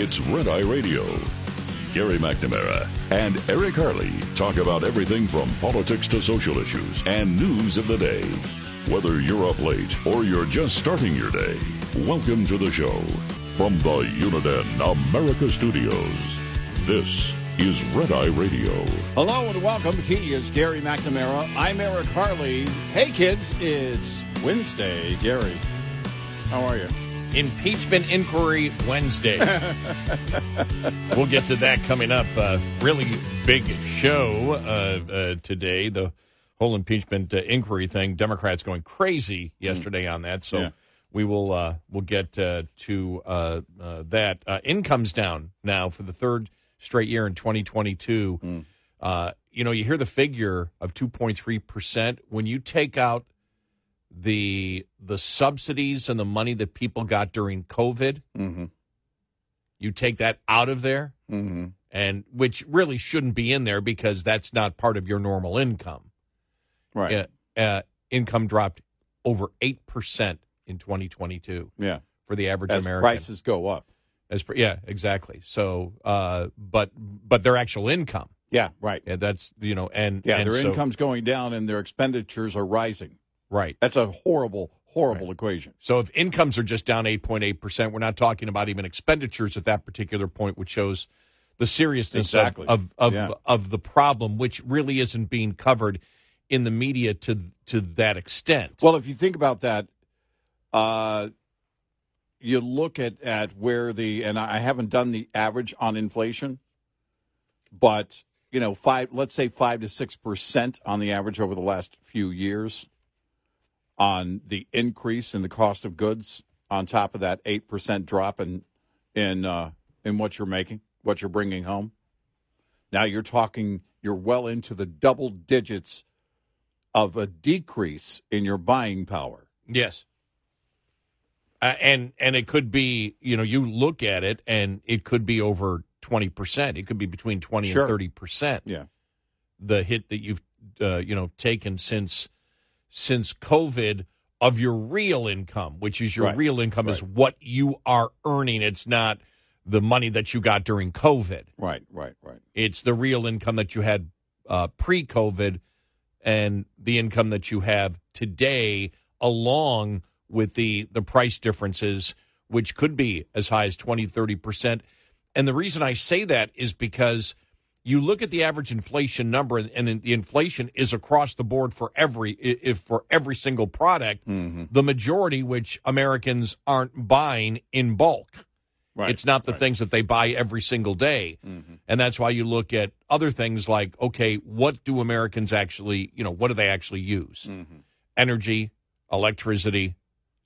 it's Red Eye Radio. Gary McNamara and Eric Harley talk about everything from politics to social issues and news of the day. Whether you're up late or you're just starting your day, welcome to the show. From the Uniden America Studios, this is Red Eye Radio. Hello and welcome. He is Gary McNamara. I'm Eric Harley. Hey kids, it's Wednesday. Gary, how are you? Impeachment Inquiry Wednesday. we'll get to that coming up. Uh, really big show uh, uh, today. The whole impeachment uh, inquiry thing. Democrats going crazy yesterday on that. So Yeah. we will uh, we'll get uh, to uh, uh, that. Uh, incomes down now for the third straight year in 2022. Uh, you know, you hear the figure of 2.3 percent when you take out the the subsidies and the money that people got during COVID. Mm-hmm. You take that out of there, Mm-hmm. and which really shouldn't be in there because that's not part of your normal income. Right. Uh, uh, income dropped over eight percent in 2022 Yeah. for the average As American. prices go up. As per, yeah, exactly. So, uh, but but their actual income, Yeah. Right. yeah, that's you know, and Yeah. and their so- income's going down and their expenditures are rising. right. That's a horrible, horrible equation. So if incomes are just down 8.8%, we're not talking about even expenditures at that particular point, which shows the seriousness Exactly. of of, of, Yeah. of the problem, which really isn't being covered in the media to to that extent. Well, if you think about that, uh, you look at, at where the, and I haven't done the average on inflation, but, you know, five, let's say five to 6% on the average over the last few years on the increase in the cost of goods on top of that 8% drop in, in, uh, in what you're making, what you're bringing home. Now you're talking, you're well into the double digits of a decrease in your buying power. Yes. Uh, and and it could be, you know, you look at it and it could be over 20%. It could be between 20 Sure. and 30%. Yeah. the hit that you've uh, you know taken since since COVID of your real income, which is your Right. real income is what you are earning. It's not the money that you got during COVID. Right, right, right. It's the real income that you had uh, pre-COVID and the income that you have today, along with the the price differences, which could be as high as 20, 30 percent. And the reason I say that is because you look at the average inflation number, and, and the inflation is across the board for every if for every single product. Mm-hmm. The majority, which Americans aren't buying in bulk. Right. It's not the right. Mm-hmm. things that they buy every single day. And that's why you look at other things like, okay, what do Americans actually, you know, what do they actually use? Mm-hmm. Energy, electricity,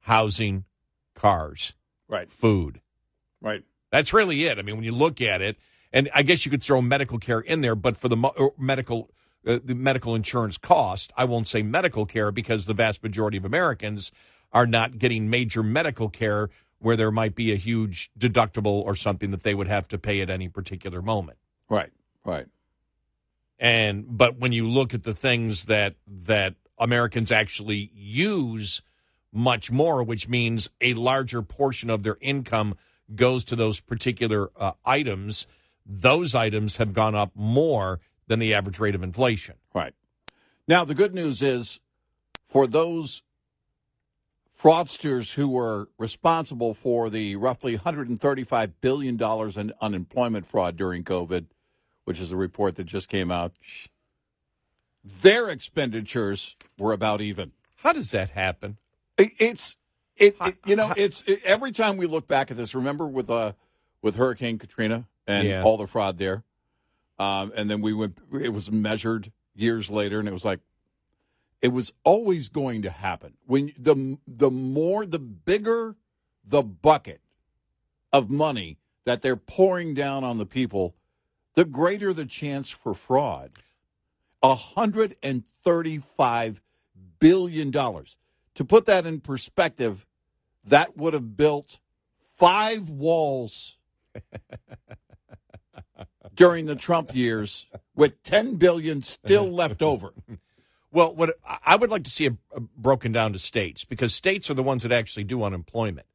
housing, cars, Right, food. right. That's really it. I mean, when you look at it, and I guess you could throw medical care in there, but for the mo- medical uh, the medical insurance cost, I won't say medical care because the vast majority of Americans are not getting major medical care where there might be a huge deductible or something that they would have to pay at any particular moment. Right, right. And but when you look at the things that that Americans actually use much more, which means a larger portion of their income goes to those particular uh, items, those items have gone up more than the average rate of inflation. Right. Now, the good news is for those fraudsters who were responsible for the roughly $135 billion in unemployment fraud during COVID, which is a report that just came out, their expenditures were about even. How does that happen? It, it's it, it you know it's it, every time we look back at this. Remember with uh with Hurricane Katrina and Yeah. all the fraud there, um, and then we went. It was measured years later, and it was like it was always going to happen. When the the more the bigger the bucket of money that they're pouring down on the people, the greater the chance for fraud. A hundred and thirty-five billion dollars. To put that in perspective, that would have built five walls during the Trump years, with ten billion still left over. Well, what I- would like to see it broken down to states because states are the ones that actually do unemployment.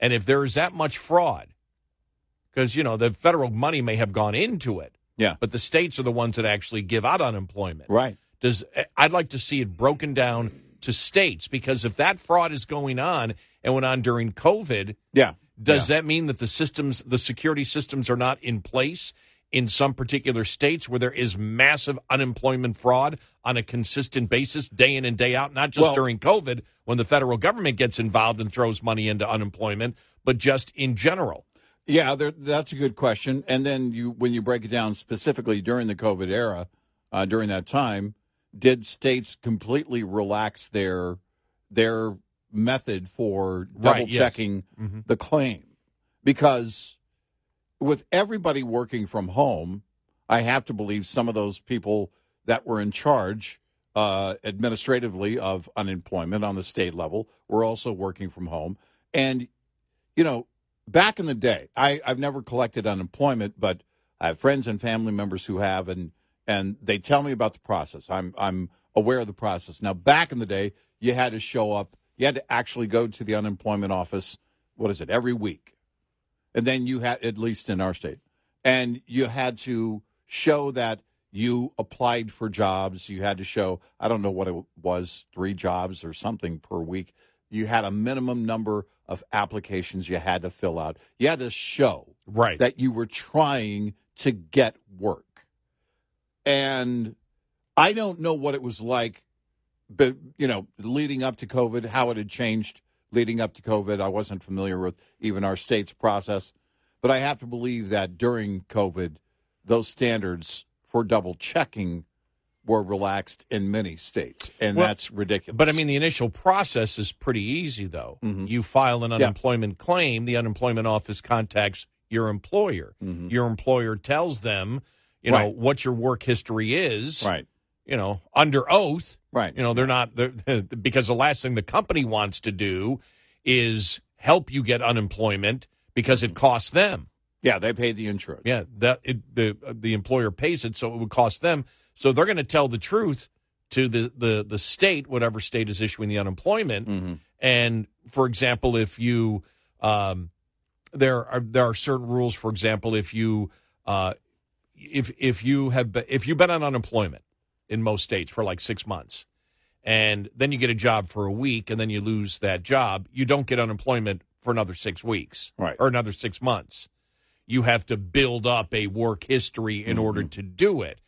And if there is that much fraud, because, you know, the federal money may have gone into it, Yeah, but the states are the ones that actually give out unemployment. right. Does eh, I'd like to see it broken down to states because if that fraud is going on and went on during COVID, Yeah, does that mean that the systems, the security systems are not in place in some particular states where there is massive unemployment fraud on a consistent basis, day in and day out, not just Well- during COVID when the federal government gets involved and throws money into unemployment, but just in general? Yeah, there, that's a good question. And then you, when you break it down specifically during the COVID era, uh, during that time, did states completely relax their their method for double Right, yes. checking the claim? Because with everybody working from home, I have to believe some of those people that were in charge uh, administratively of unemployment on the state level were also working from home. And you know, back in the day, I, I've never collected unemployment, but I have friends and family members who have, and and they tell me about the process. I'm I'm aware of the process. Now, back in the day, you had to show up. You had to actually go to the unemployment office. What is it? Every week, and then you had at least in our state, and you had to show that you applied for jobs. You had to show I don't know what it was, three jobs or something per week. You had a minimum number of applications you had to fill out. You had to show Right. that you were trying to get work. And I don't know what it was like, but you know, leading up to COVID, how it had changed leading up to COVID. I wasn't familiar with even our state's process, but I have to believe that during COVID, those standards for double checking were relaxed in many states, and Well, that's ridiculous. But I mean, the initial process is pretty easy, though. Mm-hmm. You file an unemployment claim, the unemployment office contacts your employer. Mm-hmm. Your employer tells them, you know, what your work history is. right, You know, under oath. right, You know, they're not they're, because the last thing the company wants to do is help you get unemployment because it costs them. yeah, they paid the insurance. Yeah, that it, the the employer pays it, so it would cost them. So they're going to tell the truth to the, the the state, whatever state is issuing the unemployment. Mm-hmm. And for example, if you um, there are there are certain rules. For example, if you uh, if if you have been, if you've been on unemployment in most states for like six months, and then you get a job for a week, and then you lose that job, you don't get unemployment for another six weeks Right. or another six months. You have to build up a work history in order to do it,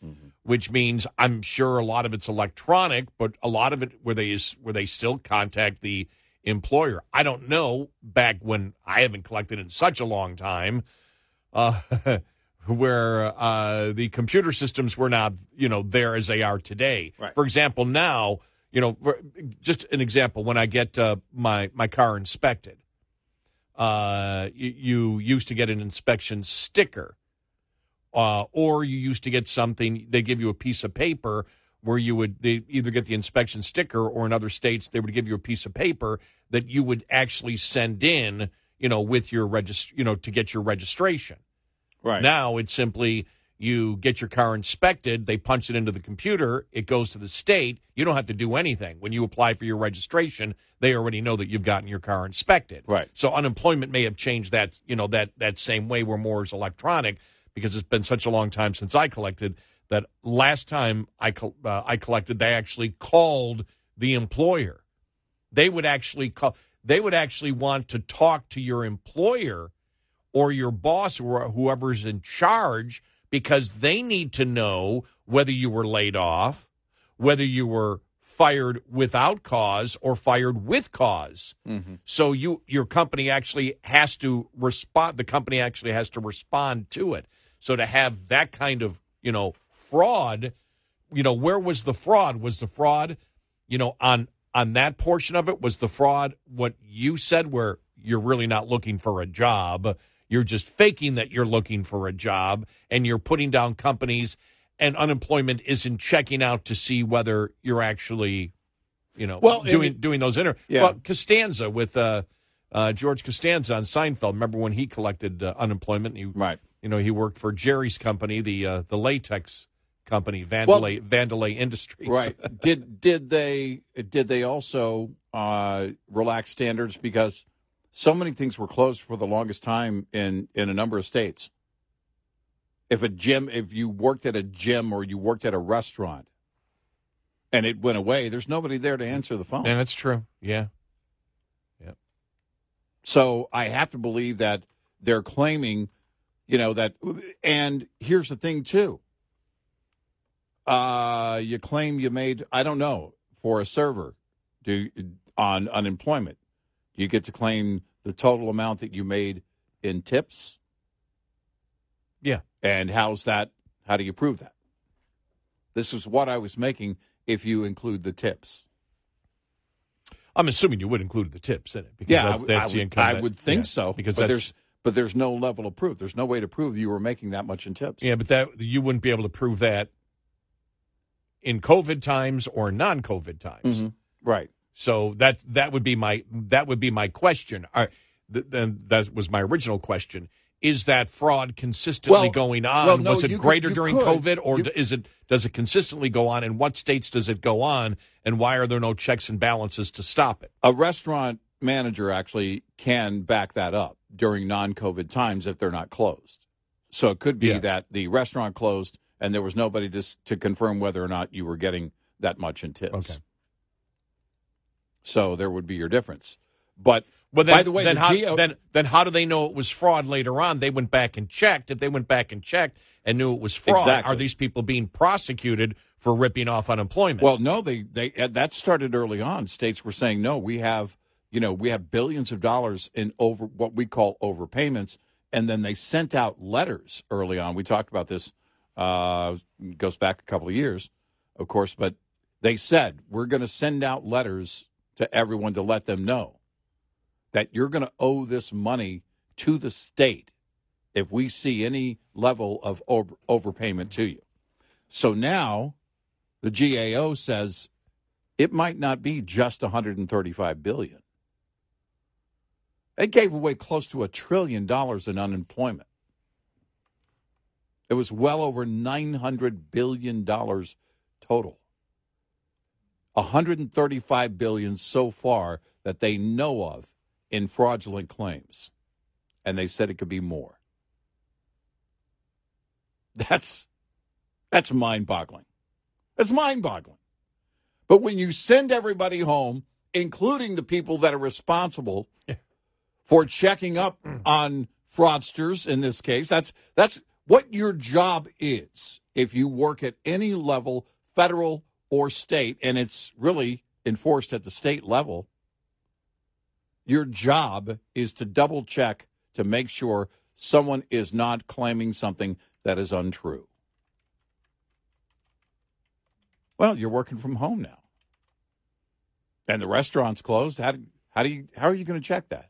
which means I'm sure a lot of it's electronic, but a lot of it where they is where they still contact the employer. I don't know. Back when I haven't collected in such a long time, uh, where uh, the computer systems were not you know there as they are today. Right. For example, now you know just an example when I get uh, my my car inspected uh, you, you used to get an inspection sticker, uh, or you used to get something. They give you a piece of paper where you would they either get the inspection sticker, or in other states they would give you a piece of paper that you would actually send in, you know, with your regist, you know, to get your registration. Right. Now it's simply you get your car inspected, they punch it into the computer, it goes to the state. You don't have to do anything. When you apply for your registration, they already know that you've gotten your car inspected. Right. So unemployment may have changed that, you know, that that same way where more is electronic because it's been such a long time since I collected that last time I uh, I collected, they actually called the employer. They would actually call. They would actually want to talk to your employer or your boss or whoever's in charge because they need to know whether you were laid off, whether you were fired without cause or fired with because mm-hmm. So you your company actually has to respond the company actually has to respond to it. So to have that kind of, you know, fraud, you know, where was the fraud? Was the fraud, you know, on on that portion of it was the fraud what you said where you're really not looking for a job. You're just faking that you're looking for a job and you're putting down companies and unemployment isn't checking out to see whether you're actually, you know, Well, doing it- doing those inter. Yeah. Well, Costanza with uh, uh, George Costanza on Seinfeld. Remember when he collected uh, unemployment? He, Right. You know, he worked for Jerry's company, the uh, the latex company, Vandelay Vandelay Industries. Right. did did they did they also uh, relax standards because so many things were closed for the longest time in in a number of states. If a gym, if you worked at a gym or you worked at a restaurant, and it went away, there's nobody there to answer the phone. and that's true. Yeah. So I have to believe that they're claiming, you know, that. And here's the thing, too. Uh, you claim you made, I don't know, for a server do on unemployment. You get to claim the total amount that you made in tips. Yeah. And how's that? How do you prove that? This is what I was making if you include the tips. I'm assuming you would include the tips in it because Yeah, I that's, would- that's I the income. I that- would think yeah, so because but there's but there's no level of proof. There's no way to prove you were making that much in tips. yeah, but that you wouldn't be able to prove that in COVID times or non-COVID times. Mhm. Right. So that that would be my that would be my question. Are, th- then that was my original question. Is that fraud consistently Well- going on? well, no, was it you could- greater during could. COVID, or You- is it does it consistently go on? And what states does it go on? And why are there no checks and balances to stop it? A restaurant manager actually can back that up during non-COVID times if they're not closed. So it could be Yeah. that the restaurant closed and there was nobody to to confirm whether or not you were getting that much in tips. Okay. So there would be your difference. But Well, then, by the way, then, the how, GO then then how do they know it was fraud later on? They went back and checked. If they went back and checked and knew it was fraud, Exactly. are these people being prosecuted for ripping off unemployment? Well, no, they they uh, that started early on. States were saying, no, we have you know we have billions of dollars in over what we call overpayments, and then they sent out letters early on. We talked about this. Uh, goes back a couple of years, of course, but they said we're going to send out letters to everyone to let them know that you're going to owe this money to the state if we see any level of over, overpayment to you. So now the GAO says it might not be just 135 billion. It gave away close to a trillion dollars in unemployment. It was well over 900 billion dollars total. 135 billion so far that they know of in fraudulent claims. And they said it could be more. That's that's mind-boggling. That's mind-boggling. But when you send everybody home, including the people that are responsible for checking up mm. on fraudsters in this case, that's that's what your job is if you work at any level, federal or state, and it's really enforced at the state level. Your job is to double check to make sure someone is not claiming something that is untrue. Well, you're working from home now. And the restaurant's closed. How do, how do you how are you going to check that?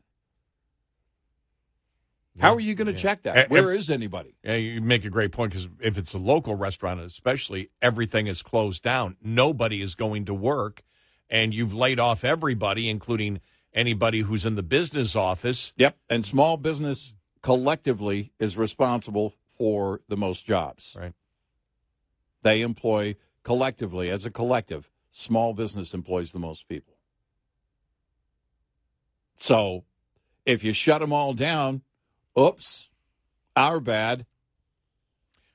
How are you going to Yeah. check that? Where eh, is anybody? Yeah, you make a great point because if it's a local restaurant, especially, everything is closed down. Nobody is going to work, and you've laid off everybody, including anybody who's in the business office. Yep. And small business collectively is responsible for the most jobs. Right. They employ collectively, as a collective, small business employs the most people. So if you shut them all down, oops, our bad.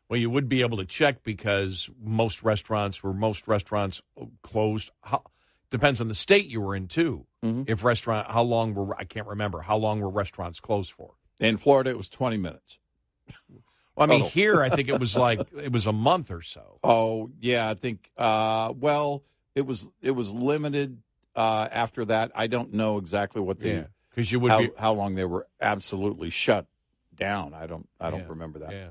Well, you would be able to check because most restaurants were most restaurants closed. How, depends on the state you were in too. If restaurant, how long were I can't remember how long were restaurants closed for. In Florida, it was 20 minutes. Well, I mean, Total. here I think it was like it was a month or so. Oh yeah, I think. Uh, well, it was it was limited uh, after that. I don't know exactly what the Yeah, because you would how, be. how long they were absolutely shut down. I don't I don't Yeah, remember that. Yeah.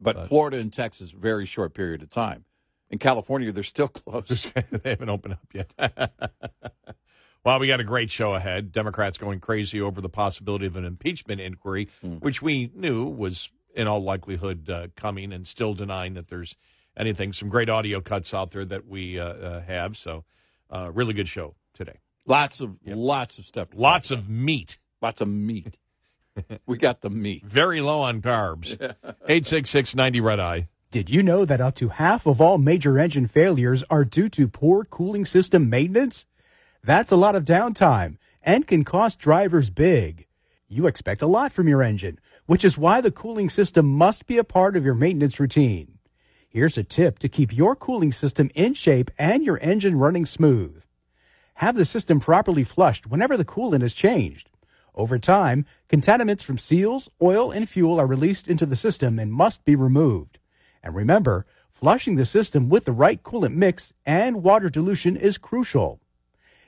But, But- Florida and Texas, very short period of time. In California, they're still closed. they haven't opened up yet. well, we got a great show ahead. Democrats going crazy over the possibility of an impeachment inquiry, which we knew was in all likelihood uh, coming, and still denying that there's anything. Some great audio cuts out there that we uh, uh, have. So, uh, really good show today. lots of lots of stuff. Lots of meat. lots of meat. we got the meat. Very low on carbs. 866 90 Red Eye. Did you know that up to half of all major engine failures are due to poor cooling system maintenance? That's a lot of downtime and can cost drivers big. You expect a lot from your engine, which is why the cooling system must be a part of your maintenance routine. Here's a tip to keep your cooling system in shape and your engine running smooth. Have the system properly flushed whenever the coolant is changed. Over time, contaminants from seals, oil, and fuel are released into the system and must be removed. And remember, flushing the system with the right coolant mix and water dilution is crucial.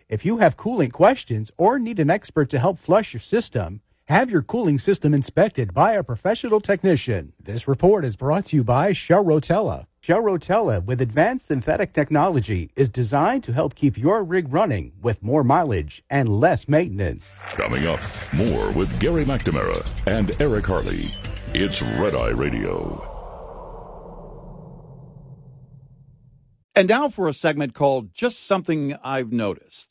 If you have cooling questions or need an expert to help flush your system, have your cooling system inspected by a professional technician. This report is brought to you by Shell Rotella. Shell Rotella, with advanced synthetic technology, is designed to help keep your rig running with more mileage and less maintenance. Coming up, more with Gary McNamara and Eric Harley. It's Red Eye Radio. And now for a segment called Just Something I've Noticed,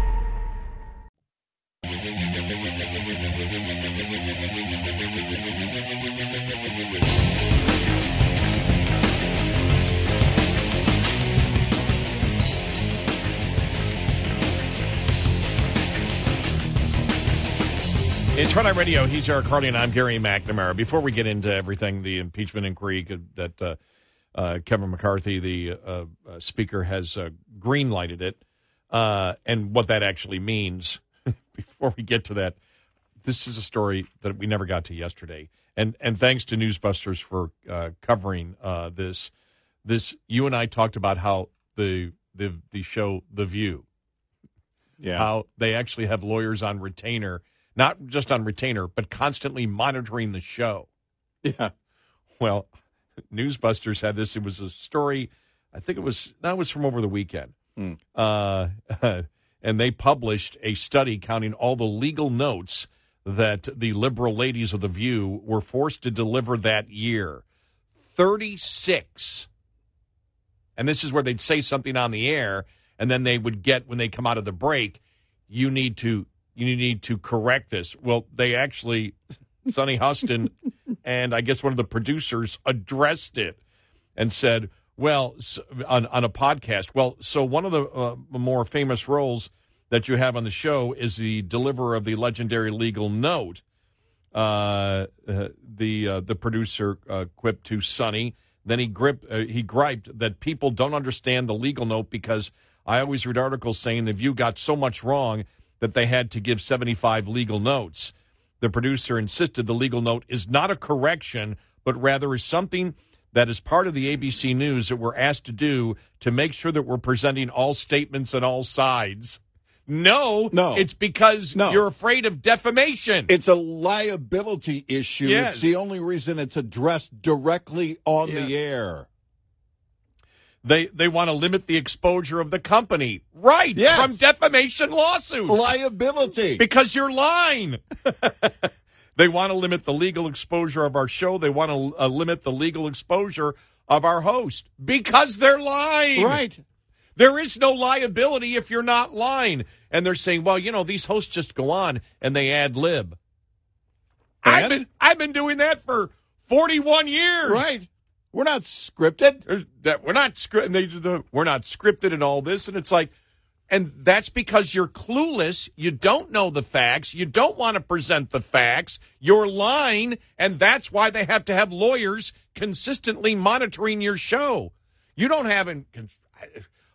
It's Eye Radio. He's Eric Harley, and I'm Gary McNamara. Before we get into everything, the impeachment inquiry that uh, uh, Kevin McCarthy, the uh, uh, speaker, has uh, green lighted it, uh, and what that actually means. Before we get to that, this is a story that we never got to yesterday, and and thanks to Newsbusters for uh, covering uh, this. This you and I talked about how the the the show The View Yeah. how they actually have lawyers on retainer, not just on retainer, but constantly monitoring the show. yeah. Well, Newsbusters had this. It was a story. I think it was that was from over the weekend, uh, and they published a study counting all the legal notes that the liberal ladies of the View were forced to deliver that year. Thirty-six. And this is where they'd say something on the air, and then they would get when they come out of the break, you need to you need to correct this. Well, they actually Sunny Hostin and I guess one of the producers addressed it. and said, "Well, on on a podcast, well, so one of the uh, more famous roles that you have on the show is the deliverer of the legendary legal note." Uh, uh, the uh, the producer uh, quipped to Sunny. Then he grip uh, he griped that people don't understand the legal note because I always read articles saying the View got so much wrong that they had to give seventy five legal notes. The producer insisted the legal note is not a correction, but rather is something that is part of the ABC News that we're asked to do to make sure that we're presenting all statements and all sides. No, No. it's because No. you're afraid of defamation. It's a liability issue. Yes. It's the only reason it's addressed directly on the air. They they want to limit the exposure of the company, right? Yes. From defamation lawsuits, Liability. because you're lying. they want to limit the legal exposure of our show. They want to uh, limit the legal exposure of our host because they're lying. right. There is no liability if you're not lying. And they're saying, well, you know, these hosts just go on and they ad lib. I've been I've been doing that for 41 years. Right. We're not scripted. There's, that we're not scripted. They the we're not scripted and all this, and it's like, and that's because you're clueless. You don't know the facts. You don't want to present the facts. You're lying, and that's why they have to have lawyers consistently monitoring your show. You don't have an.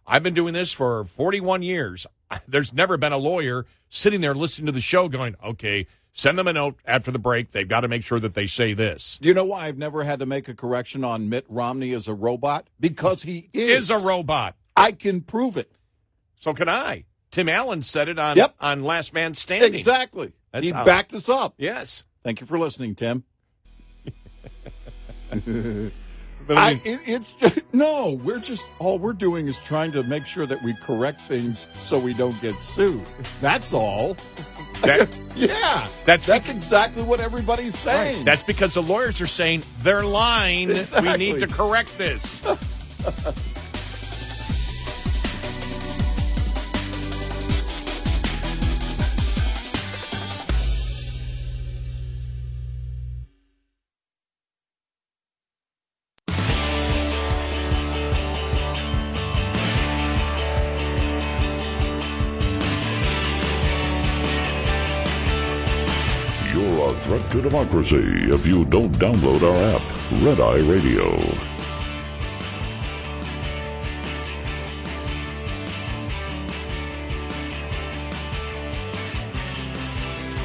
I've been doing this for 41 years. There's never been a lawyer sitting there listening to the show going, okay, send them a note after the break. They've got to make sure that they say this. Do you know why I've never had to make a correction on Mitt Romney as a robot? Because he is, Is a robot. I can prove it. So can I. Tim Allen said it on Yep. on Last Man Standing. Exactly. That's he how- backed us up. Yes. Thank you for listening, Tim. But I I, it, it's just, no. We're just all we're doing is trying to make sure that we correct things so we don't get sued. That's all. that- Yeah, That's that's exactly what everybody's saying. that's because the lawyers are saying they're lying. We need to correct this. democracy if you don't download our app, Red Eye Radio.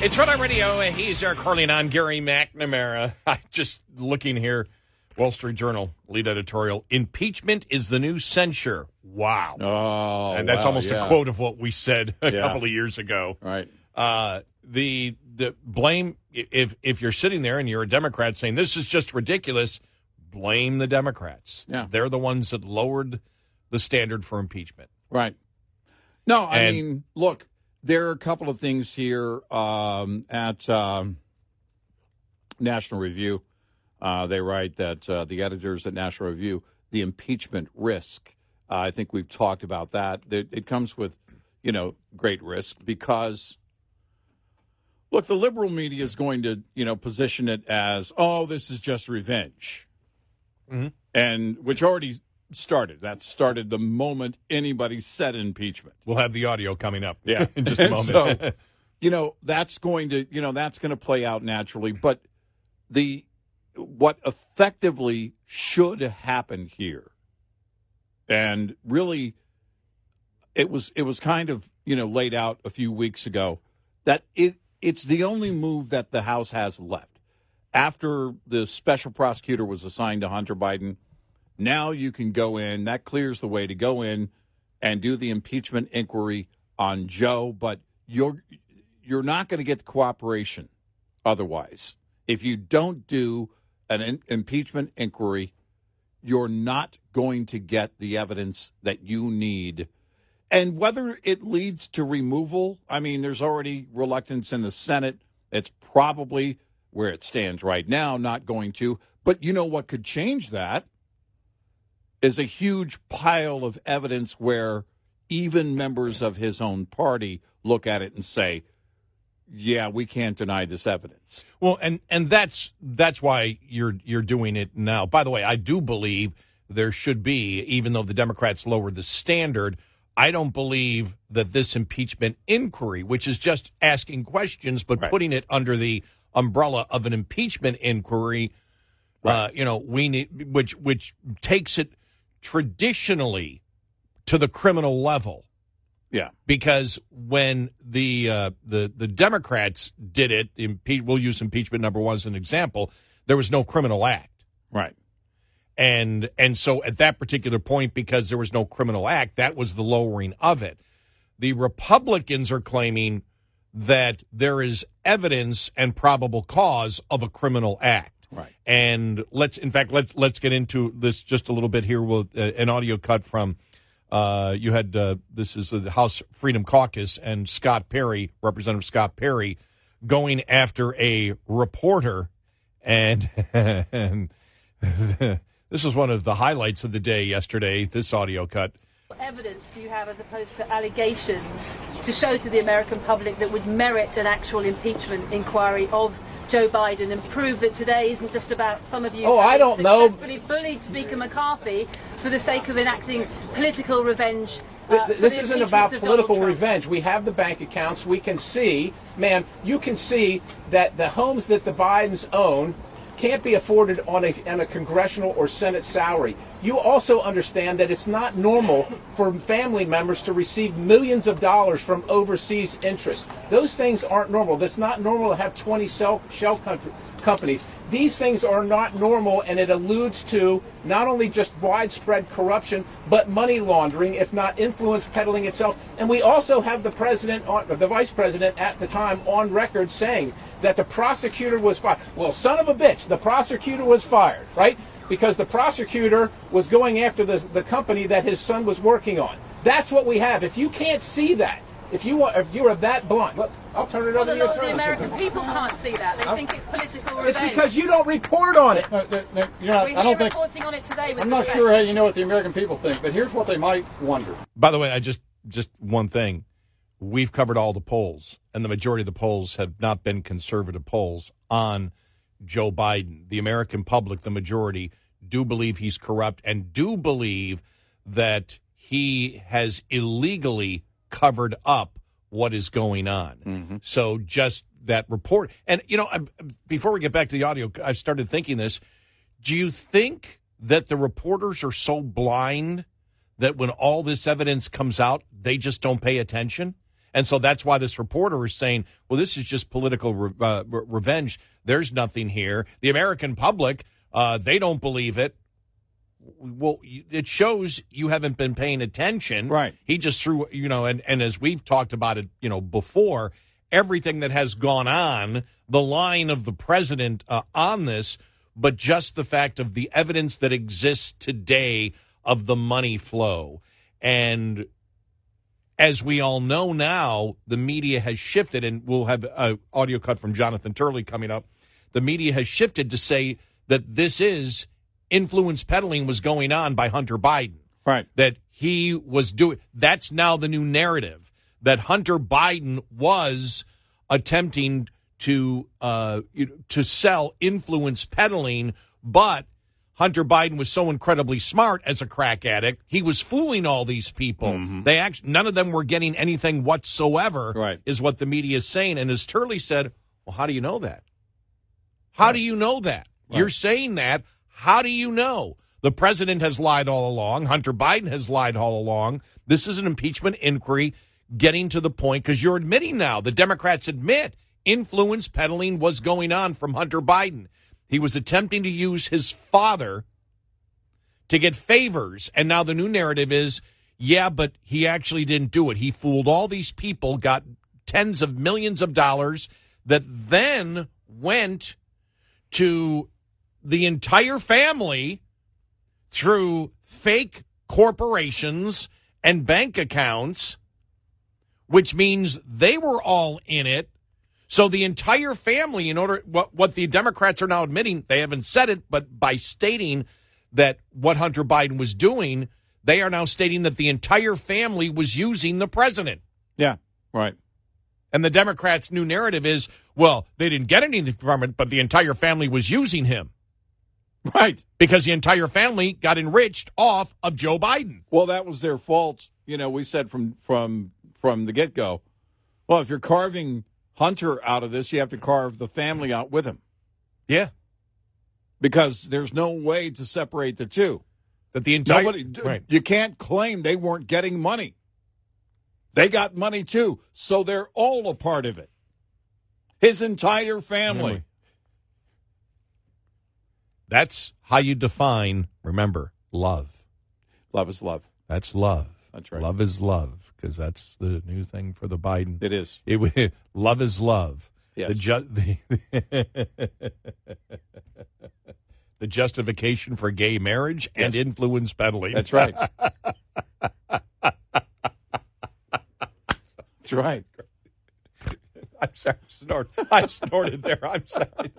It's Red Eye Radio. He's Eric Harley and I'm Gary McNamara. I just looking here. Wall Street Journal lead editorial: Impeachment is the new censure. Wow, oh, and that's wow, almost yeah. a quote of what we said a Yeah. couple of years ago. Right. uh, the the blame if if you're sitting there and you're a Democrat saying this is just ridiculous, blame the Democrats. Yeah. they're the ones that lowered the standard for impeachment. Right. No, I And- mean, look, there are a couple of things here um, at um, National Review. Uh, they write that uh, the editors at National Review, the impeachment risk. Uh, I think we've talked about that. It, it comes with, you know, great risk because, look, the liberal media is going to, you know, position it as, oh, this is just revenge, mm-hmm. and which already started. That started the moment anybody said impeachment. We'll have the audio coming up. Yeah, in just a moment. so, you know, that's going to, you know, that's going to play out naturally. But the what effectively should happen here, and really, it was it was kind of you know laid out a few weeks ago that it it's the only move that the House has left after the special prosecutor was assigned to Hunter Biden. Now you can go in. That clears the way to go in and do the impeachment inquiry on Joe, but you're you're not going to get the cooperation otherwise. If you don't do an in- impeachment inquiry, you're not going to get the evidence that you need. And whether it leads to removal, I mean, there's already reluctance in the Senate. It's probably where it stands right now, not going to. But you know what could change that? is a huge pile of evidence where even members of his own party look at it and say, "Yeah, we can't deny this evidence." Well, and and that's that's why you're you're doing it now. By the way, I do believe there should be, even though the Democrats lowered the standard. I don't believe that this impeachment inquiry, which is just asking questions but putting it under the umbrella of an impeachment inquiry, uh, you know, we need which which takes it traditionally to the criminal level Yeah. because when the uh, the the Democrats did it, impe- we'll use impeachment number one as an example. There was no criminal act, Right. And and so at that particular point, because there was no criminal act, that was the lowering of it. The Republicans are claiming that there is evidence and probable cause of a criminal act. Right. And let's, in fact, let's let's get into this just a little bit here. We'll uh, an audio cut from. Uh, you had uh, this is the House Freedom Caucus and Scott Perry, Representative Scott Perry, going after a reporter, and and this was one of the highlights of the day yesterday. This audio cut. evidence do you have as opposed to allegations to show to the American public that would merit an actual impeachment inquiry of Joe Biden and prove that today isn't just about some of you Oh, I don't know. successfully bullied Speaker McCarthy for the sake of enacting political revenge. uh, this isn't about political Trump. revenge. We have the bank accounts. We can see, ma'am, you can see that the homes that the Bidens own can't be afforded on a, on a congressional or Senate salary. You also understand that it's not normal for family members to receive millions of dollars from overseas interests. Those things aren't normal. That's not normal to have 20 shell, shell country, companies. These things are not normal, and it alludes to not only just widespread corruption, but money laundering, if not influence peddling itself. And we also have the president, on, the vice president at the time, on record saying that the prosecutor was fired. Well, son of a bitch, the prosecutor was fired, right? Because the prosecutor was going after the, the company that his son was working on. That's what we have. If you can't see that, if you are, if you are that blunt, look, I'll turn it Well, over the, to your the attorney. American people can't see that. They think it's political It's because you don't report on it. No, no, no, you're not, We're I don't think, reporting on it today. With I'm not sure how you know what the American people think, but here's what they might wonder. By the way, I just just one thing. We've covered all the polls, and the majority of the polls have not been conservative polls on Joe Biden. The American public, the majority, do believe he's corrupt and do believe that he has illegally covered up what is going on. So just that report. And, you know, I, before we get back to the audio, I started thinking this. Do you think that the reporters are so blind that when all this evidence comes out, they just don't pay attention? And so that's why this reporter is saying, well, this is just political re- uh, re- revenge. There's nothing here. The American public, uh, they don't believe it. Well, it shows you haven't been paying attention. Right. He just threw, you know, and, and as we've talked about it, you know, before, everything that has gone on, the line of the president uh, on this, but just the fact of the evidence that exists today of the money flow. And as we all know now, the media has shifted, and we'll have an audio cut from Jonathan Turley coming up. The media has shifted to say that this is influence peddling was going on by Hunter Biden. Right. That he was doing. That's now the new narrative that Hunter Biden was attempting to uh, to sell influence peddling, but Hunter Biden was so incredibly smart as a crack addict, he was fooling all these people. They actually none of them were getting anything whatsoever. Right. is what the media is saying. And as Turley said, well, how do you know that? How do you know that? You're saying that. How do you know? The president has lied all along. Hunter Biden has lied all along. This is an impeachment inquiry getting to the point because you're admitting now, the Democrats admit influence peddling was going on from Hunter Biden. He was attempting to use his father to get favors. And now the new narrative is yeah, but he actually didn't do it. He fooled all these people, got tens of millions of dollars that then went to the entire family through fake corporations and bank accounts, which means they were all in it. So the entire family, in order what what the Democrats are now admitting, they haven't said it, but by stating that what Hunter Biden was doing, they are now stating that the entire family was using the president. Yeah. Right. And the Democrats' new narrative is, well, they didn't get anything from it, but the entire family was using him. Right. because the entire family got enriched off of Joe Biden. Well, that was their fault. You know, we said from from from the get go. Well, if you're carving Hunter out of this, you have to carve the family out with him Yeah. because there's no way to separate the two. That the entire Nobody, right. you can't claim they weren't getting money. They got money too, so they're all a part of it. His entire family. That's how you define, remember, love. Love is love. That's love. That's right. Love is love because that's the new thing for the Biden. It is. It, love is love. Yes. The, ju- the, the justification for gay marriage and influence peddling. That's right. That's right. I'm sorry. I snorted there. I'm sorry.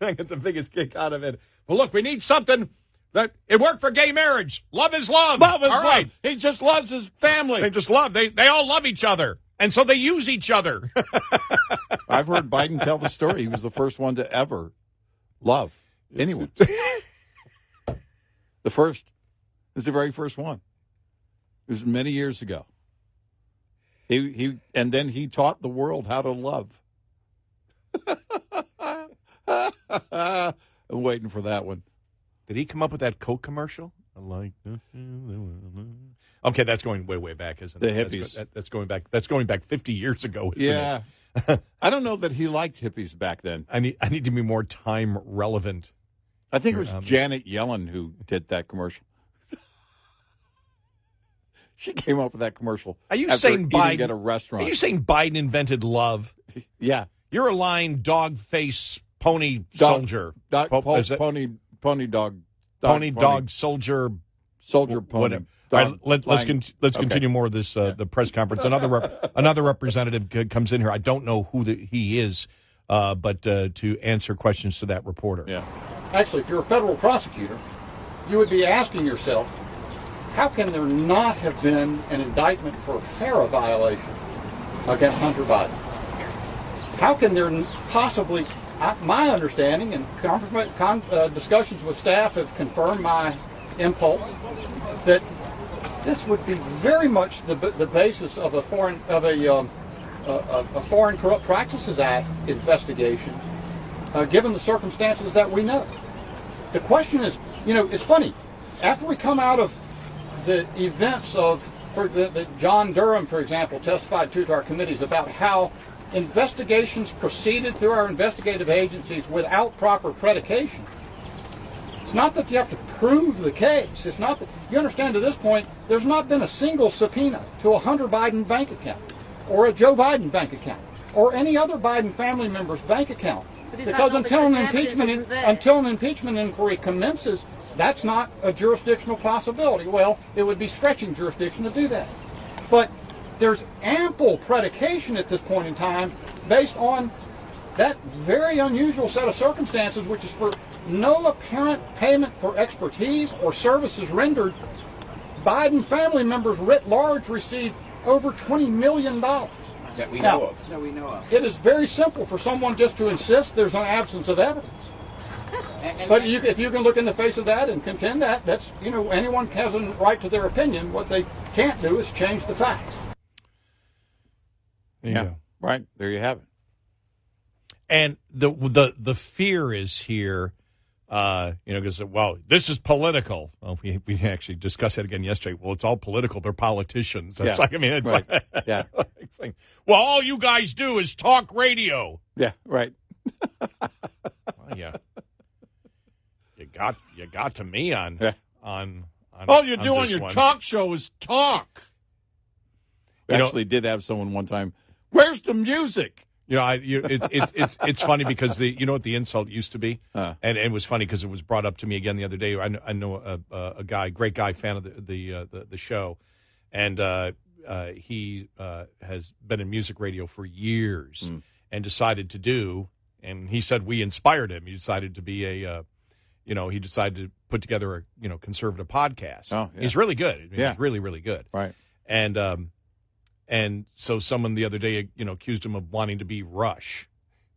I get the biggest kick out of it. But look, we need something that it worked for gay marriage. Love is love. Love is All love. right. He just loves his family. They just love. They they all love each other, and so they use each other. I've heard Biden tell the story. He was the first one to ever love anyone. the first. It's the very first one. It was many years ago. He he and then he taught the world how to love. I'm waiting for that one. Did he come up with that Coke commercial? I like. Okay, that's going way way back, isn't The it? That's, hippies. go- that- that's going back. That's going back 50 years ago. isn't it? Yeah. I don't know that he liked hippies back then. I need I need to be more time relevant. I think it was um, Janet Yellen who did that commercial. she came up with that commercial. Are you saying Biden at a restaurant? Are you saying Biden invented love? yeah, You're a lying dog face pony Dog- soldier. Dog, Po- po- is it pony, pony dog, pony dog soldier soldier pony. whatever. Dog, All right, let, let's con- let's Okay. continue more of this uh, the press conference. Another rep- another representative c- comes in here. I don't know who the, he is, uh, but uh, to answer questions to that reporter. Yeah, Actually, if you're a federal prosecutor, you would be asking yourself, how can there not have been an indictment for a FARA violation against Hunter Biden? How can there possibly, I- my understanding and con, uh, discussions with staff have confirmed my impulse that this would be very much the, the basis of a foreign of a, um, a, a, Foreign Corrupt Practices Act investigation, uh, given the circumstances that we know. The question is, you know, it's funny. After we come out of the events of, for the, the John Durham, for example, testified to to our committees about how investigations proceeded through our investigative agencies without proper predication. It's not that you have to prove the case. It's not that you understand to this point. There's not been a single subpoena to a Hunter Biden bank account, or a Joe Biden bank account, or any other Biden family member's bank account. But is that Because until an because the evidence impeachment isn't until an impeachment inquiry commences, that's not a jurisdictional possibility. Well, it would be stretching jurisdiction to do that. But there's ample predication at this point in time based on that very unusual set of circumstances, which is for no apparent payment for expertise or services rendered. Biden family members writ large received over $20 million. That we Now- know of. That we know of. It is very simple for someone just to insist there's an absence of evidence. But you, if you can look in the face of that and contend that, that's, you know, anyone has a right to their opinion. What they can't do is change the facts. There yeah, right there you have it. And the the the fear is here, uh, you know, because well, this is political. Well, we we actually discussed that again yesterday. Well, it's all political. They're politicians. It's Yeah, like I mean, it's right. like Yeah. it's like, well, all you guys do is talk radio. Yeah, right. Well, yeah, you got you got to me on Yeah. on. on All you on do on your one. talk show is talk. We You know- actually did have someone one time. Where's the music? You know, I, you, it's it's it's it's funny because the you know what the insult used to be, Huh. and, and it was funny because it was brought up to me again the other day. I know, I know a, a, a guy, great guy, fan of the the uh, the, the show, and uh, uh, he uh, has been in music radio for years, Hmm. and decided to do. And he said we inspired him. He decided to be a, uh, you know, he decided to put together a you know conservative podcast. Oh, yeah. He's really good. I mean, Yeah. he's really really good. Right. And um, and so someone the other day, you know, accused him of wanting to be Rush.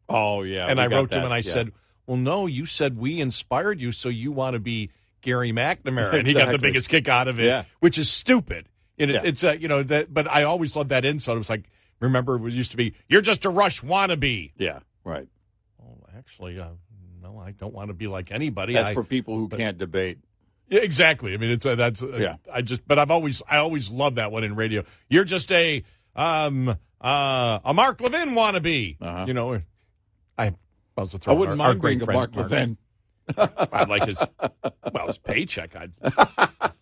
Oh yeah. and I wrote to him and I yeah. said, well, no, you said we inspired you, so you want to be Gary McNamara, and he got the biggest kick out of it, Yeah. which is stupid. And it, Yeah. it's uh, you know that, but I always loved that insult. It was like, remember, it used to be, "You're just a Rush wannabe." Yeah, right. Well, actually, uh, no, I don't want to be like anybody. That's I- for people who can't debate. Yeah, exactly. I mean, it's uh, that's uh, Yeah. I just, but I've always, I always love that one in radio. You're just a um uh a Mark Levin wannabe. Uh-huh. You know, I, I was a I throw wouldn't our, our mind great being a friend Mark Levin. I'd like his, well, his paycheck. I'd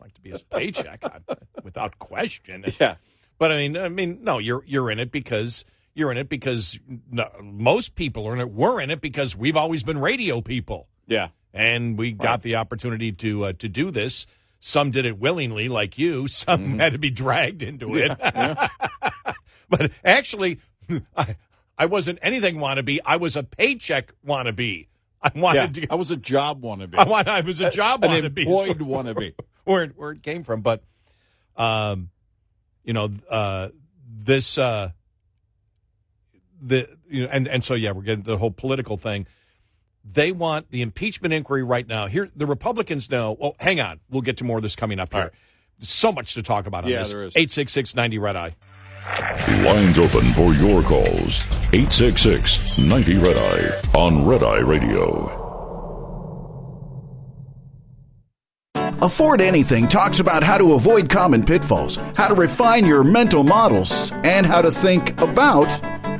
like to be his paycheck, I, without question. Yeah. But I mean, I mean, no, you're you're in it because you're in it because no, most people are in it. We're in it because we've always been radio people Yeah. And we got the opportunity to uh, to do this. Some did it willingly, like you. Some had to be dragged into it. but actually, I, I wasn't anything wannabe. I was a paycheck wannabe. I Yeah. wanted to. I was a job wannabe. I, want, I was a job An wannabe. employed wannabe. where it, where it came from, but um, you know, uh, this uh, the you know, and and so yeah, we're getting the whole political thing. They want the impeachment inquiry right now. Here, the Republicans know. Well, hang on, we'll get to more of this coming up here. All right. So much to talk about on Yeah, this. there is. Eight six six ninety red eye. Lines open for your calls. 866 90 Red Eye on Red Eye Radio. Afford Anything talks about how to avoid common pitfalls, how to refine your mental models, and how to think about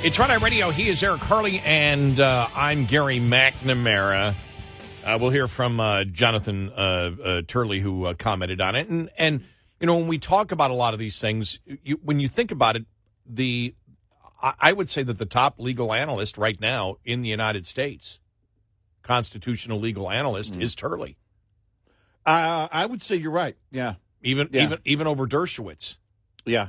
It's Red Eye Radio. He is Eric Harley, and uh, I'm Gary McNamara. Uh, we'll hear from uh, Jonathan uh, uh, Turley, who uh, commented on it. And, and, you know, when we talk about a lot of these things, you, when you think about it, the I, I would say that the top legal analyst right now in the United States, constitutional legal analyst, is Turley. Uh, I would say you're right. Yeah. Even Yeah. even even over Dershowitz. Yeah.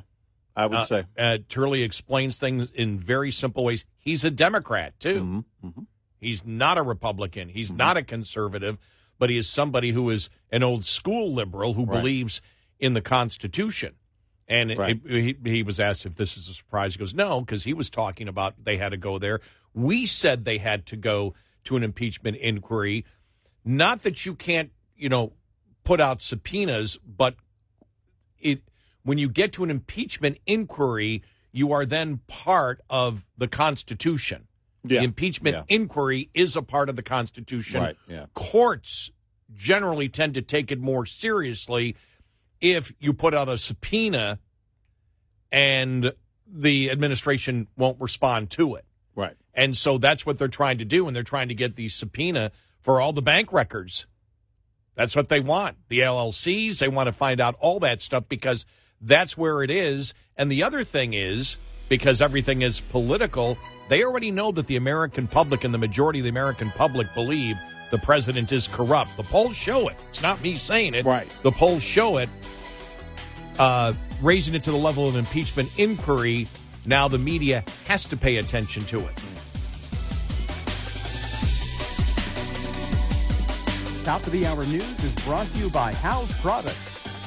I would Uh, say. uh, Turley explains things in very simple ways. He's a Democrat too. Mm-hmm. Mm-hmm. He's not a Republican. He's not a conservative, but he is somebody who is an old school liberal who Right. believes in the Constitution. And Right. he, he was asked if this is a surprise. He goes, no, because he was talking about they had to go there. We said they had to go to an impeachment inquiry. Not that you can't, you know, put out subpoenas, but it when you get to an impeachment inquiry, you are then part of the Constitution. Yeah. The impeachment Yeah. inquiry is a part of the Constitution. Right, yeah. Courts generally tend to take it more seriously if you put out a subpoena and the administration won't respond to it. Right. And so that's what they're trying to do, and they're trying to get the subpoena for all the bank records. That's what they want. The LLCs, they want to find out all that stuff because that's where it is. And the other thing is, because everything is political, they already know that the American public and the majority of the American public believe the president is corrupt. The polls show it. It's not me saying it. Right. The polls show it. Uh, raising it to the level of impeachment inquiry, now the media has to pay attention to it. Top of the hour news is brought to you by House Products.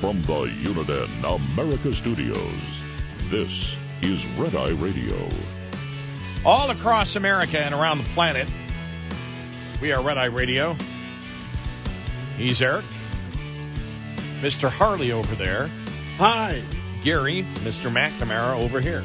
From the Uniden America Studios, this is Red Eye Radio. all across America and around the planet. We are Red Eye Radio. He's Eric. Mr. Harley over there. Hi. Gary, Mr. McNamara over here.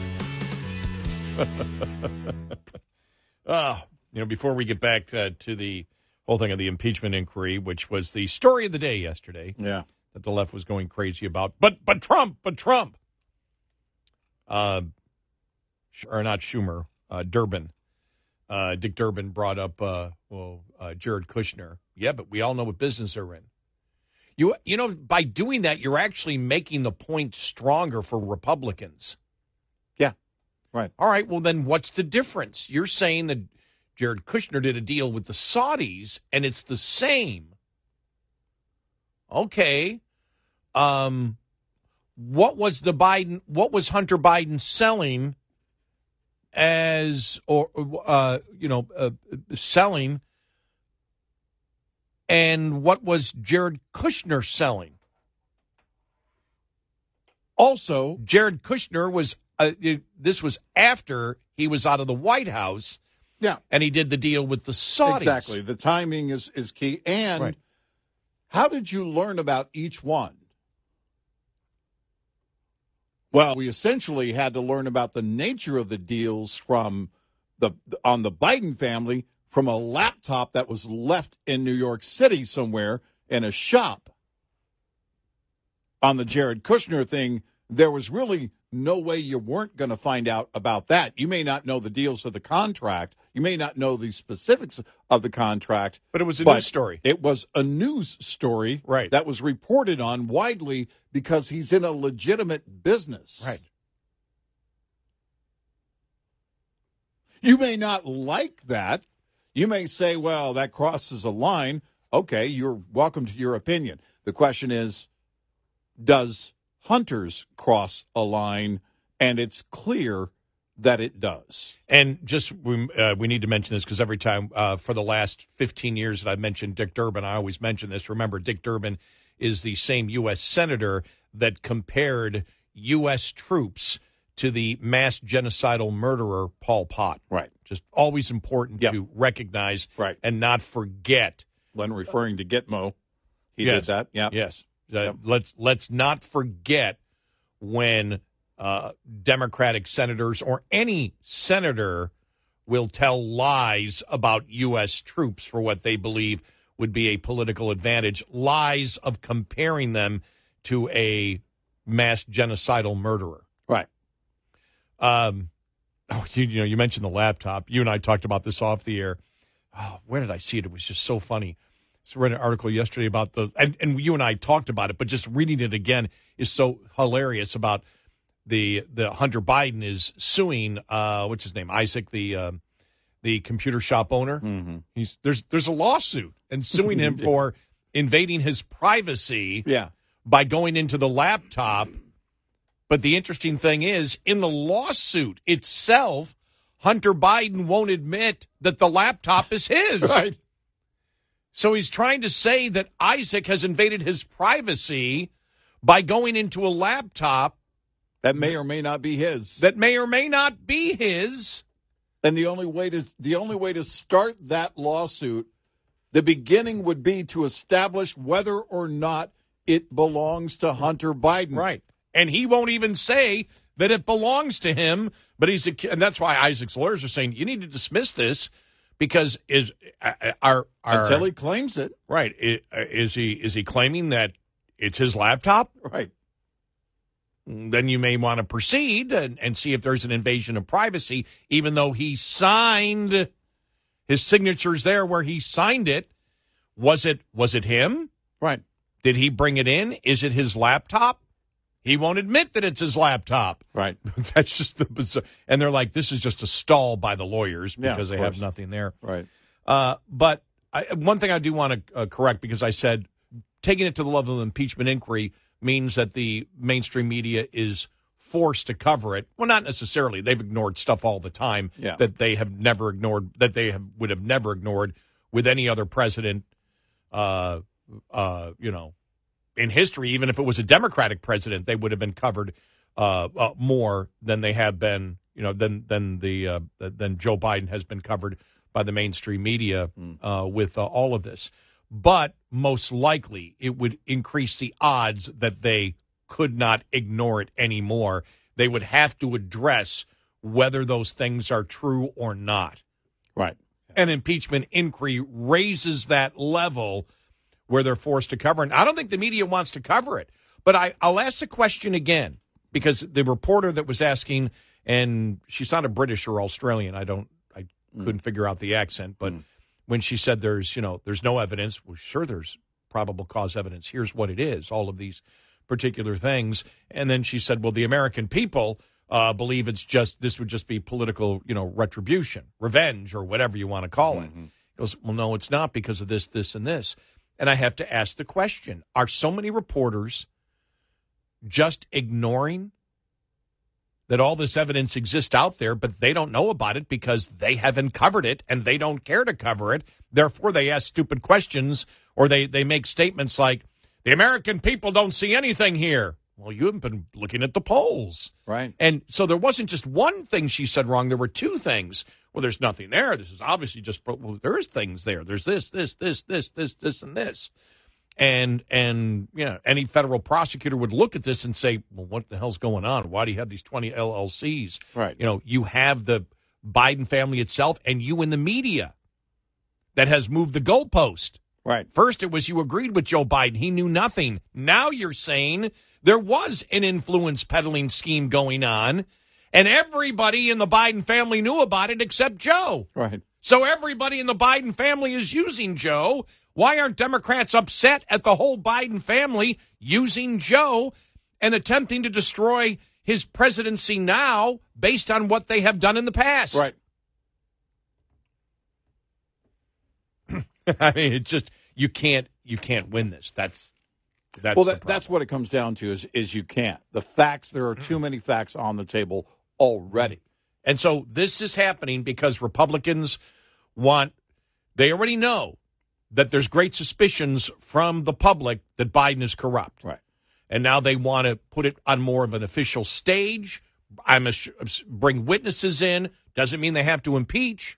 uh, you know, before we get back uh, to the whole thing of the impeachment inquiry, which was the story of the day yesterday, Yeah. That the left was going crazy about, but but Trump, but Trump, uh, or not Schumer, uh, Durbin, uh, Dick Durbin brought up, uh, well, uh, Jared Kushner. Yeah, but we all know what business they're in. You you know, by doing that, you're actually making the point stronger for Republicans. Yeah. Right. All right, well, then what's the difference? You're saying that Jared Kushner did a deal with the Saudis and it's the same. Okay. Um, what was the Biden, what was Hunter Biden selling as, or, uh, you know, uh, selling? And what was Jared Kushner selling? Also, Jared Kushner was uh, it- this was after he was out of the White House Yeah. and he did the deal with the Saudis. Exactly. The timing is, is key. And Right. How did you learn about each one? Well, we essentially had to learn about the nature of the deals from the on the Biden family from a laptop that was left in New York City somewhere in a shop. On the Jared Kushner thing, there was really no way you weren't going to find out about that. You may not know the deals of the contract. You may not know the specifics of the contract. But it was a news story. It was a news story Right. that was reported on widely because he's in a legitimate business. Right. You may not like that. You may say, well, that crosses a line. Okay, you're welcome to your opinion. The question is, does Hunters cross a line? And it's clear that it does. And just we, uh, we need to mention this because every time uh, for the last 15 years that I've mentioned Dick Durbin, I always mention this. Remember, Dick Durbin is the same U.S. senator that compared U.S. troops to the mass genocidal murderer Pol Pot. Right. Just always important Yep. to recognize Right. and not forget. When referring to Gitmo, he Yes. did that. Yeah. Yes. Uh, Let's let's not forget when uh, Democratic senators or any senator will tell lies about U.S. troops for what they believe would be a political advantage. Lies of comparing them to a mass genocidal murderer. Right. Um, oh, you, you know, you mentioned the laptop. You and I talked about this off the air. Oh, where did I see it? It was just so funny. So I read an article yesterday about the, and, and you and I talked about it, but just reading it again is so hilarious about the the Hunter Biden is suing, uh, what's his name, Isaac, the uh, the computer shop owner. Mm-hmm. He's there's there's a lawsuit and suing him for invading his privacy Yeah. by going into the laptop. But the interesting thing is, in the lawsuit itself, Hunter Biden won't admit that the laptop is his. Right. So he's trying to say that Isaac has invaded his privacy by going into a laptop That may or may not be his. that may or may not be his. And the only way to the only way to start that lawsuit, the beginning would be to establish whether or not it belongs to Hunter Biden. Right. And he won't even say that it belongs to him, but he's a, and that's why Isaac's lawyers are saying you need to dismiss this because is uh, our, our Until he claims it. right uh, is he is he claiming that it's his laptop? Right. Then you may want to proceed and, and see if there's an invasion of privacy, even though he signed his signatures there where he signed it. Was it was it him? Right. Did he bring it in? Is it his laptop? He won't admit that it's his laptop. Right. That's just the bizarre. And they're like, this is just a stall by the lawyers because of they have nothing there. Right. Uh, but I, one thing I do want to uh, correct because I said taking it to the level of impeachment inquiry means that the mainstream media is forced to cover it. Well, not necessarily. They've ignored stuff all the time Yeah. that they have never ignored, that they have, would have never ignored with any other president. Uh, uh, you know, in history, even if it was a Democratic president, they would have been covered uh, uh, more than they have been. You know, than than the uh, than Joe Biden has been covered by the mainstream media uh, with uh, all of this. But most likely, it would increase the odds that they could not ignore it anymore. They would have to address whether those things are true or not. Right. An impeachment inquiry raises that level where they're forced to cover it. I don't think the media wants to cover it, but I, I'll ask the question again because the reporter that was asking, and she sounded British or Australian. I don't, I hmm. couldn't figure out the accent, but hmm. When she said there's, you know, there's no evidence, well, sure, there's probable cause evidence. Here's what it is. All of these particular things. And then she said, well, the American people uh, believe it's just, this would just be political, you know, retribution, revenge, or whatever you want to call it. He goes, well, no, it's not because of this, this, and this. And I have to ask the question Are so many reporters just ignoring that all this evidence exists out there, but they don't know about it because they haven't covered it and they don't care to cover it? Therefore, they ask stupid questions or they, they make statements like, the American people don't see anything here. Well, you haven't been looking at the polls. Right. And so there wasn't just one thing she said wrong. There were two things. Well, there's nothing there. This is obviously just, well, there's things there. There's this, this, this, this, this, this, and this. And, and, you know, any federal prosecutor would look at this and say, well, what the hell's going on? Why do you have these 20 LLCs? Right. You know, you have the Biden family itself and you in the media that has moved the goalpost. Right. First, it was you agreed with Joe Biden. He knew nothing. Now you're saying there was an influence peddling scheme going on, and everybody in the Biden family knew about it except Joe. Right. So everybody in the Biden family is using Joe. Why aren't Democrats upset at the whole Biden family using Joe and attempting to destroy his presidency now based on what they have done in the past? Right. I mean, it's just you can't you can't win this. That's that's well, that, that's what it comes down to is is you can't. The facts there are too mm. many facts on the table already. Mm. And so this is happening because Republicans want, they already know that there's great suspicions from the public that Biden is corrupt. Right. And now they want to put it on more of an official stage. I'm a, bring witnesses in. Doesn't mean they have to impeach.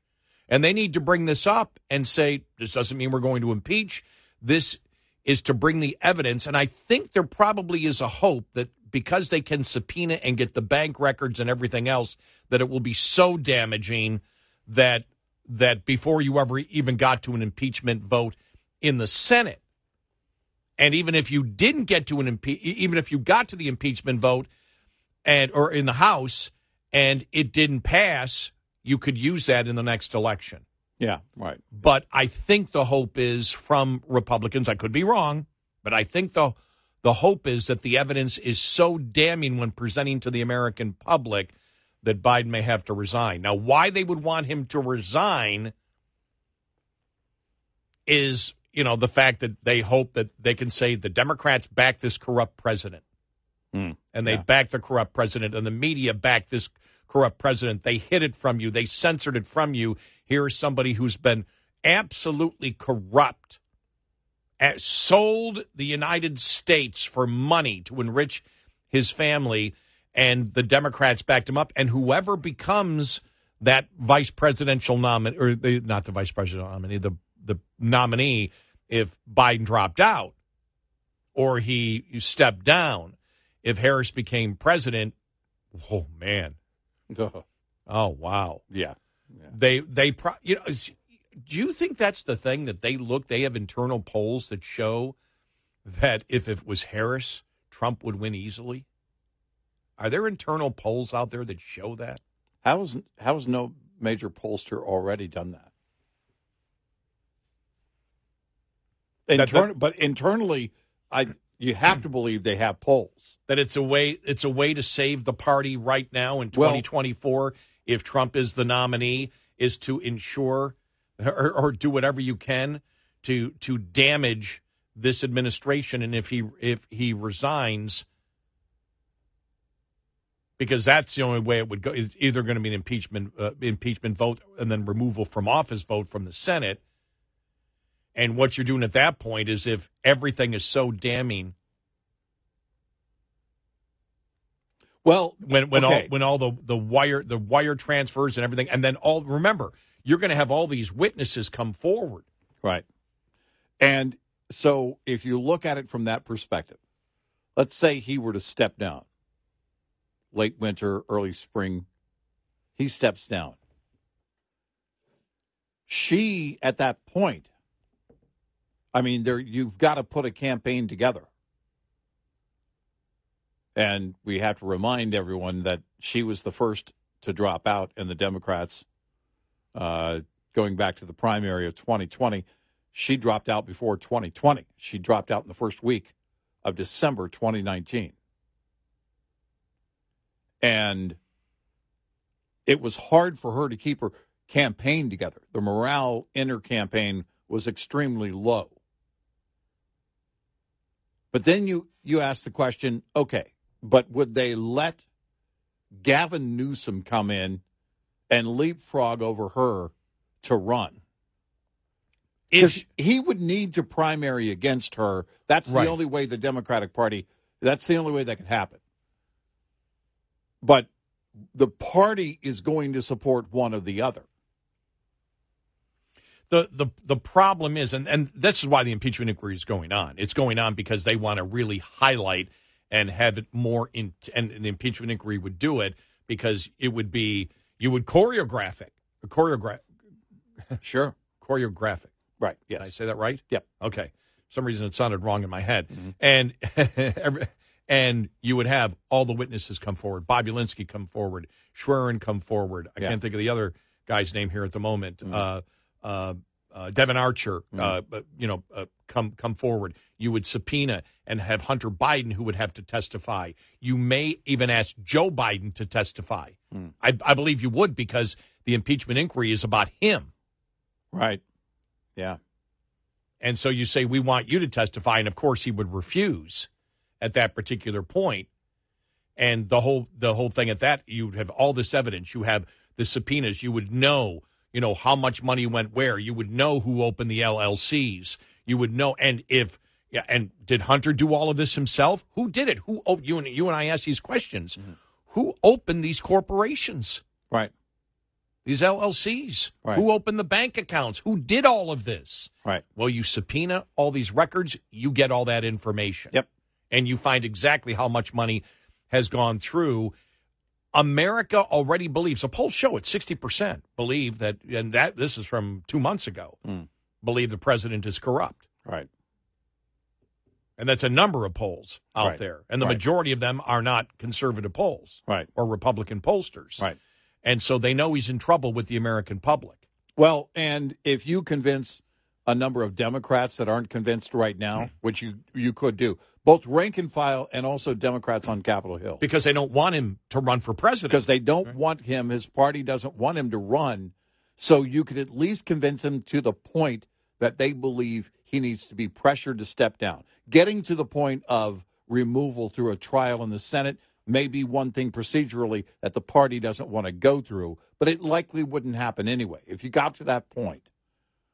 And they need to bring this up and say, this doesn't mean we're going to impeach. This is to bring the evidence. And I think there probably is a hope that because they can subpoena and get the bank records and everything else, that it will be so damaging that that before you ever even got to an impeachment vote in the Senate, and even if you didn't get to an impe- even if you got to the impeachment vote and or in the House and it didn't pass, you could use that in the next election. Yeah, right. But I think the hope is from Republicans. I could be wrong, but I think the the hope is that the evidence is so damning when presenting to the American public that Biden may have to resign. Now, why they would want him to resign is, you know, the fact that they hope that they can say the Democrats back this corrupt president. Mm, and they yeah. back the corrupt president, and the media backed this corrupt president. They hid it from you. They censored it from you. Here's somebody who's been absolutely corrupt, sold the United States for money to enrich his family, and the Democrats backed him up. And whoever becomes that vice presidential nominee, or the, not the vice presidential nominee, the the nominee, if Biden dropped out or he stepped down, if Harris became president, oh man, oh, oh wow, Yeah. they they pro- you know do you think that's the thing that they look they have internal polls that show that if it was Harris Trump would win easily are there internal polls out there that show that How's how's no major pollster already done that? Intern- that- but internally, I you have to believe they have polls. that it's a way it's a way to save the party right now in Well- 2024 if Trump is the nominee is to ensure or, or do whatever you can to to damage this administration and if he if he resigns because that's the only way it would go it's either going to be an impeachment uh, impeachment vote and then removal from office vote from the Senate and what you're doing at that point is if everything is so damning Well, when when okay. all when all the the wire the wire transfers and everything, and then all remember you're going to have all these witnesses come forward. Right. And so if you look at it from that perspective, let's say he were to step down late winter, early spring he steps down. She, at that point, I mean, there you've got to put a campaign together. And we have to remind everyone that she was the first to drop out in the Democrats uh, going back to the primary of 2020. She dropped out before 2020. She dropped out in the first week of December 2019. And it was hard for her to keep her campaign together. The morale in her campaign was extremely low. But then you, you ask the question okay, but would they let Gavin Newsom come in and leapfrog over her to run? Because he would need to primary against her. That's Right. the only way the Democratic Party, that's the only way that could happen. But the party is going to support one or the other. the the the problem is, and and this is why the impeachment inquiry is going on. It's going on because they want to really highlight and have it more in, and the impeachment inquiry would do it because it would be you would choreograph it, choreograph, sure, choreograph it. Right. Did Yes. I say that right? Yep. Okay. For some reason it sounded wrong in my head, mm-hmm. and every- and you would have all the witnesses come forward. Bobulinski come forward. Schwerin come forward. I Yeah. can't think of the other guy's name here at the moment. Uh, uh, uh, Devon Archer, uh, but, you know, uh, come come forward. You would subpoena and have Hunter Biden, who would have to testify. You may even ask Joe Biden to testify. I, I believe you would because the impeachment inquiry is about him. Right. Yeah. And so you say, we want you to testify. And of course, he would refuse at that particular point. And the whole the whole thing at that, you would have all this evidence. You have the subpoenas. You would know, you know, how much money went where. You would know who opened the LLCs. You would know, and if yeah, and did Hunter do all of this himself? Who did it? Who? Oh, you and you and I ask these questions. Mm-hmm. Who opened these corporations? Right. These LLCs. Right. Who opened the bank accounts? Who did all of this? Right. Well, you subpoena all these records, you get all that information. Yep. And you find exactly how much money has gone through. America already believes, a poll show it 60% believe that, and that this is from two months ago, hmm. believe the president is corrupt. Right. And that's a number of polls out Right. there. And the Right. majority of them are not conservative polls Right. or Republican pollsters. Right. And so they know he's in trouble with the American public. Well, and if you convince a number of Democrats that aren't convinced right now, mm-hmm. which you you could do, both rank and file and also Democrats on Capitol Hill, Because they don't want him to run for president. because they don't want him, his party doesn't want him to run, so you could at least convince him to the point that they believe he needs to be pressured to step down. Getting to the point of removal through a trial in the Senate may be one thing procedurally that the party doesn't want to go through, but it likely wouldn't happen anyway. If you got to that point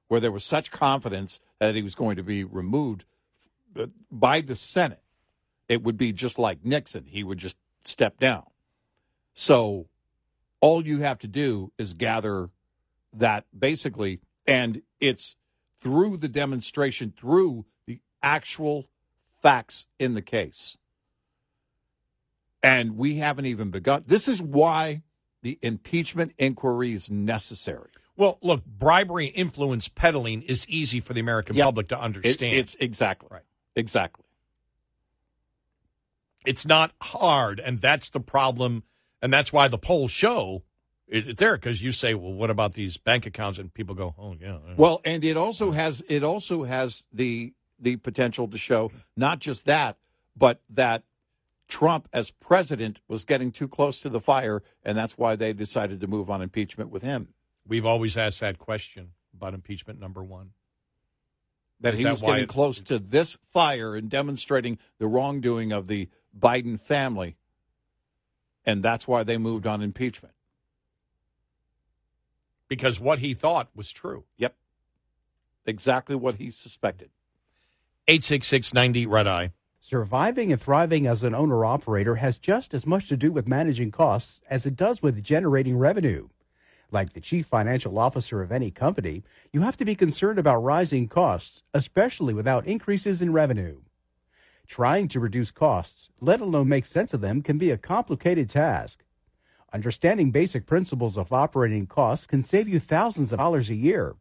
where there was such confidence that he was going to be removed uh, by the Senate, it would be just like Nixon. He would just step down. So all you have to do is gather that basically, and it's through the demonstration, through the actual facts in the case. And we haven't even begun. This is why the impeachment inquiry is necessary. Well, look, bribery, influence, peddling is easy for the American Yep. public to It- understand. it's exactly Right. Exactly. it's not hard, and that's the problem, and that's why the polls show it, it's there. Because you say, well, what about these bank accounts? And people go, oh yeah. yeah. Well, and it also has it also has the the potential to show not just that, but that Trump as president was getting too close to the fire, and that's why they decided to move on impeachment with him. We've always asked that question about impeachment number one. That Is he that was getting it- close to this fire and demonstrating the wrongdoing of the Biden family, and that's why they moved on impeachment. Because what he thought was true. Yep, exactly what he suspected. 86690 Red Eye. Surviving and thriving as an owner operator has just as much to do with managing costs as it does with generating revenue. Like the chief financial officer of any company, you have to be concerned about rising costs, especially without increases in revenue. Trying to reduce costs, let alone make sense of them, can be a complicated task. Understanding basic principles of operating costs can save you thousands of dollars a year.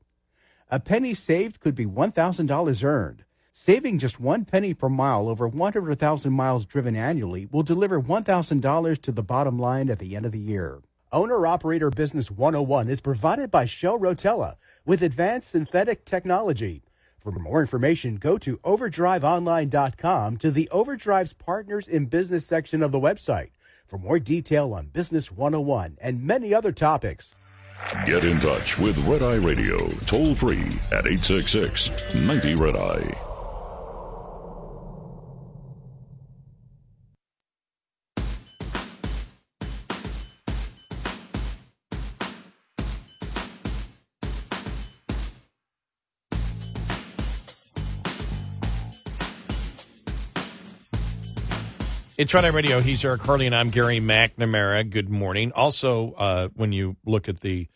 A penny saved could be $1,000 earned. Saving just one penny per mile over 100,000 miles driven annually will deliver $1,000 to the bottom line at the end of the year. Owner Operator Business 101 is provided by Shell Rotella with advanced synthetic technology. For more information, go to overdriveonline.com to the Overdrive's Partners in Business section of the website for more detail on Business 101 and many other topics. Get in touch with Red Eye Radio toll free at 866 90 Red Eye. It's Eye Radio. He's Eric Harley, and I'm Gary McNamara. Good morning. Also, uh, when you look at the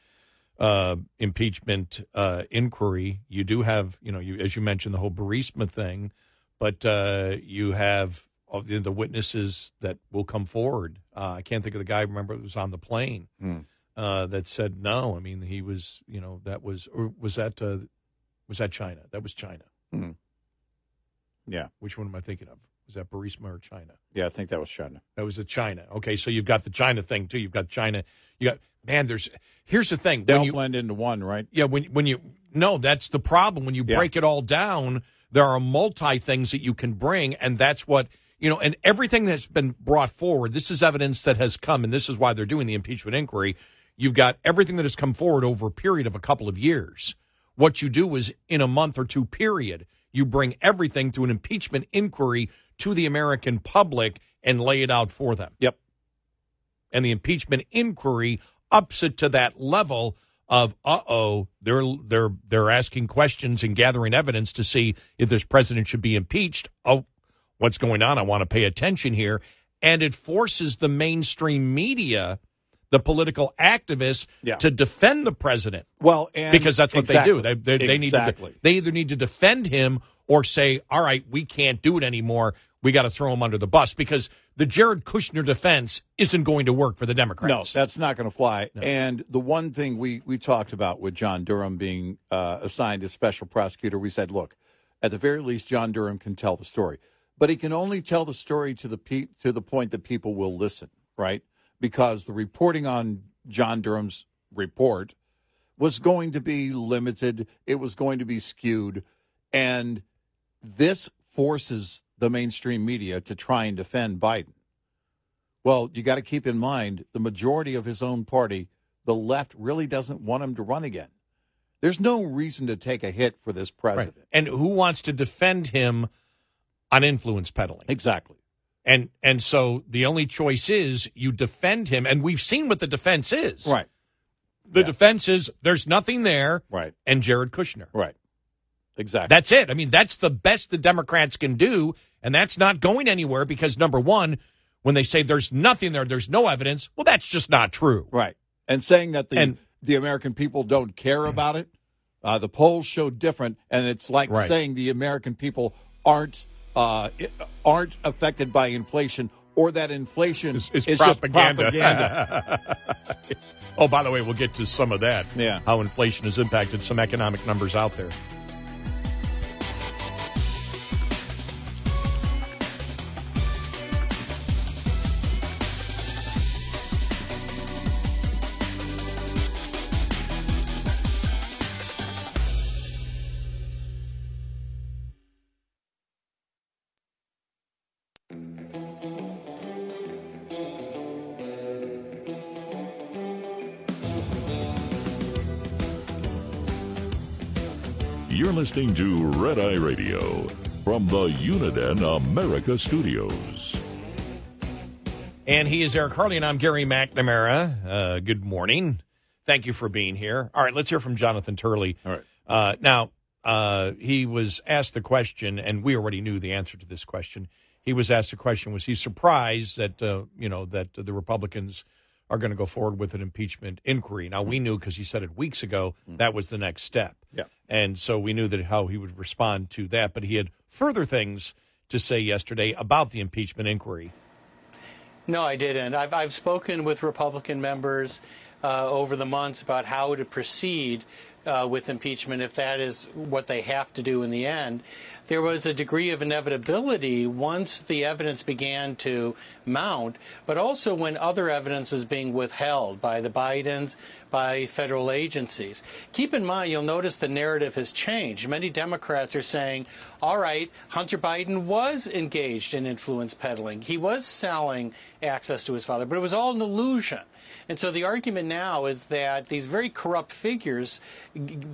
uh, impeachment uh, inquiry, you do have, you know, you as you mentioned, the whole Burisma thing, but uh, you have the, the witnesses that will come forward. Uh, I can't think of the guy. Remember, it was on the plane Mm. uh, that said no. I mean, he was, you know, that was or was that uh, was that China? That was China. Mm. Yeah. Which one am I thinking of? Was that Burisma or China? Yeah, I think that was China. That was a China. Okay, so you've got the China thing too. You've got China. You got man. There's here's the thing. They all you, blend into one, right? yeah, when when you no, that's the problem. When you Yeah. break it all down, there are multi things that you can bring, and that's what you know. And everything that's been brought forward, this is evidence that has come, and this is why they're doing the impeachment inquiry. You've got everything that has come forward over a period of a couple of years. What you do is in a month or two period, you bring everything to an impeachment inquiry to the American public and lay it out for them. Yep. And the impeachment inquiry ups it to that level of uh oh, they're they're they're asking questions and gathering evidence to see if this president should be impeached. Oh, what's going on? I want to pay attention here. And it forces the mainstream media, the political activists, Yeah. to defend the president. Well, and because that's what exactly. they do. They they, they need to they either need to defend him or say, "All right, we can't do it anymore. We got to throw him under the bus." Because the Jared Kushner defense isn't going to work for the Democrats. No, that's not going to fly. And the one thing we, we talked about with John Durham being uh, assigned as special prosecutor, we said, look, at the very least, John Durham can tell the story, but he can only tell the story to the pe- to the point that people will listen, right? Because the reporting on John Durham's report was going to be limited. It was going to be skewed, and this forces the mainstream media to try and defend Biden. Well, you got to keep in mind the majority of his own party, the left, really doesn't want him to run again. There's no reason to take a hit for this Right. president. And who wants to defend him on influence peddling? Exactly. And and so the only choice is you defend him, and we've seen what the defense is. Right. The defense is there's nothing there, Right. and Jared Kushner. Right. Exactly. That's it. I mean, that's the best the Democrats can do, and that's not going anywhere because number one, when they say there's nothing there, there's no evidence. Well, that's just not true. right. And saying that the And- the American people don't care about it, uh, the polls show different, and it's like Right. saying the American people aren't uh, aren't affected by inflation, or that inflation it's is just propaganda. propaganda. oh, by the way, we'll get to some of that. Yeah. How inflation has impacted some economic numbers out there. Listening to Red Eye Radio from the Uniden America Studios. And he is Eric Harley, and I'm Gary McNamara. Uh, good morning. Thank you for being here. All right, let's hear from Jonathan Turley. All right. Uh, now, uh, he was asked the question, and we already knew the answer to this question. He was asked the question: Was he surprised that uh, you know that the Republicans are going to go forward with an impeachment inquiry? Now we knew because he said it weeks ago that was the next step. Yeah. and so we knew that how he would respond to that. But he had further things to say yesterday about the impeachment inquiry. No, I didn't. I've, I've spoken with Republican members uh, over the months about how to proceed uh, with impeachment if that is what they have to do in the end. There was a degree of inevitability once the evidence began to mount, but also when other evidence was being withheld by the Bidens, by federal agencies. Keep in mind, you'll notice the narrative has changed. Many Democrats are saying, all right, Hunter Biden was engaged in influence peddling. He was selling access to his father, but it was all an illusion. And so the argument now is that these very corrupt figures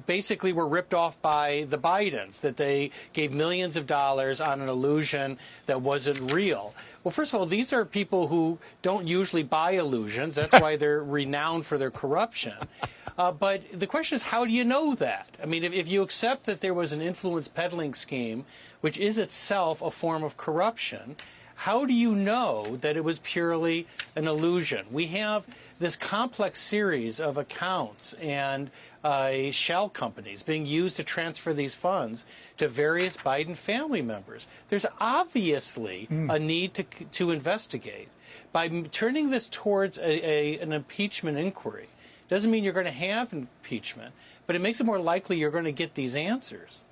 basically were ripped off by the Bidens, that they gave millions of dollars on an illusion that wasn't real. Well, first of all, these are people who don't usually buy illusions. That's why they're renowned for their corruption. Uh, but the question is, how do you know that? I mean, if, if you accept that there was an influence peddling scheme, which is itself a form of corruption, how do you know that it was purely an illusion? We have this complex series of accounts and uh, shell companies being used to transfer these funds to various Biden family members. There's obviously mm. a need to, to investigate. By turning this towards a, a, an impeachment inquiry, doesn't mean you're going to have impeachment, but it makes it more likely you're going to get these answers.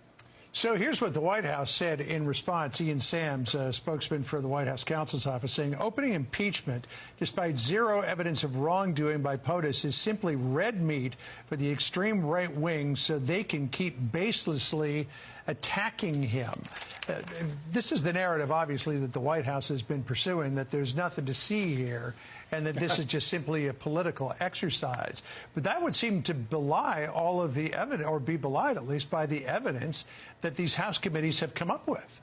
So here's what the White House said in response. Ian Sams, a spokesman for the White House counsel's office, saying opening impeachment, despite zero evidence of wrongdoing by POTUS, is simply red meat for the extreme right wing so they can keep baselessly attacking him. Uh, this is the narrative, obviously, that the White House has been pursuing, that there's nothing to see here and that this is just simply a political exercise. But that would seem to belie all of the evidence, or be belied at least by the evidence that these House committees have come up with.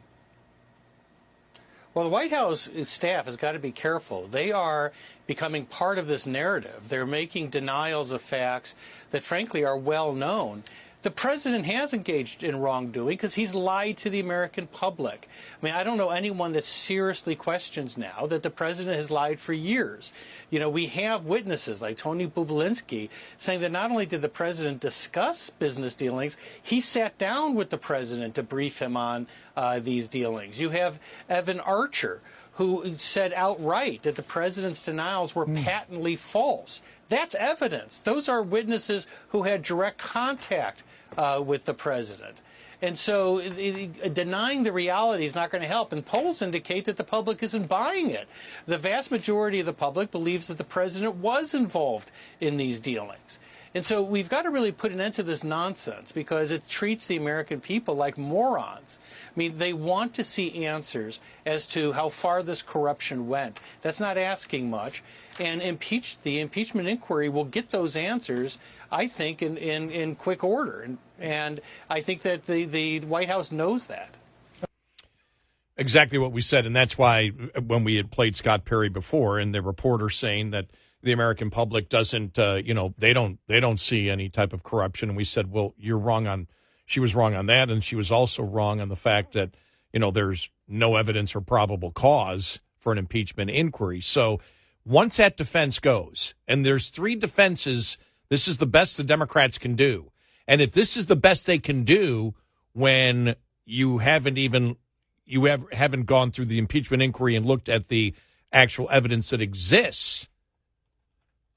Well, the White House staff has got to be careful. They are becoming part of this narrative. They're making denials of facts that, frankly, are well known. The president has engaged in wrongdoing because he's lied to the American public. I mean, I don't know anyone that seriously questions now that the president has lied for years. You know, we have witnesses like Tony Bobulinski saying that not only did the president discuss business dealings, he sat down with the president to brief him on uh, these dealings. You have Devon Archer who said outright that the president's denials were mm. patently false. That's evidence. Those are witnesses who had direct contact uh, with the president. And so denying the reality is not going to help. And polls indicate that the public isn't buying it. The vast majority of the public believes that the president was involved in these dealings. And so we've got to really put an end to this nonsense because it treats the American people like morons. I mean, they want to see answers as to how far this corruption went. That's not asking much. And impeach the impeachment inquiry will get those answers, I think, in, in, in quick order. And, and I think that the, the White House knows that. Exactly what we said. And that's why when we had played Scott Perry before and the reporter saying that the American public doesn't, uh, you know, they don't they don't see any type of corruption. And we said, well, you're wrong on. She was wrong on that, and she was also wrong on the fact that you know there's no evidence or probable cause for an impeachment inquiry. So once that defense goes, and there's three defenses, this is the best the Democrats can do. And if this is the best they can do when you haven't even you have, haven't gone through the impeachment inquiry and looked at the actual evidence that exists,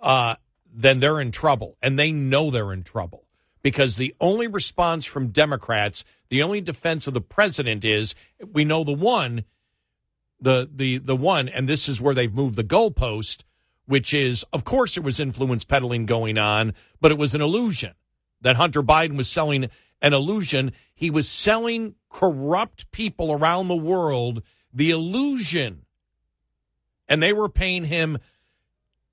uh, then they're in trouble. And they know they're in trouble because the only response from Democrats, the only defense of the president is we know the one, the the the one, and this is where they've moved the goalpost, which is of course there was influence peddling going on, but it was an illusion that Hunter Biden was selling an illusion. He was selling corrupt people around the world the illusion, and they were paying him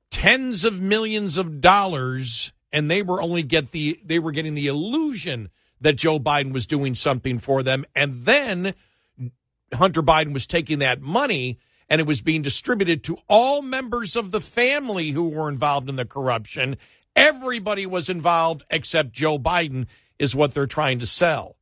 tens of millions of dollars and they were only get the they were getting the illusion that Joe Biden was doing something for them and then Hunter Biden was taking that money and it was being distributed to all members of the family who were involved in the corruption. Everybody was involved except Joe Biden is what they're trying to sell.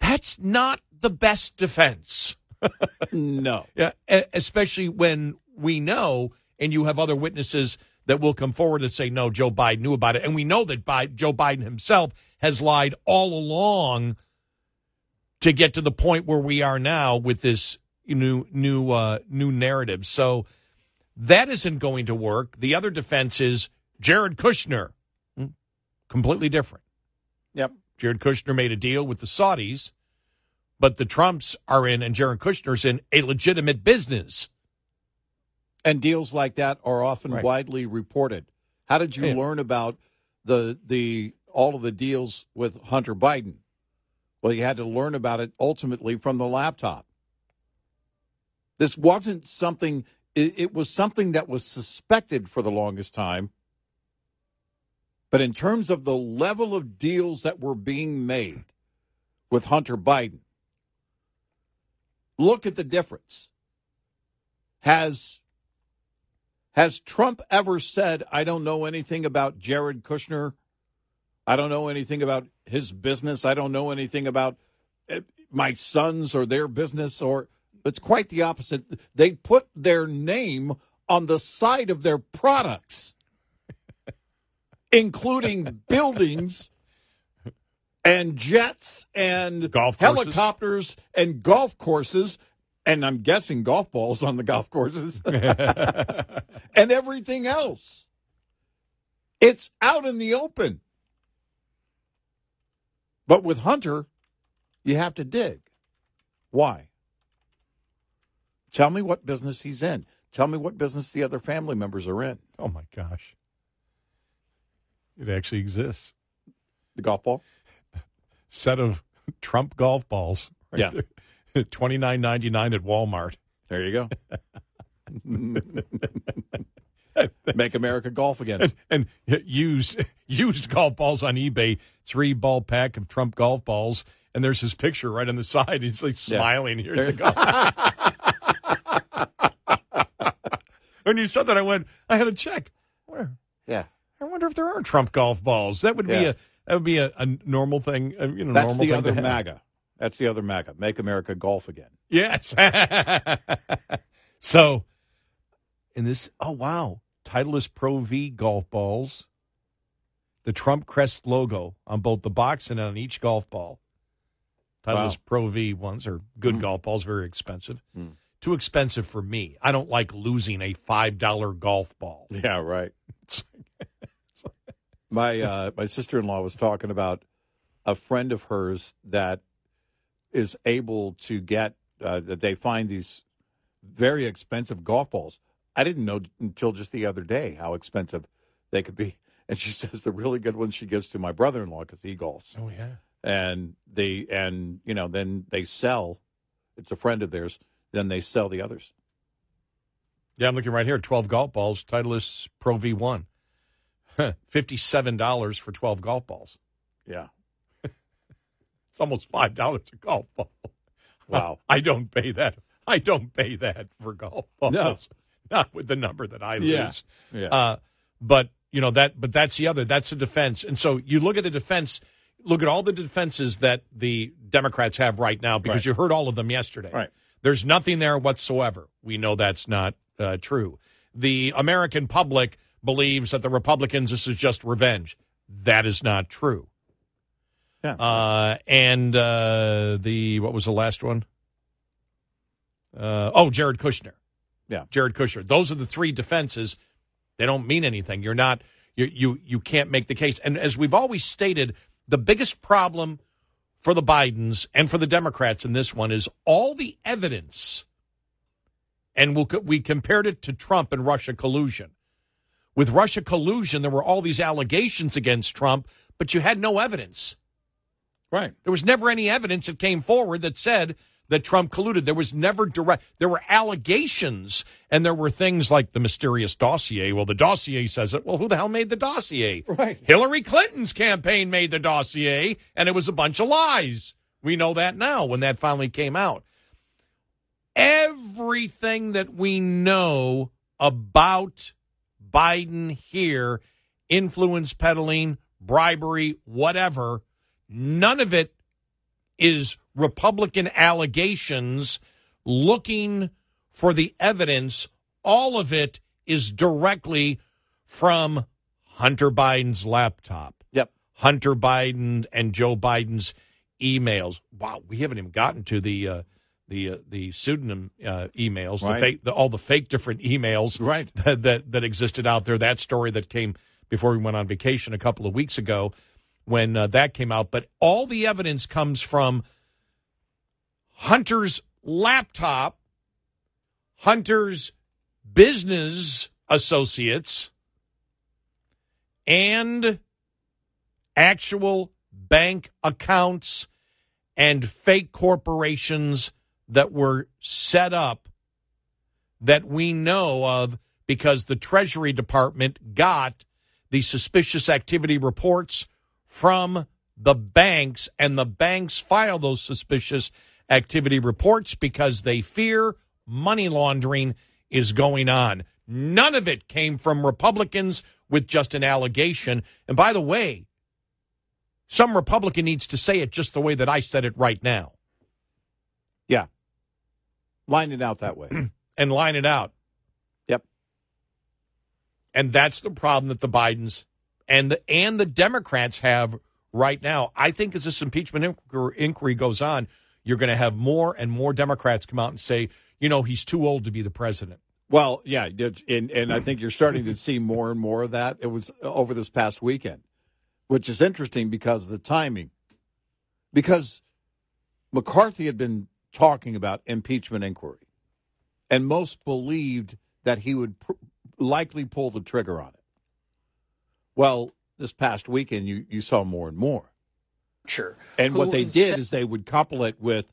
That's not the best defense. No. Yeah especially when we know and you have other witnesses that will come forward and say, no, Joe Biden knew about it. And we know that Joe Biden himself has lied all along to get to the point where we are now with this new new uh, new narrative. So That isn't going to work. The other defense is Jared Kushner. Hmm. Completely different. Yep. Jared Kushner made a deal with the Saudis, but the Trumps are in, and Jared Kushner's in a legitimate business. And deals like that are often Right. widely reported. How did you Yeah. learn about the the all of the deals with Hunter Biden? Well, you had to learn about it ultimately from the laptop. This wasn't something it, was something that was suspected for the longest time. But in terms of the level of deals that were being made with Hunter Biden, look at the difference. Has has Trump ever said, I don't know anything about Jared Kushner? I don't know anything about his business. I don't know anything about eh, my sons or their business or it's quite the opposite. They put their name on the side of their products, including buildings and jets and Golf courses. helicopters and golf courses. And I'm guessing golf balls on the golf courses and everything else. It's out in the open. But with Hunter, you have to dig. Why? Tell me what business he's in. Tell me what business the other family members are in. Oh my gosh. It actually exists. The golf ball? Set of Trump golf balls. Yeah. Twenty nine ninety nine at Walmart. There you go. Make America golf again. And, and used used golf balls on eBay, three ball pack of Trump golf balls, and there's his picture right on the side. He's like Yeah. smiling here. There- when you said that, I went, I had to check. Where? Yeah. I wonder if there are Trump golf balls. That would be a that would be a, a normal thing. uh, You know, That's normal the thing other. MAGA. That's the other MAGA. Make America golf again. Yes. so, in this, oh wow, Titleist Pro V golf balls, the Trump crest logo on both the box and on each golf ball. Titleist Wow. Pro V ones are good Mm. golf balls, very expensive. Mm. Too expensive for me. I don't like losing a five dollar golf ball. Yeah, right. my uh, my sister in law was talking about a friend of hers that is able to get uh, that they find these very expensive golf balls. I didn't know until just the other day how expensive they could be. And she says the really good ones she gives to my brother in law because he golfs. Oh yeah. And they and you know then they sell. It's a friend of theirs. Then they sell the others. Yeah, I'm looking right here. Twelve golf balls, Titleist Pro V one. Fifty-seven dollars for twelve golf balls. Yeah. It's almost five dollars a golf ball. Wow. I don't pay that. I don't pay that for golf balls. No. Not with the number that I Yeah. lose. Yeah. Uh, but you know that. But that's the other. That's a defense. And so you look at the defense. Look at all the defenses that the Democrats have right now because Right. you heard all of them yesterday. Right. There's nothing there whatsoever. We know that's not uh, true. The American public believes that the Republicans, this is just revenge. That is not true. Yeah. Uh, and uh, the, what was the last one? Uh, oh, Jared Kushner. Yeah. Jared Kushner. Those are the three defenses. They don't mean anything. You're not, you, you, you can't make the case. And as we've always stated, the biggest problem for the Bidens and for the Democrats in this one is all the evidence. And we'll, we compared it to Trump and Russia collusion. With Russia collusion, there were all these allegations against Trump, but you had no evidence. Right. There was never any evidence that came forward that said that Trump colluded. There was never direct. There were allegations, and there were things like the mysterious dossier. Well, the dossier says it. Well, who the hell made the dossier? Right. Hillary Clinton's campaign made the dossier, and it was a bunch of lies. We know that now when that finally came out. Everything that we know about Biden here, influence peddling, bribery, whatever, none of it is Republican allegations looking for the evidence. All of it is directly from Hunter Biden's laptop. Yep. Hunter Biden and Joe Biden's emails. Wow, we haven't even gotten to the uh, the uh, the pseudonym uh, emails, the fake, the, all the fake different emails Right. that, that that existed out there. That story that came before we went on vacation a couple of weeks ago, when uh, that came out. But all the evidence comes from Hunter's laptop, Hunter's business associates, and actual bank accounts and fake corporations that were set up that we know of because the Treasury Department got the suspicious activity reports from the banks, and the banks file those suspicious activity reports because they fear money laundering is going on. None of it came from Republicans with just an allegation. And by the way, some Republican needs to say it just the way that I said it right now. Yeah. Line it out that way. and line it out. Yep. And that's the problem that the Bidens and the and the Democrats have right now. I think as this impeachment inquiry goes on, you're going to have more and more Democrats come out and say, you know, he's too old to be the president. Well, yeah, and and I think you're starting to see more and more of that. It was uh, over this past weekend, which is interesting because of the timing. Because McCarthy had been talking about impeachment inquiry, and most believed that he would pr- likely pull the trigger on it. Well, this past weekend, you you saw more and more. Sure. And what they did said- is they would couple it with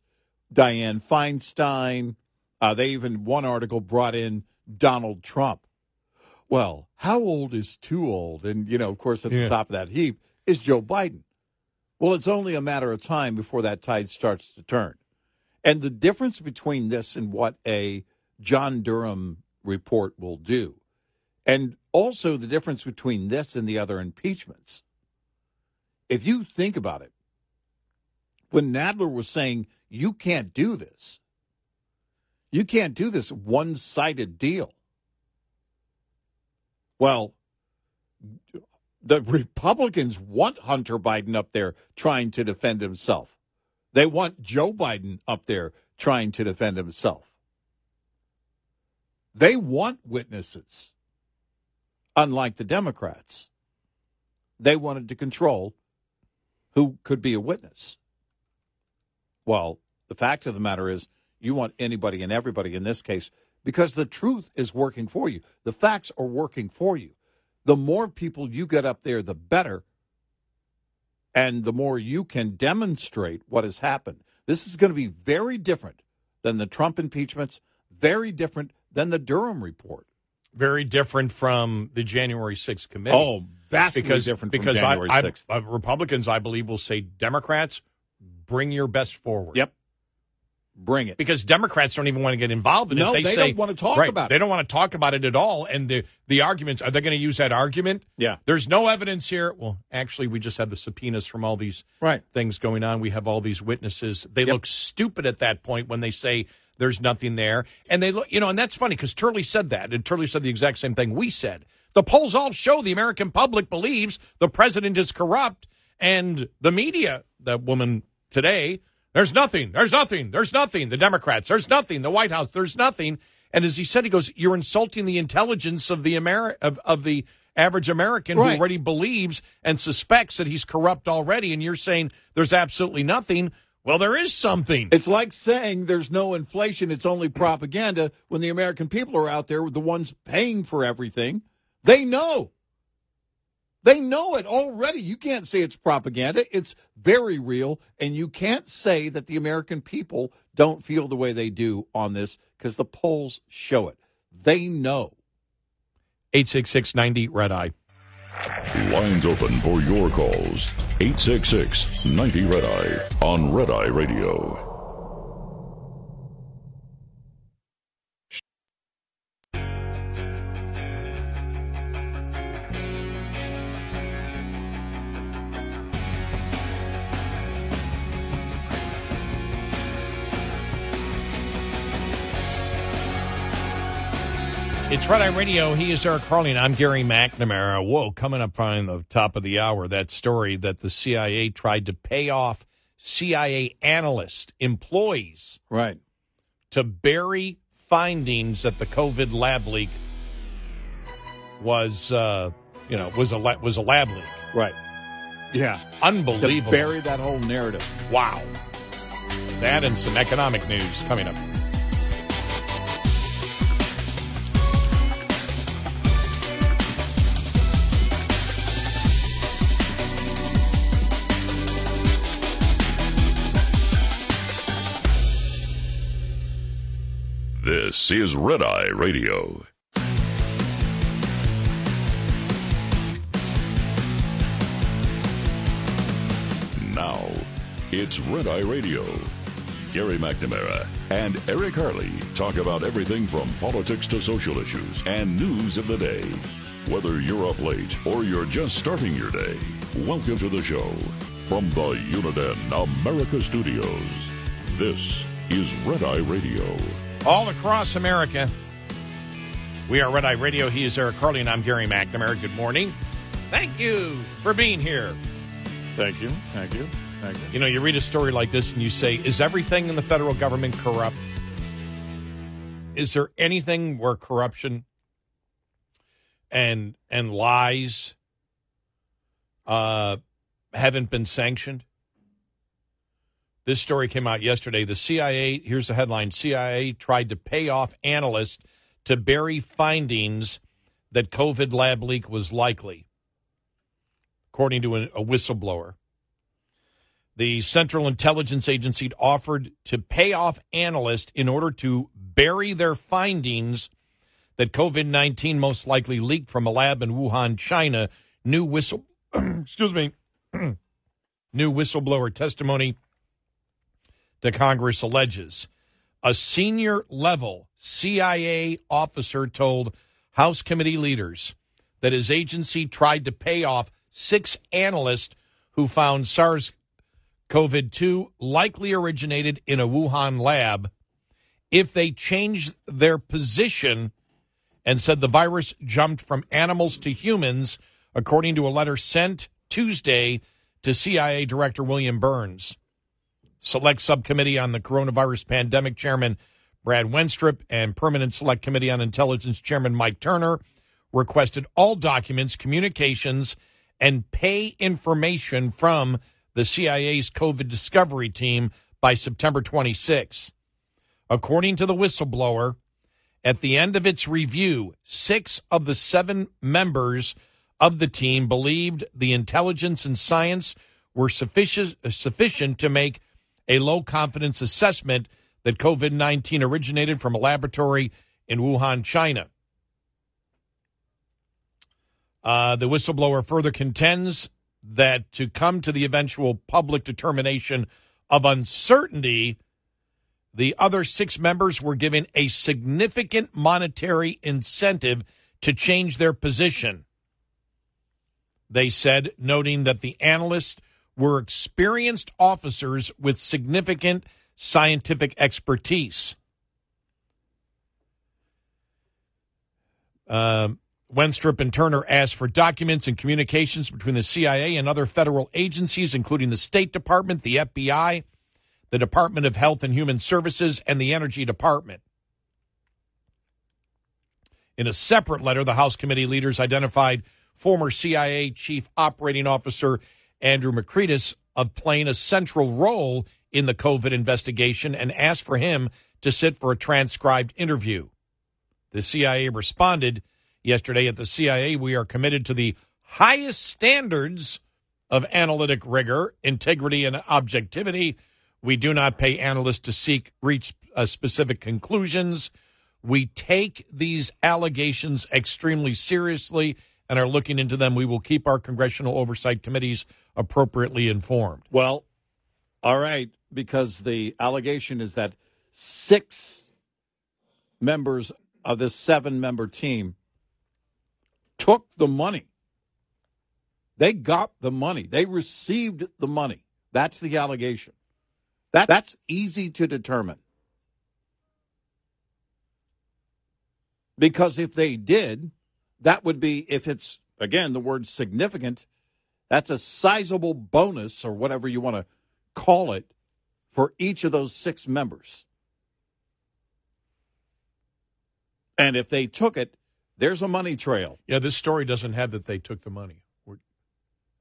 Dianne Feinstein. Uh, they even one article brought in Donald Trump. Well, how old is too old? And you know, of course, at Yeah. the top of that heap is Joe Biden. Well, it's only a matter of time before that tide starts to turn. And the difference between this and what a John Durham report will do, and also the difference between this and the other impeachments, if you think about it, when Nadler was saying, you can't do this, you can't do this one sided deal. Well, the Republicans want Hunter Biden up there trying to defend himself. They want Joe Biden up there trying to defend himself. They want witnesses, unlike the Democrats. They wanted to control who could be a witness. Well, the fact of the matter is, you want anybody and everybody in this case because the truth is working for you. The facts are working for you. The more people you get up there, the better. And the more you can demonstrate what has happened. This is going to be very different than the Trump impeachments, very different than the Durham report. Very different from the January 6th committee. Oh, vastly because, different from because January I, 6th. I, uh, Republicans, I believe, will say Democrats, bring your best forward. Yep. Bring it. Because Democrats don't even want to get involved. And No, if they, they say, don't want to talk right, about it. They don't want to talk about it at all. And the, the arguments, are they going to use that argument? Yeah. There's no evidence here. Well, actually, we just had the subpoenas from all these Right. things going on. We have all these witnesses. They look stupid at that point when they say there's nothing there. And they look, you know, and that's funny because Turley said that. And Turley said the exact same thing we said. The polls all show the American public believes the president is corrupt. And the media, that woman today, there's nothing, there's nothing, there's nothing. The Democrats, there's nothing. The White House, there's nothing. And as he said, he goes, "You're insulting the intelligence of the Ameri- of, of the average American Right. who already believes and suspects that he's corrupt already." And you're saying there's absolutely nothing. Well, there is something. It's like saying there's no inflation, it's only propaganda when the American people are out there, the ones paying for everything. They know. They know it already. You can't say it's propaganda. It's very real. And you can't say that the American people don't feel the way they do on this because the polls show it. They know. 866 90 Red Eye. Lines open for your calls. 866 90 Red Eye on Red Eye Radio. It's Red Eye Radio. He is Eric Harley, and I'm Gary McNamara. Whoa, coming up on the top of the hour, that story that the CIA tried to pay off CIA analysts, employees, Right. to bury findings that the COVID lab leak was, uh, you know, was a la- was a lab leak. Right. Yeah. Unbelievable. To bury that whole narrative. Wow. That and some economic news coming up. This is Red Eye Radio. Now, it's Red Eye Radio. Gary McNamara and Eric Harley talk about everything from politics to social issues and news of the day. Whether you're up late or you're just starting your day, welcome to the show. From the Uniden America Studios, this is Red Eye Radio. All across America. We are Red Eye Radio. He is Eric Harley, and I'm Gary McNamara. Good morning. Thank you for being here. Thank you. Thank you. Thank you. You know, you read a story like this and you say, is everything in the federal government corrupt? Is there anything where corruption and and lies uh, haven't been sanctioned? This story came out yesterday. The CIA, here's the headline CIA tried to pay off analysts to bury findings that COVID lab leak was likely, according to a, whistleblower. The Central Intelligence Agency offered to pay off analysts in order to bury their findings that COVID 19 most likely leaked from a lab in Wuhan, China. New whistle, excuse me, new whistleblower testimony to Congress alleges. A senior level CIA officer told House committee leaders that his agency tried to pay off six analysts who found SARS CoV 2 likely originated in a Wuhan lab if they changed their position and said the virus jumped from animals to humans, according to a letter sent Tuesday to CIA Director William Burns. Select Subcommittee on the Coronavirus Pandemic Chairman Brad Wenstrup and Permanent Select Committee on Intelligence Chairman Mike Turner requested all documents, communications, and pay information from the CIA's COVID discovery team by September 26. According to the whistleblower, at the end of its review, six of the seven members of the team believed the intelligence and science were sufficient, sufficient to make a low confidence assessment that COVID 19 originated from a laboratory in Wuhan, China. Uh, the whistleblower further contends that to come to the eventual public determination of uncertainty, the other six members were given a significant monetary incentive to change their position. They said, noting that the analysts were experienced officers with significant scientific expertise. Um, Wenstrup and Turner asked for documents and communications between the CIA and other federal agencies, including the State Department, the FBI, the Department of Health and Human Services, and the Energy Department. In a separate letter, the House committee leaders identified former CIA Chief Operating Officer Andrew Makridis of playing a central role in the COVID investigation and asked for him to sit for a transcribed interview. The CIA responded yesterday at the CIA, we are committed to the highest standards of analytic rigor, integrity, and objectivity. We do not pay analysts to seek reach uh, specific conclusions. We take these allegations extremely seriously and are looking into them. We will keep our congressional oversight committees appropriately informed. Well, all right, because the allegation is that six members of this seven member team took the money. They got the money. They received the money. That's the allegation. That, that's easy to determine. Because if they did, that would be, if it's, again, the word significant, that's a sizable bonus or whatever you want to call it for each of those six members. And if they took it, there's a money trail. Yeah, this story doesn't have that they took the money.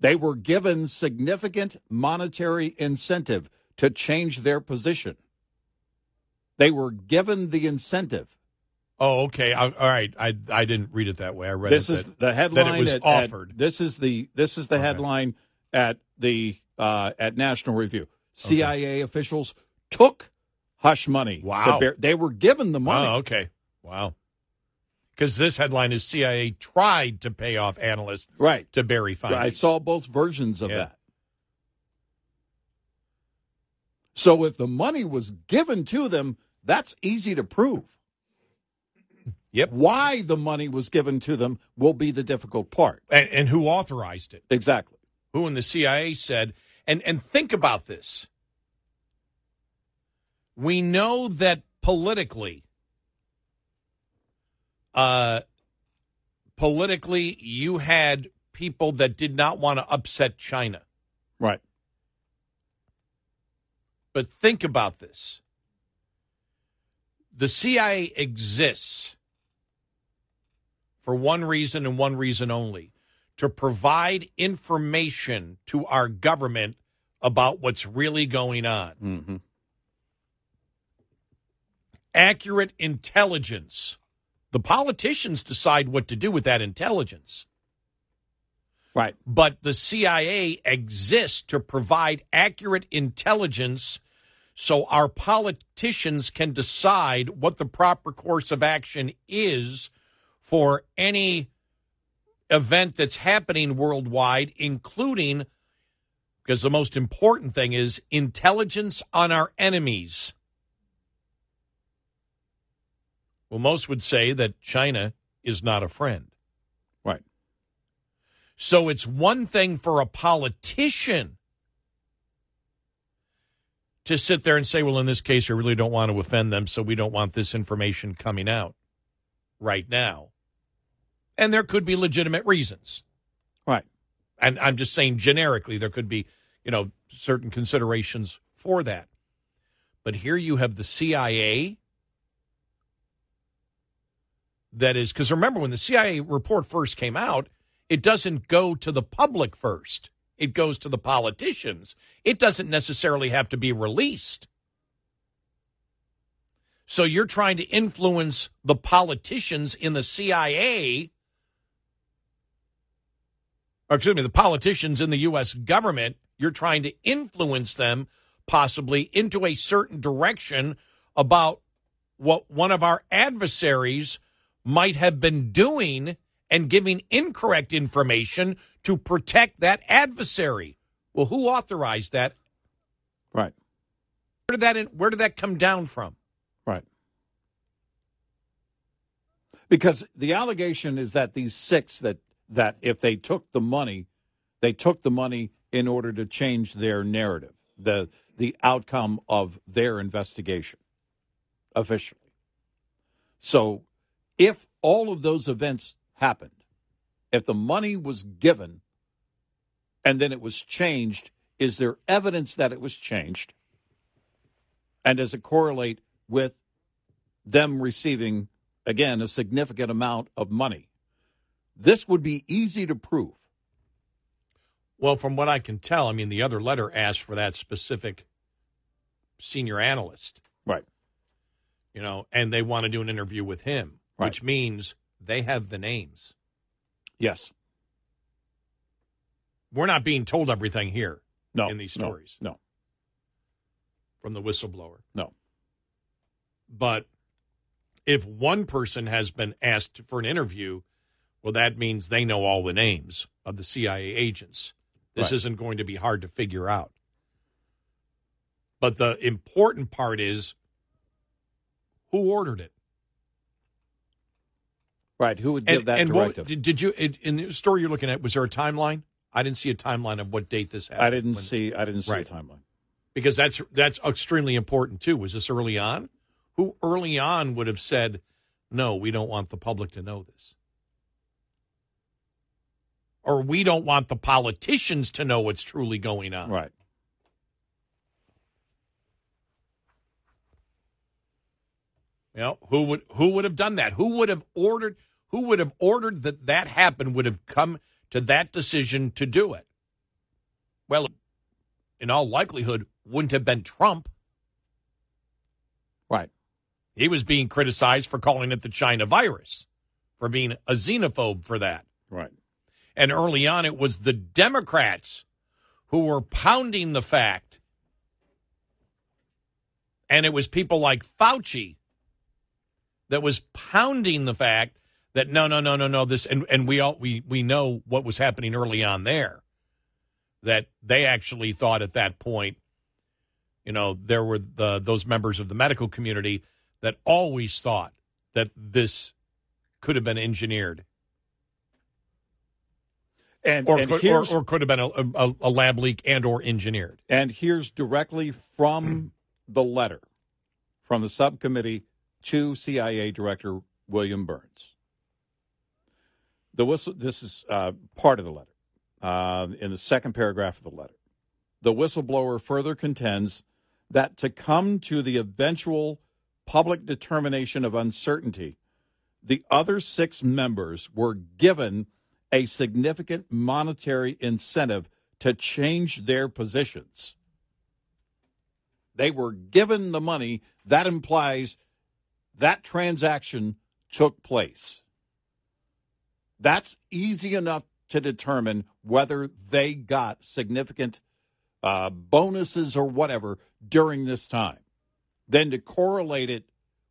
They were given significant monetary incentive to change their position. They were given the incentive. Oh, okay. I, all right. I I didn't read it that way. I read This is that, the headline. that it was at- at- offered. this is the this is the headline at the uh, at National Review. CIA officials took hush money. Wow. bear- they were given the money. Oh, okay. Wow. Because this headline is CIA tried to pay off analysts right to bury findings. I saw both versions of Yeah. that. So if the money was given to them, that's easy to prove. Yep. Why the money was given to them will be the difficult part. and, and who authorized it? Exactly. Who in the CIA said, and and think about this. We know that politically, uh, politically, you had people that did not want to upset China. Right. But think about this. The CIA exists for one reason and one reason only to provide information to our government about what's really going on. Mm-hmm. Accurate intelligence. The politicians decide what to do with that intelligence. Right. But the CIA exists to provide accurate intelligence so our politicians can decide what the proper course of action is for any event that's happening worldwide, including because the most important thing is intelligence on our enemies. Well, most would say that China is not a friend. Right. So it's one thing for a politician to sit there and say, well, in this case, we really don't want to offend them, so we don't want this information coming out right now. And there could be legitimate reasons. Right. And I'm just saying generically, there could be, you know, certain considerations for that. But here you have the CIA that is, because remember, when the CIA report first came out, it doesn't go to the public first, it goes to the politicians. It doesn't necessarily have to be released. So you're trying to influence the politicians in the CIA, or excuse me, the politicians in the U.S. government. You're trying to influence them possibly into a certain direction about what one of our adversaries might have been doing and giving incorrect information to protect that adversary. Well, who authorized that? Right. Where did that where did that come down from? Right. Because the allegation is that these six that that if they took the money, they took the money in order to change their narrative, the the outcome of their investigation officially. So if all of those events happened, if the money was given and then it was changed, is there evidence that it was changed? And does it correlate with them receiving, again, a significant amount of money? This would be easy to prove. Well, from what I can tell, I mean, the other letter asked for that specific senior analyst. Right. You know, and they want to do an interview with him, Right. which means they have the names. Yes. We're not being told everything here No. in these no, stories No. from the whistleblower. No. But if one person has been asked for an interview, well, that means they know all the names of the CIA agents. This Right. isn't going to be hard to figure out. But the important part is who ordered it. Right. Who would give that and what- directive? did, did you in the story you're looking at? Was there a timeline? I didn't see a timeline of what date this happened. I didn't when- see. I didn't see Right. a timeline. because that's that's extremely important too. Was this early on? Who early on would have said, "No, we don't want the public to know this," or "We don't want the politicians to know what's truly going on." Right. You know, who would who would have done that? Who would have ordered who would have ordered that that happen would have come to that decision to do it? Well, in all likelihood, wouldn't have been Trump. Right. He was being criticized for calling it the China virus, for being a xenophobe for that. Right. And early on, it was the Democrats who were pounding the fact. And it was people like Fauci that was pounding the fact that no, no, no, no, no, this, and, and we all, we, we know what was happening early on there. That they actually thought at that point, you know, there were the, those members of the medical community that always thought that this could have been engineered And, or and could, or, or could have been a, a, a lab leak and or engineered. and here's directly from the letter from the subcommittee to CIA Director William Burns. The whistle. This is uh, part of the letter. Uh, in the second paragraph of the letter, the whistleblower further contends that to come to the eventual public determination of uncertainty, the other six members were given a significant monetary incentive to change their positions. They were given the money. That implies that transaction took place. That's easy enough to determine whether they got significant uh, bonuses or whatever during this time. Then to correlate it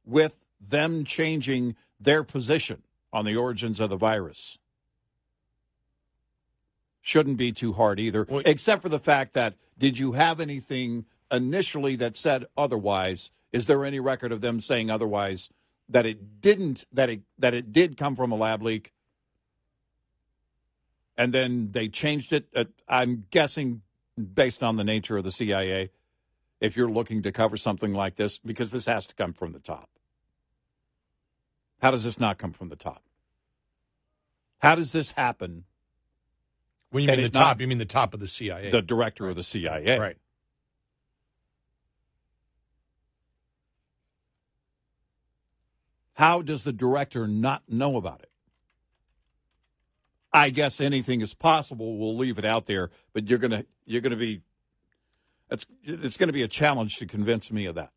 with them changing their position on the origins of the virus shouldn't be too hard either, except for the fact that did you have anything initially that said otherwise? Is there any record of them saying otherwise that it didn't that it that it did come from a lab leak? And then they changed it. Uh, I'm guessing based on the nature of the CIA, if you're looking to cover something like this, because this has to come from the top. How does this not come from the top? How does this happen? When you And mean the it not- top, you mean the top of the CIA. the director of the CIA. Right. How does the director not know about it? I guess anything is possible. We'll leave it out there, but you're gonna you're gonna be it's it's gonna be a challenge to convince me of that.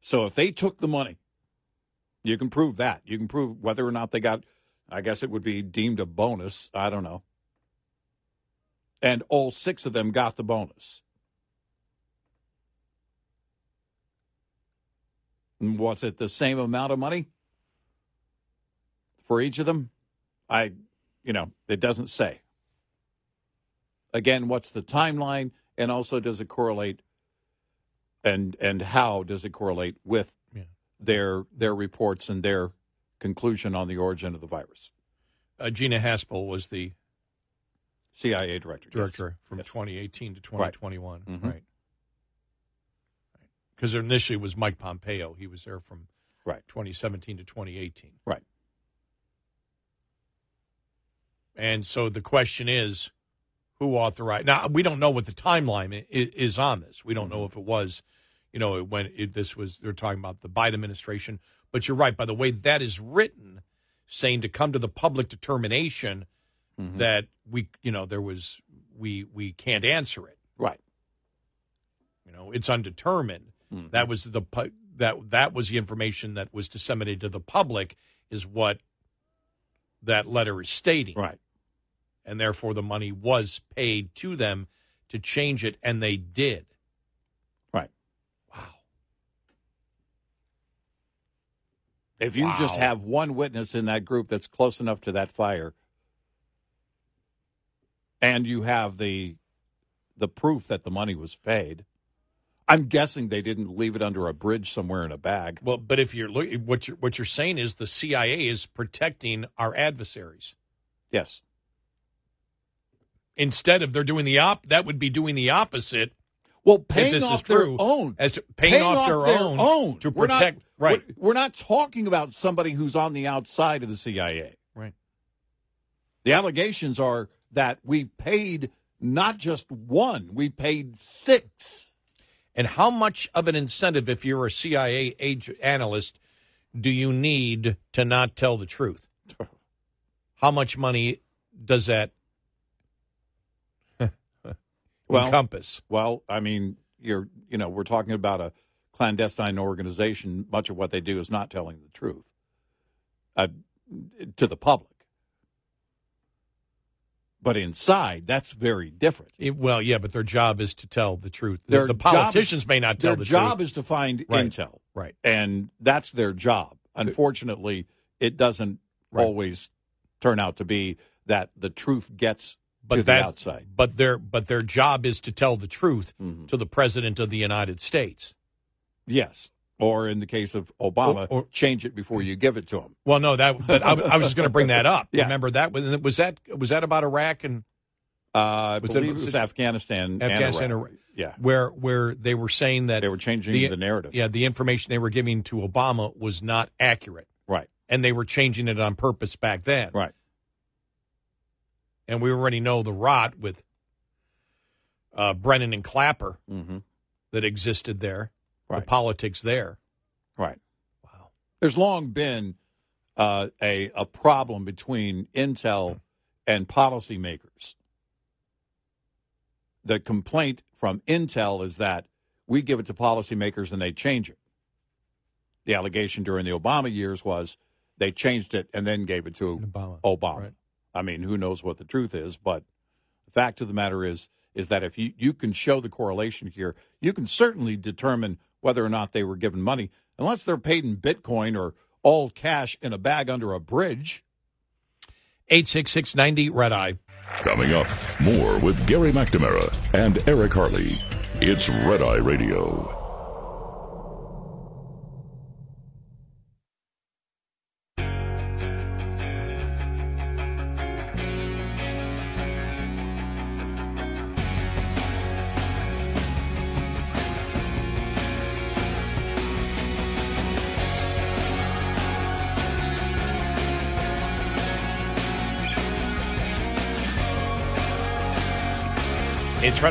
So if they took the money, you can prove that. You can prove whether or not they got I guess it would be deemed a bonus. I don't know. And all six of them got the bonus. Was it the same amount of money for each of them? I, you know, it doesn't say. Again, what's the timeline, and also does it correlate, and and how does it correlate with their their reports and their conclusion on the origin of the virus? Uh, Gina Haspel was the CIA director. yes. director from Yes. 2018 to Right. 2021. Mhm. Right. Because initially it was Mike Pompeo. He was there from right 2017 to 2018. Right. And so the question is, who authorized? Now we don't know what the timeline is on this. We don't know Mm-hmm. if it was, you know, when it, this was. They're talking about the Biden administration. But you're right. By the way that is written, saying to come to the public determination Mm-hmm. that we, you know, there was we we can't answer it. Right. You know, it's undetermined. Mm-hmm. That was the that that was the information that was disseminated to the public is what that letter is stating. Right. And therefore the money was paid to them to change it and they did. Right. Wow. If you just have one witness in that group that's close enough to that fire, and you have the the proof that the money was paid, I'm guessing they didn't leave it under a bridge somewhere in a bag. Well, but if you're looking what you're what you're saying is the CIA is protecting our adversaries. Yes. Instead of they're doing the op that would be doing the opposite. Well, if paying this off is their true, own, as paying, off, their, own, to protect right. We're, we're not talking about somebody who's on the outside of the CIA. Right. The allegations are that we paid not just one. We paid six. And how much of an incentive, if you're a CIA age analyst, do you need to not tell the truth? How much money does that well, encompass? Well, I mean, you're you know we're talking about a clandestine organization. Much of what they do is not telling the truth uh, to the public. But inside, that's very different. It- well, yeah, but their job is to tell the truth. The, Their the is- politicians may not tell the truth. their the job is to find Right. intel, Right. and that's their job. Unfortunately, it doesn't always turn out to be that the truth gets to But the that, outside. but their but their job is to tell the truth Mm-hmm. to the president of the United States. Yes, or in the case of Obama, Or- or- change it before you give it to him. Well, no, that but I, I was just going to bring that up. Yeah. Remember that was was that was that about Iraq and Uh, I Was it- believe it was Afghanistan, Afghanistan, and or- Iraq. Yeah, where where they were saying that they were changing the, narrative. Yeah, the information they were giving to Obama was not accurate, Right, and they were changing it on purpose back then. right. And we already know the rot with uh, Brennan and Clapper Mm-hmm. that existed there, the politics there. Right. Wow. There's long been uh, a a problem between Intel and policymakers. The complaint from Intel is that we give it to policymakers and they change it. The allegation during the Obama years was they changed it and then gave it to Obama. Obama. I mean, who knows what the truth is, but the fact of the matter is is that if you, you can show the correlation here, you can certainly determine whether or not they were given money, unless they're paid in Bitcoin or all cash in a bag under a bridge. 86690 Red Eye. Coming up, more with Gary McNamara and Eric Harley. It's Red Eye Radio.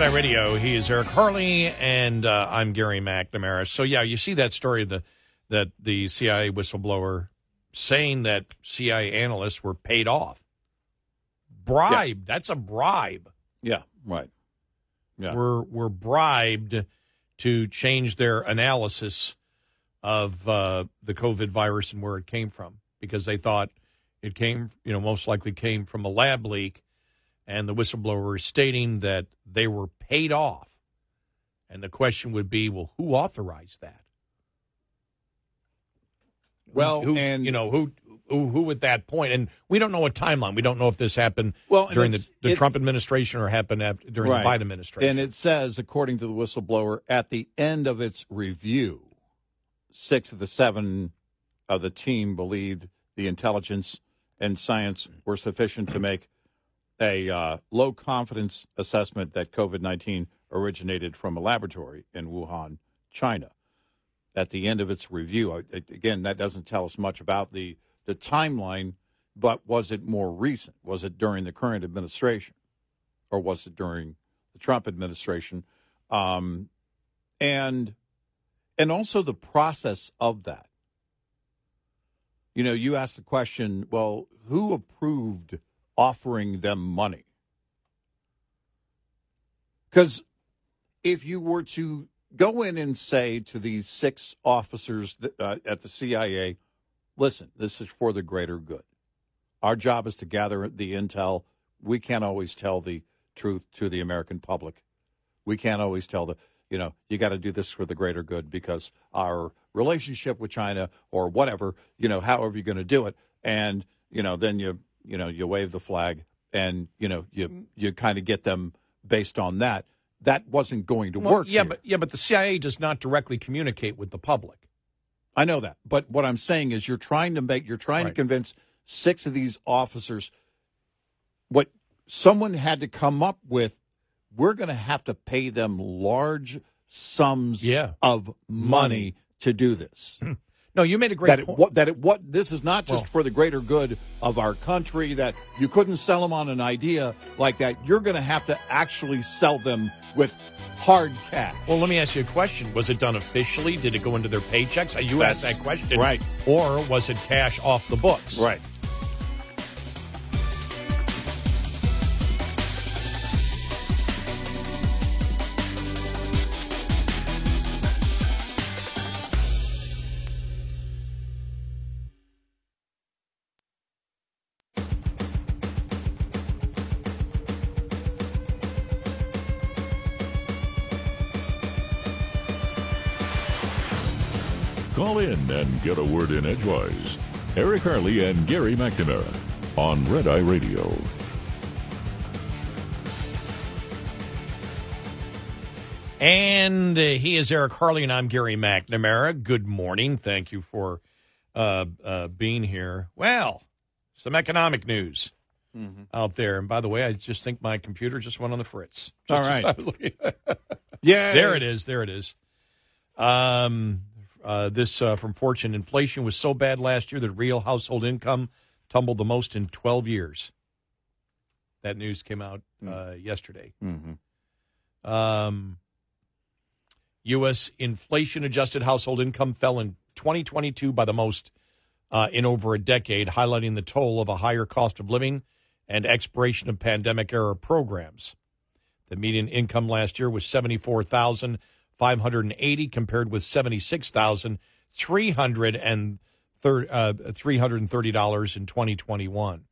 Eye Radio. He is Eric Harley, and uh, I'm Gary McNamara. So, yeah, you see that story the that the CIA whistleblower saying that CIA analysts were paid off. Bribe. That's a bribe. Yeah, right. Yeah. Were were bribed to change their analysis of uh, the COVID virus and where it came from because they thought it came, you know, most likely came from a lab leak, and the whistleblower is stating that they were paid off. And the question would be, well, who authorized that? Well, who, and- you know who, who who at that point, and we don't know a timeline. We don't know if this happened Well, during the, the Trump administration or happened after, during Right. the Biden administration. And it says, according to the whistleblower, at the end of its review, six of the seven of the team believed the intelligence and science were sufficient to make a uh, low confidence assessment that COVID 19 originated from a laboratory in Wuhan, China. At the end of its review, again, that doesn't tell us much about the, the timeline, but was it more recent? Was it during the current administration? or was it during the Trump administration? Um, and and also the process of that. You know, you asked the question, well, who approved offering them money? Because if you were to go in and say to these six officers uh, at the CIA, listen, this is for the greater good. Our job is to gather the intel. We can't always tell the truth to the American public. We can't always tell the, you know, you got to do this for the greater good because our relationship with China or whatever, you know, however you're going to do it. And, you know, then you, you know, you wave the flag and, you know, you, you kind of get them based on that. That wasn't going to Well, work. yeah, here. but yeah, but the CIA does not directly communicate with the public. I know that. But what I'm saying is you're trying to make you're trying to convince six of these officers what someone had to come up with we're going to have to pay them large sums Yeah. of money to do this. No, you made a great that it, point. what, that it what this is not just Well- for the greater good of our country. That you couldn't sell them on an idea like that. You're going to have to actually sell them with hard cash. Well, let me ask you a question. Was it done officially? Did it go into their paychecks? You asked that question. right. Or was it cash off the books? Right. And get a word in edgewise. Eric Harley and Gary McNamara on Red Eye Radio. And uh, he is Eric Harley, and I'm Gary McNamara. Good morning. Thank you for uh, uh, being here. Well, some economic news out there. And by the way, I just think my computer just went on the fritz. All Just- right. yeah. There it is. There it is. Um, uh, this uh, from Fortune. Inflation was so bad last year that real household income tumbled the most in 12 years. That news came out uh, yesterday. Mm-hmm. Um, U.S. inflation adjusted household income fell in 2022 by the most uh, in over a decade, highlighting the toll of a higher cost of living and expiration of pandemic era programs. The median income last year was 74,580 compared with 76,330 uh, $330 in 2021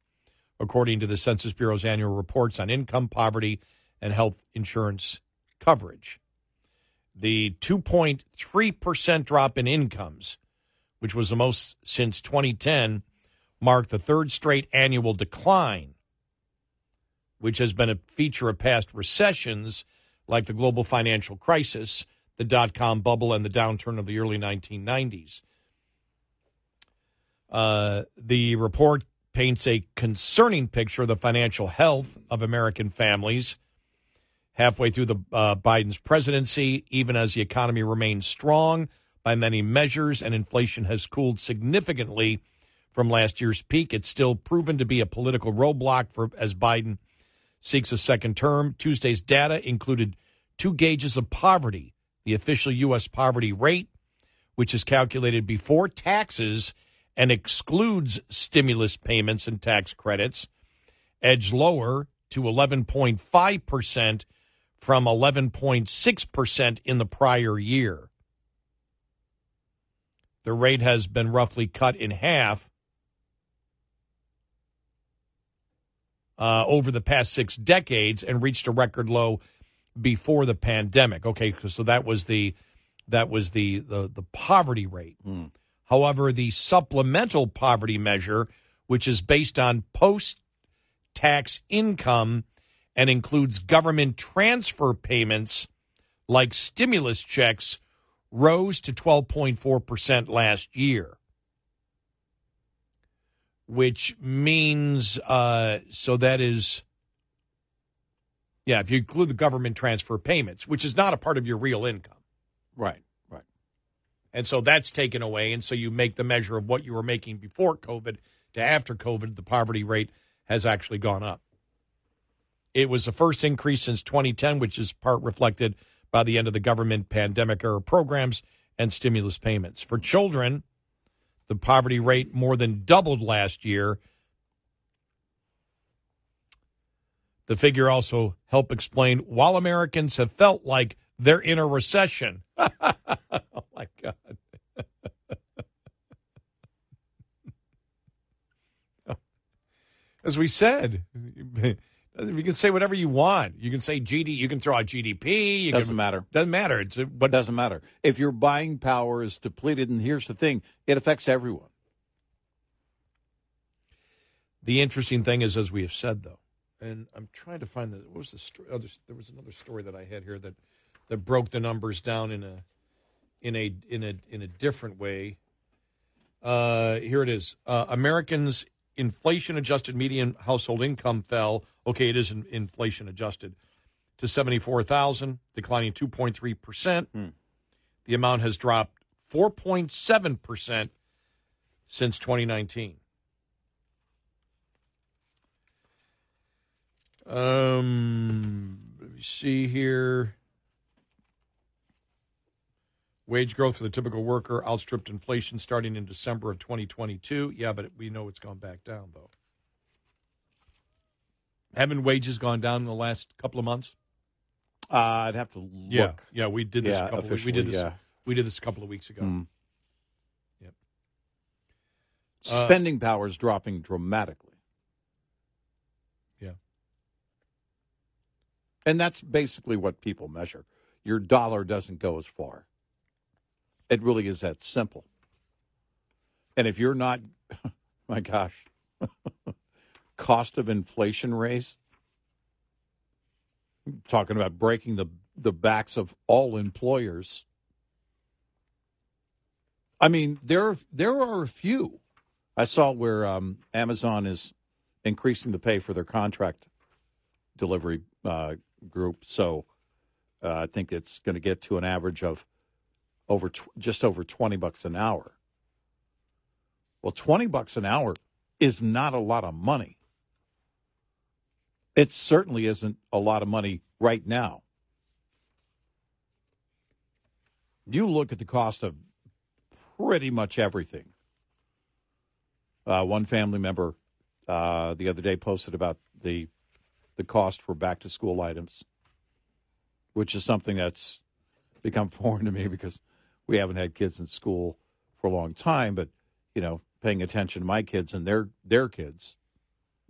according to the Census Bureau's annual reports on income, poverty, and health insurance coverage. The 2.3% drop in incomes, which was the most since 2010, marked the third straight annual decline, which has been a feature of past recessions like the global financial crisis, the dot com bubble, and the downturn of the early 1990s. Uh, the report paints a concerning picture of the financial health of American families halfway through the uh, Biden's presidency, even as the economy remains strong by many measures and inflation has cooled significantly from last year's peak. It's still proven to be a political roadblock for as Biden seeks a second term. Tuesday's data included two gauges of poverty: the official U.S. poverty rate, which is calculated before taxes and excludes stimulus payments and tax credits, edged lower to 11.5% from 11.6% in the prior year. The rate has been roughly cut in half uh, over the past six decades and reached a record low before the pandemic. Okay, so that was the that was the the, the poverty rate. However, the supplemental poverty measure, which is based on post tax income and includes government transfer payments like stimulus checks, rose to 12.4% last year. Which means, uh, so that is, yeah, if you include the government transfer payments, which is not a part of your real income. Right, right. And so that's taken away. And so you make the measure of what you were making before COVID to after COVID, the poverty rate has actually gone up. It was the first increase since 2010, which is part reflected by the end of the government pandemic era programs and stimulus payments. For children, the poverty rate more than doubled last year. The figure also helped explain while Americans have felt like they're in a recession. oh my God. As we said, you can say whatever you want. You can say GD. You can throw out GDP. You Doesn't can, matter. Doesn't matter. It's but doesn't matter if your buying power is depleted. And here's the thing: it affects everyone. The interesting thing is, as we have said, though, and I'm trying to find the what was the story? Other, there was another story that I had here that that broke the numbers down in a in a in a in a different way. Uh, here it is: uh, Americans' inflation-adjusted median household income fell. Okay, it is in, inflation adjusted to seventy-four thousand, declining two point three percent. The amount has dropped 4.7% since 2019. Um, let me see here. Wage growth for the typical worker outstripped inflation starting in December of 2022. Yeah, but we know it's gone back down, though. Haven't wages gone down in the last couple of months? Uh, I'd have to look. Yeah, yeah, we did this. Yeah, a couple. we did this. yeah. We did this a couple of weeks ago. Mm. Yep. Uh, Spending power is dropping dramatically. And that's basically what people measure. Your dollar doesn't go as far. It really is that simple. And if you're not, my gosh, cost of inflation raise, talking about breaking the, the backs of all employers. I mean, there there are a few. I saw where um, Amazon is increasing the pay for their contract delivery uh, group. So uh, I think it's going to get to an average of over tw- just over twenty bucks an hour. Well, twenty bucks an hour is not a lot of money. It certainly isn't a lot of money right now. You look at the cost of pretty much everything. Uh, one family member uh, the other day posted about the the cost for back to school items, which is something that's become foreign to me because we haven't had kids in school for a long time. But you know, paying attention to my kids and their their kids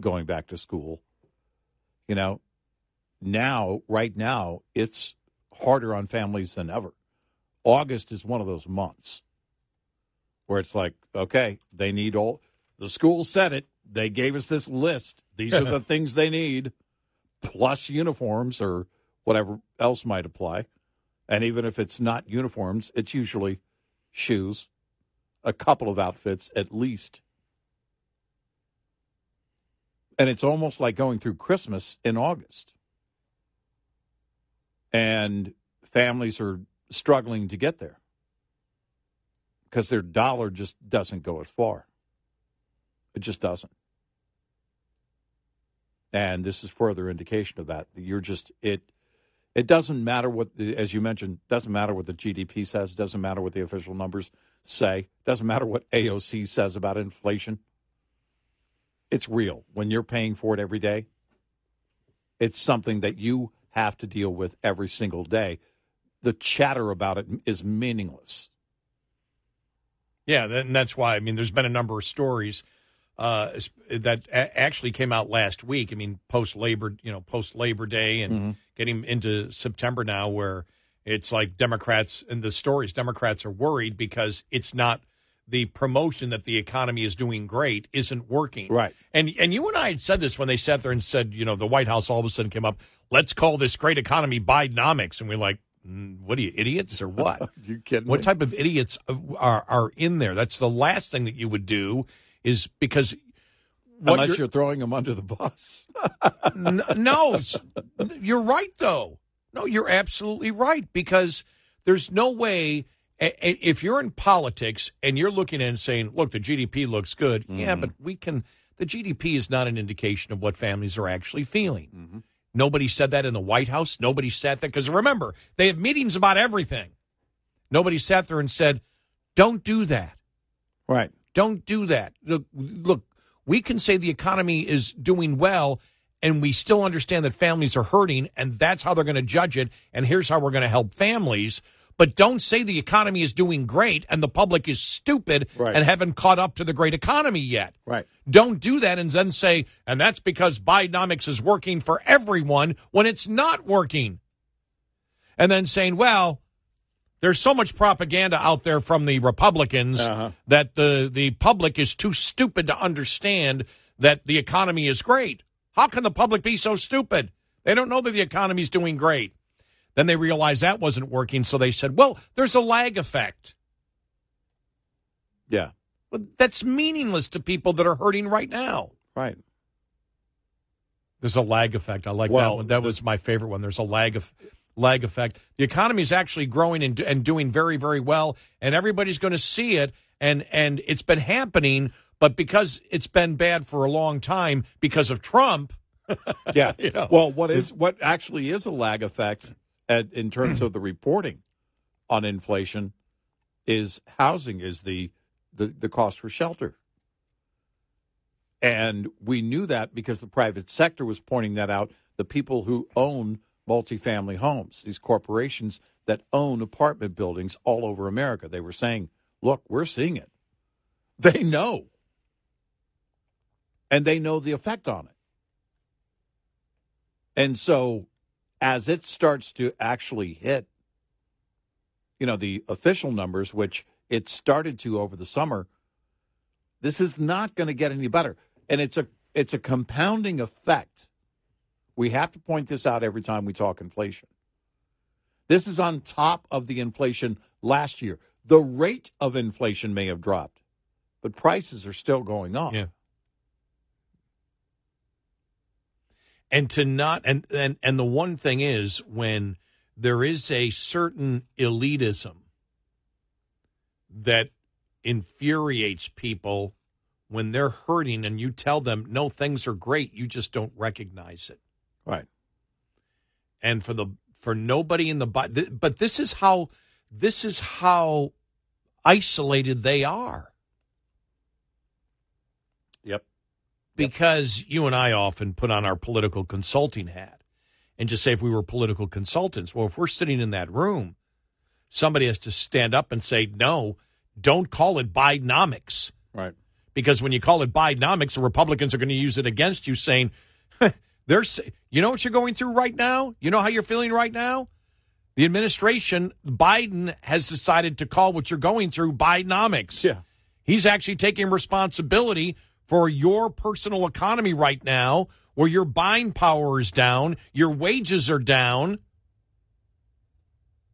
going back to school, you know, now right now it's harder on families than ever. August is one of those months where it's like, okay, they need all the school said it. They gave us this list. These are the things they need, plus uniforms or whatever else might apply. And even if it's not uniforms, it's usually shoes, a couple of outfits at least. And it's almost like going through Christmas in August. And families are struggling to get there because their dollar just doesn't go as far. It just doesn't. And this is further indication of that. You're just it. It doesn't matter what, as you mentioned, doesn't matter what the GDP says. Doesn't matter what the official numbers say. Doesn't matter what AOC says about inflation. It's real when you're paying for it every day. It's something that you have to deal with every single day. The chatter about it is meaningless. Yeah, and that's why. I mean, there's been a number of stories uh, that a- actually came out last week. I mean, post Labor, you know, post Labor Day, and Mhm. getting into September now, where it's like Democrats and the stories. Democrats are worried because it's not the promotion that the economy is doing great isn't working. Right. And and you and I had said this when they sat there and said, you know, the White House all of a sudden came up, let's call this great economy Bidenomics, and we're like. "Mm, What are you idiots or what? you kidding What me? type of idiots are are in there? That's the last thing that you would do is because Unless you're- you're throwing them under the bus. N- no, you're right though. No, you're absolutely right because there's no way if you're in politics and you're looking at and saying, "Look, the GDP looks good." Mm-hmm. Yeah, but we can. The GDP is not an indication of what families are actually feeling. Mm-hmm. Nobody said that in the White House. Nobody sat there because remember they have meetings about everything. Nobody sat there and said, "Don't do that." Right. Don't do that. Look, look, we can say the economy is doing well and we still understand that families are hurting and that's how they're going to judge it and here's how we're going to help families. But don't say the economy is doing great and the public is stupid Right. and haven't caught up to the great economy yet. Right. Don't do that and then say, and that's because Bidenomics is working for everyone when it's not working. And then saying, well, there's so much propaganda out there from the Republicans Uh-huh. that the, the public is too stupid to understand that the economy is great. How can the public be so stupid? They don't know that the economy is doing great. Then they realized that wasn't working, so they said, well, there's a lag effect. Yeah. But that's meaningless to people that are hurting right now. Right. There's a lag effect. I like that one. That was my favorite one. There's a lag of lag effect. The economy is actually growing and, and doing very, very well, and everybody's going to see it. And and it's been happening, but because it's been bad for a long time because of Trump. yeah. you know, well, what is what actually is a lag effect at, in terms of the reporting on inflation is housing is the, the the cost for shelter. And we knew that because the private sector was pointing that out. The people who own multifamily homes, these corporations that own apartment buildings all over America, they were saying, look, we're seeing it. They know. And they know the effect on it. And so as it starts to actually hit, you know, the official numbers, which it started to over the summer, this is not going to get any better. And it's a it's a compounding effect. We have to point this out every time we talk inflation. This is on top of the inflation last year. The rate of inflation may have dropped, but prices are still going up. Yeah. and to not and and and the one thing is when there is a certain elitism that infuriates people when they're hurting and you tell them no things are great you just don't recognize it right and for the for nobody in the but this is how this is how isolated they are yep because you and I often put on our political consulting hat and just say if we were political consultants, well, if we're sitting in that room, somebody has to stand up and say, no, don't call it Bidenomics. Right. Because when you call it Bidenomics, the Republicans are going to use it against you, saying, there's, you know what you're going through right now? You know how you're feeling right now? The administration, Biden has decided to call what you're going through Bidenomics. Yeah. He's actually taking responsibility for your personal economy right now where your buying power is down, your wages are down,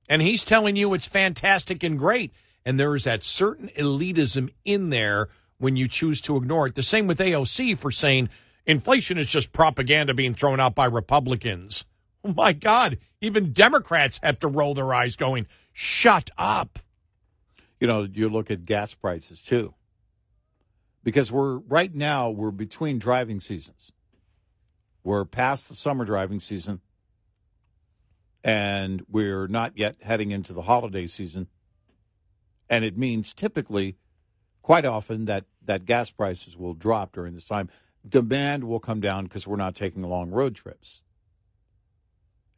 and he's telling you it's fantastic and great. And there is that certain elitism in there when you choose to ignore it. The same with AOC for saying inflation is just propaganda being thrown out by Republicans. Oh my God, even Democrats have to roll their eyes going, shut up. You know, you look at gas prices too because we're right now we're between driving seasons. We're past the summer driving season and we're not yet heading into the holiday season. And it means typically quite often that that gas prices will drop during this time. Demand will come down because we're not taking long road trips.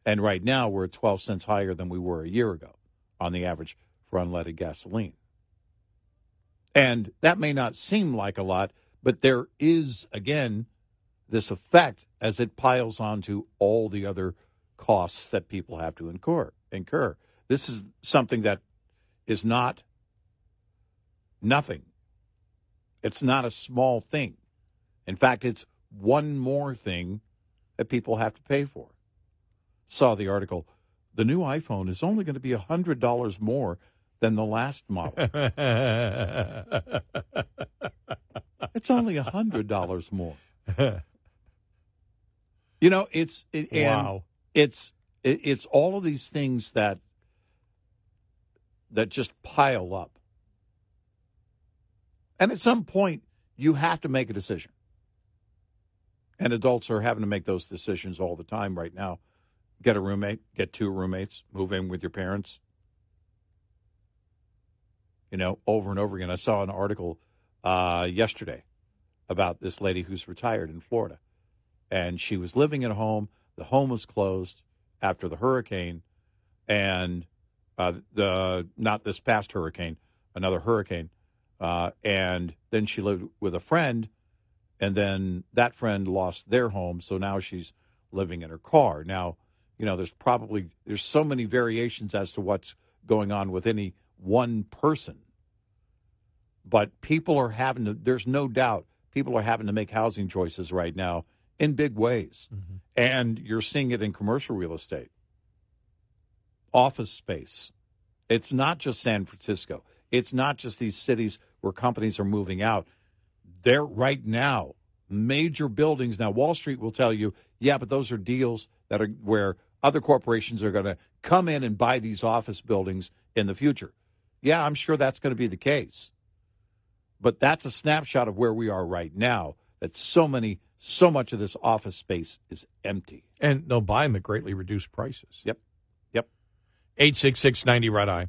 And right now we're at 12 cents higher than we were a year ago on the average for unleaded gasoline. And that may not seem like a lot, but there is, again, this effect as it piles onto all the other costs that people have to incur. incur. This is something that is not nothing. It's not a small thing. In fact, it's one more thing that people have to pay for. Saw the article. The new iPhone is only going to be $100 more than the last model. it's only a hundred dollars more. You know, it's it, wow. It's it, it's all of these things that that just pile up, and at some point you have to make a decision. And adults are having to make those decisions all the time right now. Get a roommate, get two roommates, move in with your parents, you know, over and over again. I saw an article uh, yesterday about this lady who's retired in Florida, and she was living at home. The home was closed after the hurricane, and uh, the not this past hurricane, another hurricane, uh, and then she lived with a friend, and then that friend lost their home, so now she's living in her car. Now, you know, there's probably there's so many variations as to what's going on with any one person. But people are having to, there's no doubt, people are having to make housing choices right now in big ways. Mm-hmm. And you're seeing it in commercial real estate, office space. It's not just San Francisco, it's not just these cities where companies are moving out. They're right now, major buildings. Now, Wall Street will tell you, yeah, but those are deals that are where other corporations are going to come in and buy these office buildings in the future. Yeah, I'm sure that's going to be the case. But that's a snapshot of where we are right now. That so many, so much of this office space is empty. And they'll buy them at greatly reduced prices. Yep. Yep. 866 90 Red Eye.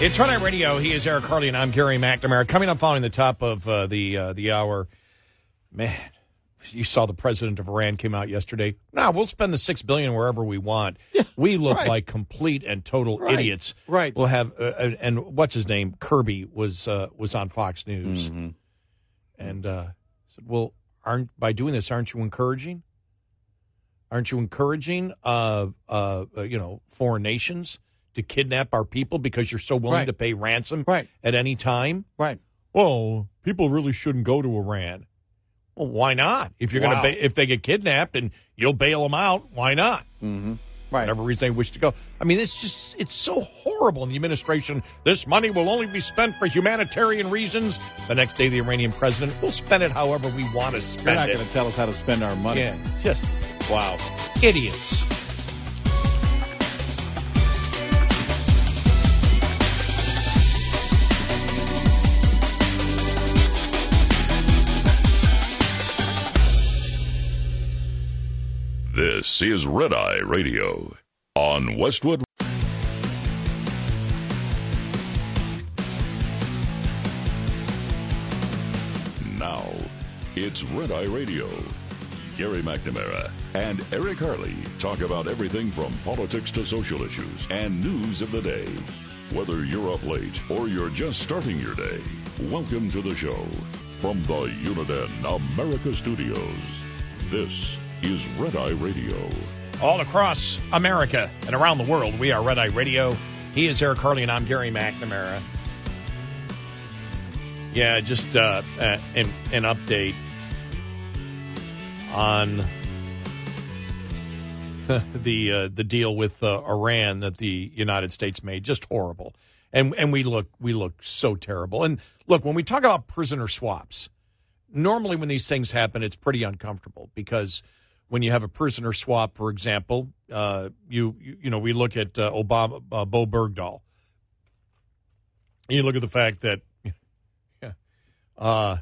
It's Red Eye Radio. He is Eric Harley, and I'm Gary McNamara. Coming up following the top of uh, the uh, the hour, man, you saw the president of Iran came out yesterday. Now we'll spend the six billion wherever we want. we look right. like complete and total Right, idiots. right. We'll have uh, and, and what's his name? Kirby was uh, was on Fox News, Mm-hmm. and uh, said, "Well, aren't by doing this, aren't you encouraging? Aren't you encouraging, uh, uh, uh, you know, foreign nations?" To kidnap our people because you're so willing Right. to pay ransom Right. at any time? Right. Well, people really shouldn't go to Iran. Well, why not? If you're Wow. going to, if they get kidnapped and you'll bail them out, why not? Mm-hmm. Right. Whatever reason they wish to go. I mean, it's just, it's so horrible in the administration. This money will only be spent for humanitarian reasons. The next day, the Iranian president will spend it however we want to spend it. You're not going to tell us how to spend our money. Yeah, just wow, idiots. This is Red Eye Radio on Westwood. Now, it's Red Eye Radio. Gary McNamara and Eric Harley talk about everything from politics to social issues and news of the day. Whether you're up late or you're just starting your day, welcome to the show. From the Uniden America Studios, this is Red Eye Radio. all across America and around the world. We are Red Eye Radio. He is Eric Harley, and I'm Gary McNamara. Yeah, just uh, uh, an, an update on the uh, the deal with uh, Iran that the United States made. Just horrible, and and we look we look so terrible. And look, when we talk about prisoner swaps, normally when these things happen, it's pretty uncomfortable because when you have a prisoner swap, for example, uh, you, you you know we look at uh, Obama, uh, Bowe Bergdahl. You look at the fact that yeah, uh,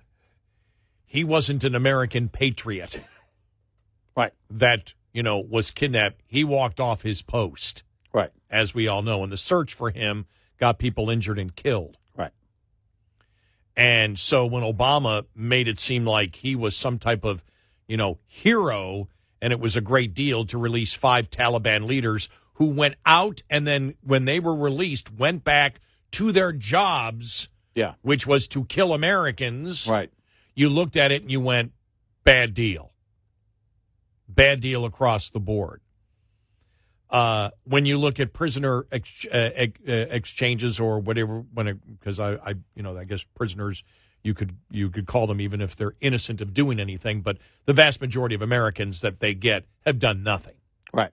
he wasn't an American patriot, right? That you know was kidnapped. He walked off his post, right? As we all know, and the search for him got people injured and killed. Right. And so when Obama made it seem like he was some type of, you know, hero and it was a great deal to release five Taliban leaders who went out and then when they were released went back to their jobs, Yeah. which was to kill Americans. Right. You looked at it and you went bad deal. Bad deal across the board. Uh, when you look at prisoner ex- uh, ex- uh, exchanges or whatever, when because I, I, you know, I guess prisoners you could you could call them even if they're innocent of doing anything, but the vast majority of Americans that they get have done nothing. Right.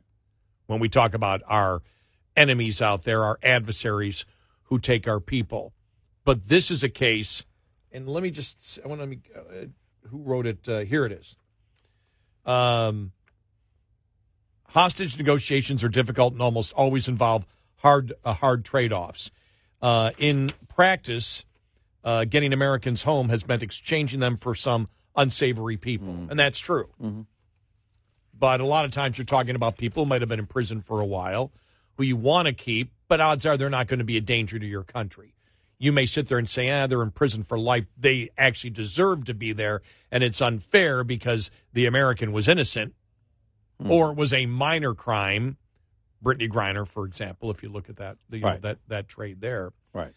When we talk about our enemies out there, our adversaries who take our people, but this is a case, and let me just I want to uh, who wrote it. Uh, here it is. Um, hostage negotiations are difficult and almost always involve hard uh, hard trade offs. Uh, in practice, uh, getting Americans home has meant exchanging them for some unsavory people, and that's true. But a lot of times you're talking about people who might have been in prison for a while, who you want to keep, but odds are they're not going to be a danger to your country. You may sit there and say, ah, they're in prison for life. They actually deserve to be there, and it's unfair because the American was innocent or it was a minor crime. Brittney Griner, for example, if you look at that, you know, that that trade there. Right.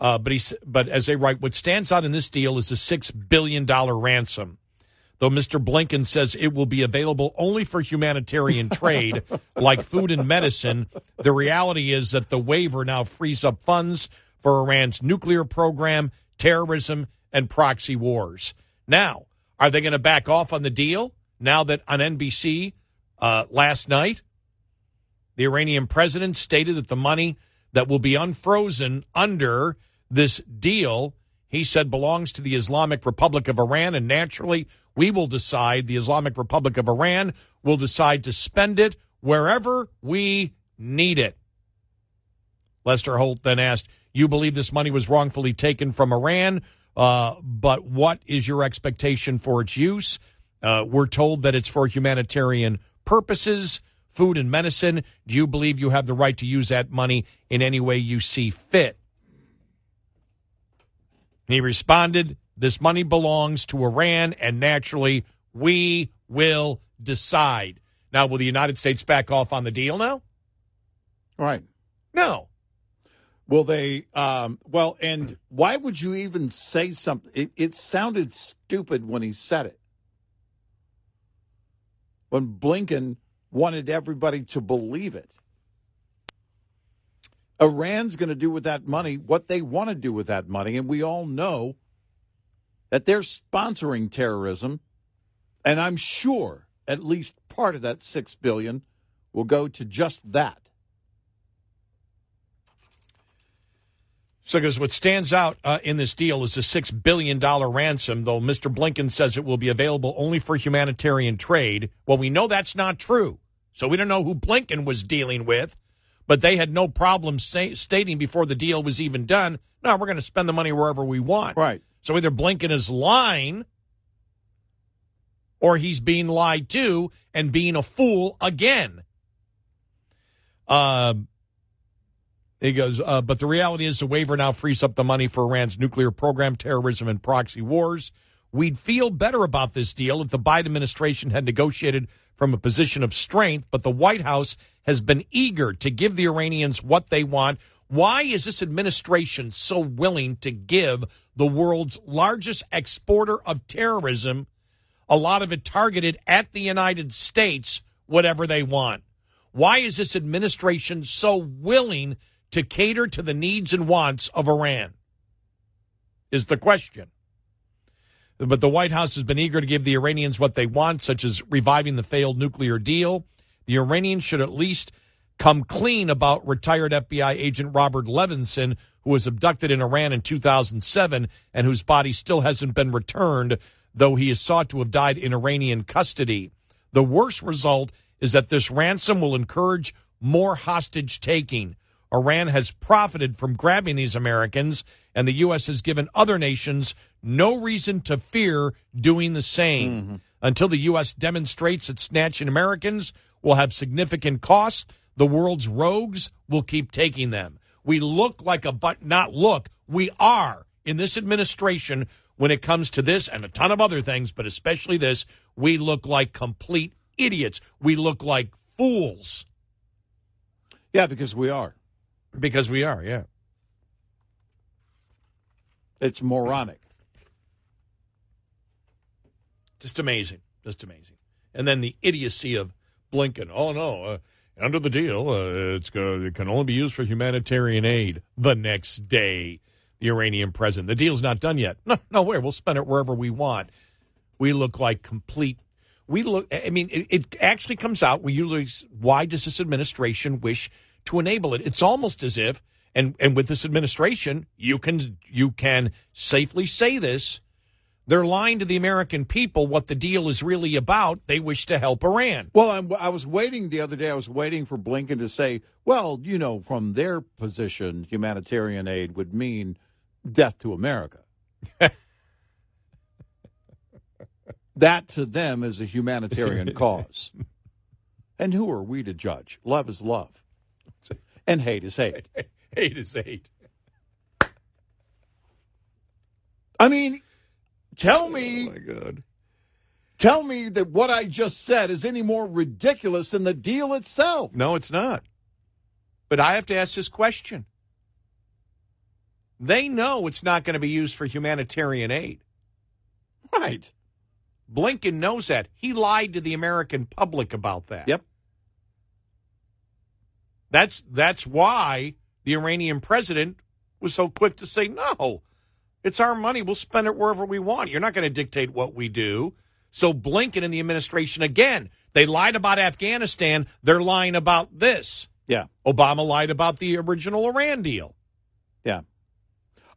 Uh, but he's but as they write, what stands out in this deal is a six billion dollar ransom. Though Mr. Blinken says it will be available only for humanitarian trade, like food and medicine, the reality is that the waiver now frees up funds for Iran's nuclear program, terrorism, and proxy wars. Now, are they going to back off on the deal now that on NBC uh, last night, the Iranian president stated that the money that will be unfrozen under this deal, he said, belongs to the Islamic Republic of Iran, and naturally, we will decide, the Islamic Republic of Iran will decide to spend it wherever we need it. Lester Holt then asked, You believe this money was wrongfully taken from Iran, uh, but what is your expectation for its use? Uh, we're told that it's for humanitarian purposes, food and medicine. Do you believe you have the right to use that money in any way you see fit? He responded, This money belongs to Iran, and naturally, we will decide. Now, will the United States back off on the deal now? Right. No. Will they? Um, well, and why would you even say something? It, it sounded stupid when he said it. When Blinken wanted everybody to believe it. Iran's going to do with that money what they want to do with that money. And we all know that they're sponsoring terrorism. And I'm sure at least part of that six billion will go to just that. So, because what stands out uh, in this deal is a $6 billion ransom, though Mr. Blinken says it will be available only for humanitarian trade. Well, we know that's not true. So, we don't know who Blinken was dealing with, but they had no problem say, stating before the deal was even done, no, we're going to spend the money wherever we want. Right. So, either Blinken is lying or he's being lied to and being a fool again. Uh, he goes, uh, but the reality is the waiver now frees up the money for Iran's nuclear program, terrorism, and proxy wars. We'd feel better about this deal if the Biden administration had negotiated from a position of strength, but the White House has been eager to give the Iranians what they want. Why is this administration so willing to give the world's largest exporter of terrorism, a lot of it targeted at the United States, whatever they want? Why is this administration so willing to cater to the needs and wants of Iran? Is the question. But the White House has been eager to give the Iranians what they want, such as reviving the failed nuclear deal. The Iranians should at least come clean about retired FBI agent Robert Levinson, who was abducted in Iran in 2007 and whose body still hasn't been returned, though he is sought to have died in Iranian custody. The worst result is that this ransom will encourage more hostage taking. Iran has profited from grabbing these Americans, and the U.S. has given other nations no reason to fear doing the same. Mm-hmm. Until the U.S. demonstrates that snatching Americans will have significant costs, the world's rogues will keep taking them. We look like a but not look. We are in this administration when it comes to this and a ton of other things, but especially this. We look like complete idiots. We look like fools. Yeah, because we are. Because we are, yeah. It's moronic. Just amazing. Just amazing. And then the idiocy of Blinken. Oh, no. Uh, under the deal, uh, it's it can only be used for humanitarian aid the next day. The Iranian president. The deal's not done yet. No, no? We'll spend it wherever we want. We look like complete. We look. I mean, it, it actually comes out. We usually. Why does this administration wish to enable it? It's almost as if, and and with this administration, you can you can safely say this. They're lying to the American people what the deal is really about. They wish to help Iran. Well, I'm, I was waiting the other day. I was waiting for Blinken to say, "Well, you know, from their position, humanitarian aid would mean death to America." that to them is a humanitarian cause. And who are we to judge? Love is love, and hate is hate. Hate is hate. I mean, tell me. Oh my God. Tell me that what I just said is any more ridiculous than the deal itself. No, it's not. But I have to ask this question. They know it's not going to be used for humanitarian aid. Right. Blinken knows that. He lied to the American public about that. Yep. That's that's why the Iranian president was so quick to say, no, it's our money. We'll spend it wherever we want. You're not going to dictate what we do. So Blinken and the administration, again, they lied about Afghanistan. They're lying about this. Yeah. Obama lied about the original Iran deal. Yeah.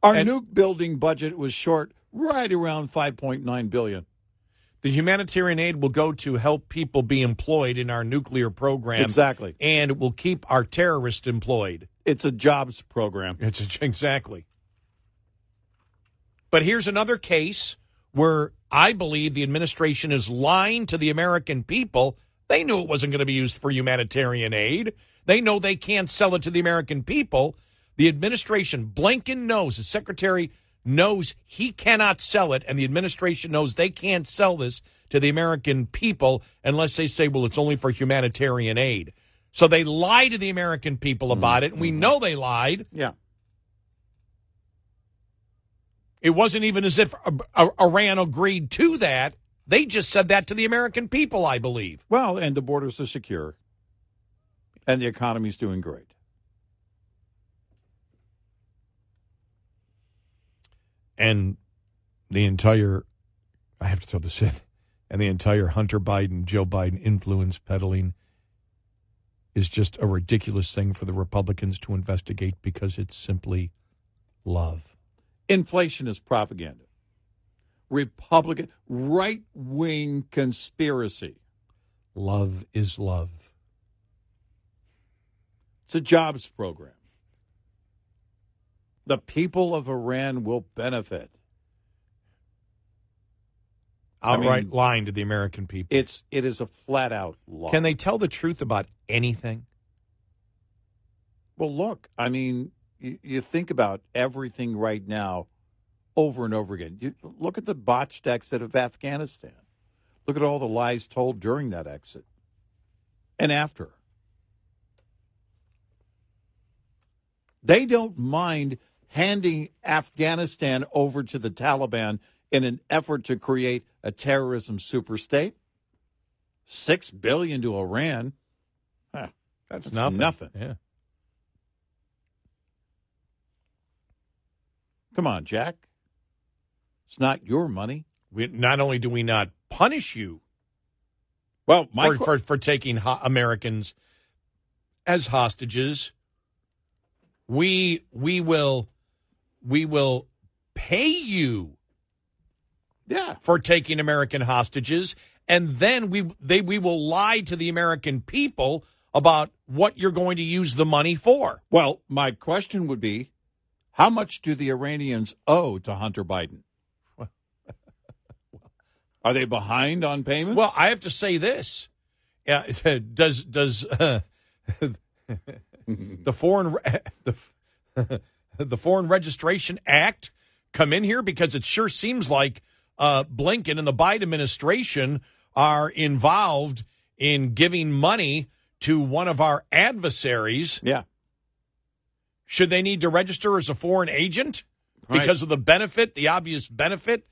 Our And- nuke building budget was short right around 5.9 billion. The humanitarian aid will go to help people be employed in our nuclear program. Exactly. And it will keep our terrorists employed. It's a jobs program. It's a, exactly. But here's another case where I believe the administration is lying to the American people. They knew it wasn't going to be used for humanitarian aid. They know they can't sell it to the American people. The administration, Blinken knows, the secretary knows he cannot sell it, and the administration knows they can't sell this to the American people unless they say, well, it's only for humanitarian aid. So they lie to the American people about it, and we mm-hmm. know they lied. Yeah. It wasn't even as if Iran agreed to that. They just said that to the American people, I believe. Well, and the borders are secure, and the economy's doing great. And the entire, I have to throw this in, and the entire Hunter Biden, Joe Biden influence peddling is just a ridiculous thing for the Republicans to investigate because it's simply love. Inflation is propaganda. Republican right wing conspiracy. Love is love. It's a jobs program. The people of Iran will benefit. I mean, Outright lying to the American people. It's it is a flat out lie. Can they tell the truth about anything? Well, look, I mean, you, you think about everything right now over and over again. You look at the botched exit of Afghanistan. Look at all the lies told during that exit and after. They don't mind handing Afghanistan over to the Taliban in an effort to create a terrorism superstate. Six billion to Iran. Huh, That's, that's nothing. nothing. Yeah. Come on, Jack. It's not your money. We, not only do we not punish you Well, my for, que- for, for taking ho- Americans as hostages, we we will we will pay you yeah for taking American hostages, and then we they we will lie to the American people about what you're going to use the money for. Well, my question would be how much do the Iranians owe to Hunter Biden? Are they behind on payments? Well, I have to say this: yeah, does does uh, the foreign the, the Foreign Registration Act come in here because it sure seems like uh, Blinken and the Biden administration are involved in giving money to one of our adversaries. Yeah. Should they need to register as a foreign agent Right. because of the benefit, the obvious benefit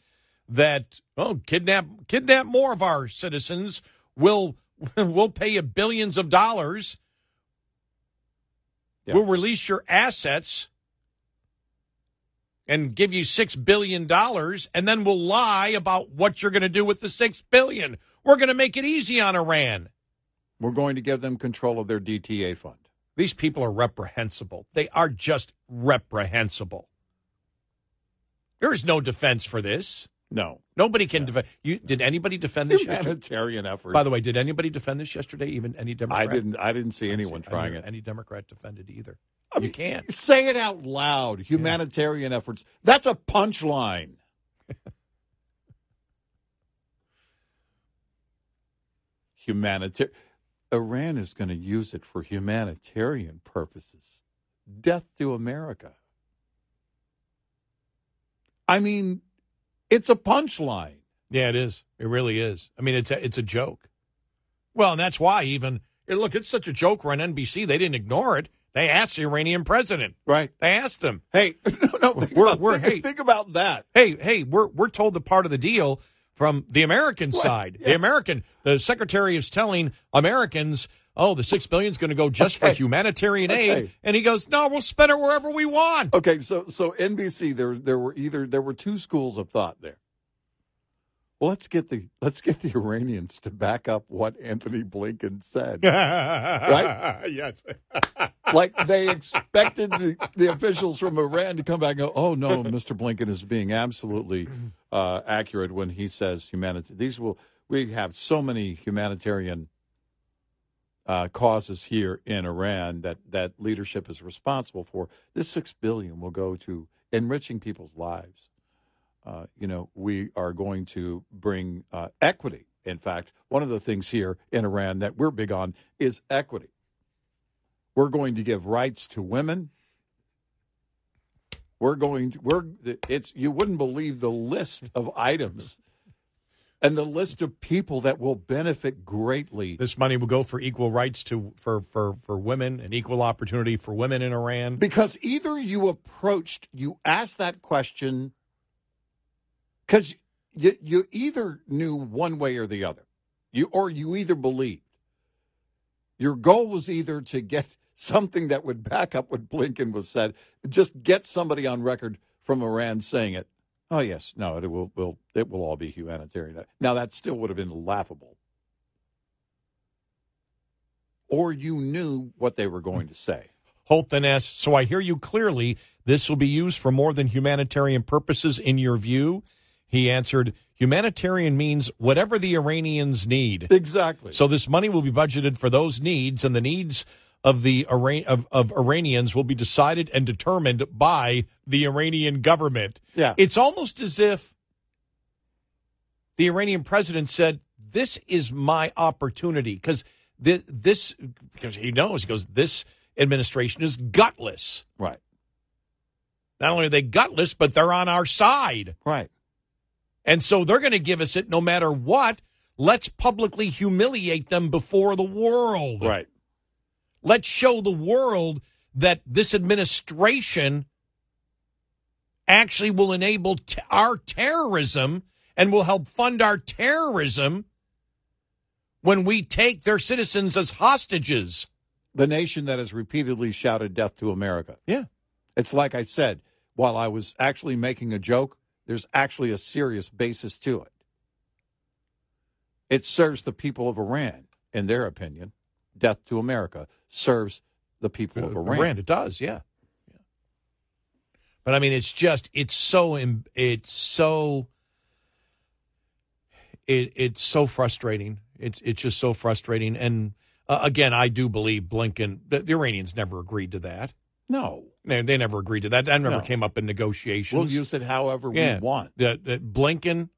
that oh kidnap kidnap more of our citizens will will pay you billions of dollars. We'll release your assets and give you six billion dollars, and then we'll lie about what you're going to do with the six billion. We're going to make it easy on Iran. We're going to give them control of their DTA fund. These people are reprehensible. They are just reprehensible. There is no defense for this. No. Nobody can defend. You did anybody defend this yesterday? Humanitarian efforts. By the way, did anybody defend this yesterday? Even any Democrat? I didn't. I didn't see anyone I trying it. Any Democrat defended either. you can't. Say it out loud. Humanitarian efforts. That's a punchline. Humanitarian. Iran is going to use it for humanitarian purposes. Death to America. I mean, it's a punchline. Yeah, it is. It really is. I mean, it's a, it's a joke. Well, and that's why even eh, look, it's such a joke. On NBC. They didn't ignore it. They asked the Iranian president. Right. They asked him. Hey, no, no, we're we're think, hey think about that. Hey, hey, we're we're told the part of the deal from the American side. The American, the secretary is telling Americans, oh, the six billion is going to go just for humanitarian Okay. aid, and he goes, no, we'll spend it wherever we want. Okay, so so NBC there there were either there were two schools of thought there. Let's get the let's get the Iranians to back up what Anthony Blinken said. right? yes. like they expected the, the officials from Iran to come back and go, "Oh no, Mr. Blinken is being absolutely uh, accurate when he says humanity. These will we have so many humanitarian uh, causes here in Iran that that leadership is responsible for. This six billion will go to enriching people's lives. Uh, you know, we are going to bring uh, equity. In fact, one of the things here in Iran that we're big on is equity. We're going to give rights to women. We're going to we're it's you wouldn't believe the list of items and the list of people that will benefit greatly. This money will go for equal rights to for for for women and equal opportunity for women in Iran. Because either you approached, you asked that question because you, you either knew one way or the other, you or you either believed. Your goal was either to get something that would back up what Blinken was said, just get somebody on record from Iran saying it. Oh yes, no, it will will it will all be humanitarian. Now that still would have been laughable. Or you knew what they were going to say. Holt then asks, so I hear you clearly. This will be used for more than humanitarian purposes in your view. He answered, humanitarian means whatever the Iranians need. Exactly. So this money will be budgeted for those needs, and the needs of the Iran- of, of Iranians will be decided and determined by the Iranian government. Yeah. It's almost as if the Iranian president said, "This is my opportunity," because this because he knows he goes, "This administration is gutless." Right. Not only are they gutless, but they're on our side. Right. And so they're going to give us it no matter what. Let's publicly humiliate them before the world. Right. Let's show the world that this administration actually will enable t- our terrorism and will help fund our terrorism when we take their citizens as hostages. The nation that has repeatedly shouted death to America. Yeah. It's like I said, while I was actually making a joke, there's actually a serious basis to it. It serves the people of Iran, in their opinion. Death to America serves the people of Iran. Iran, it does, yeah. yeah. But I mean, it's just it's so it's so it it's so frustrating. It's it's just so frustrating. And uh, again, I do believe Blinken. The, the Iranians never agreed to that. No, they, they never agreed to that. That never No. came up in negotiations. We'll use it however yeah. we want. That that Blinken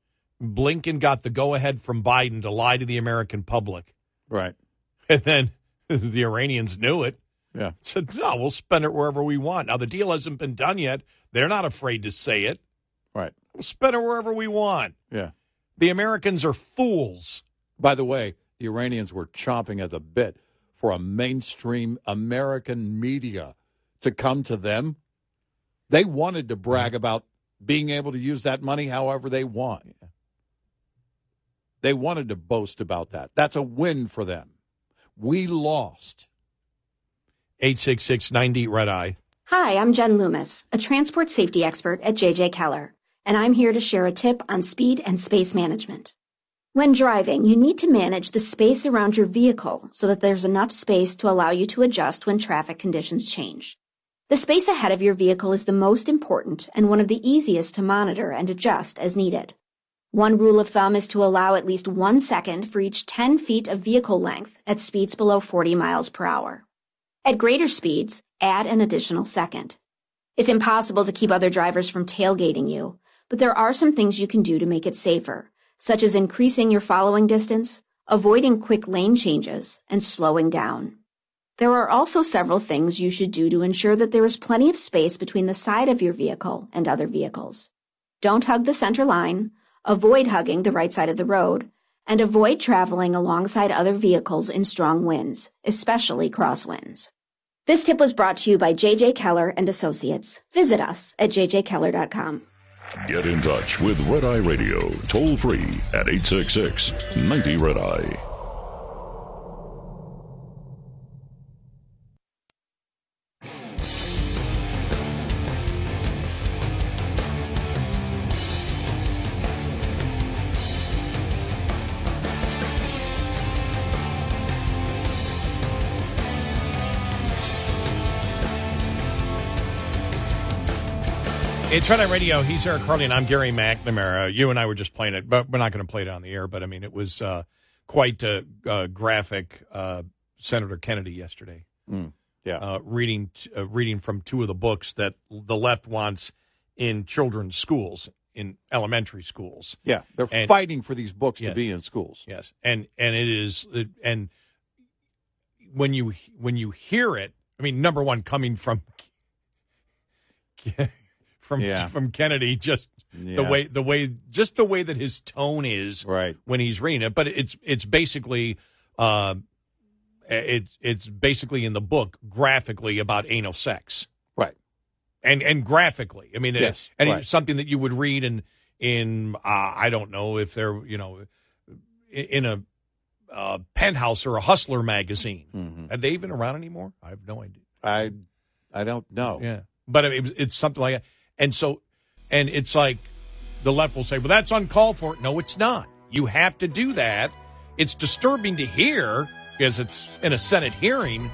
Blinken got the go ahead from Biden to lie to the American public, Right. and then the Iranians knew it. Yeah. Said no, we'll spend it wherever we want. Now the deal hasn't been done yet. They're not afraid to say it. Right. We'll spend it wherever we want. Yeah. The Americans are fools. By the way, the Iranians were chomping at the bit for a mainstream American media to come to them. They wanted to mm-hmm. brag about being able to use that money however they want. They wanted to boast about that. That's a win for them. We lost. 86690 Red Eye. Hi, I'm Jen Loomis, a transport safety expert at JJ Keller, and I'm here to share a tip on speed and space management. When driving, you need to manage the space around your vehicle so that there's enough space to allow you to adjust when traffic conditions change. The space ahead of your vehicle is the most important and one of the easiest to monitor and adjust as needed. One rule of thumb is to allow at least one second for each 10 feet of vehicle length at speeds below 40 miles per hour. At greater speeds, add an additional second. It's impossible to keep other drivers from tailgating you, but there are some things you can do to make it safer, such as increasing your following distance, avoiding quick lane changes, and slowing down. There are also several things you should do to ensure that there is plenty of space between the side of your vehicle and other vehicles. Don't hug the center line, avoid hugging the right side of the road, and avoid traveling alongside other vehicles in strong winds, especially crosswinds. This tip was brought to you by JJ Keller and Associates. Visit us at jjkeller.com. Get in touch with Red Eye Radio toll free at 866 90 Red Eye. It's Red Eye Radio. He's Eric Harley, and I'm Gary McNamara. You and I were just playing it, but we're not going to play it on the air. But I mean, it was uh, quite uh, uh, graphic. Uh, Senator Kennedy yesterday, Mm, yeah, uh, reading uh, reading from two of the books that the left wants in children's schools, in elementary schools. Yeah, they're And- fighting for these books to be in schools. Yes, and and it is and when you when you hear it, I mean, number one, coming from from Yeah. from Kennedy, just the way the way just the way that his tone is right when he's reading it, but it's it's basically. Uh, it's it's basically in the book graphically about anal sex, right? And and graphically, I mean, Yes, and right. something that you would read in in uh, I don't know if they're you know in- a uh, penthouse or a hustler magazine. Are they even around anymore? I have no idea. I I don't know. Yeah, but it's something like that. And so, and it's like the left will say, "Well, that's uncalled for." No, it's not. You have to do that. It's disturbing to hear because it's in a Senate hearing.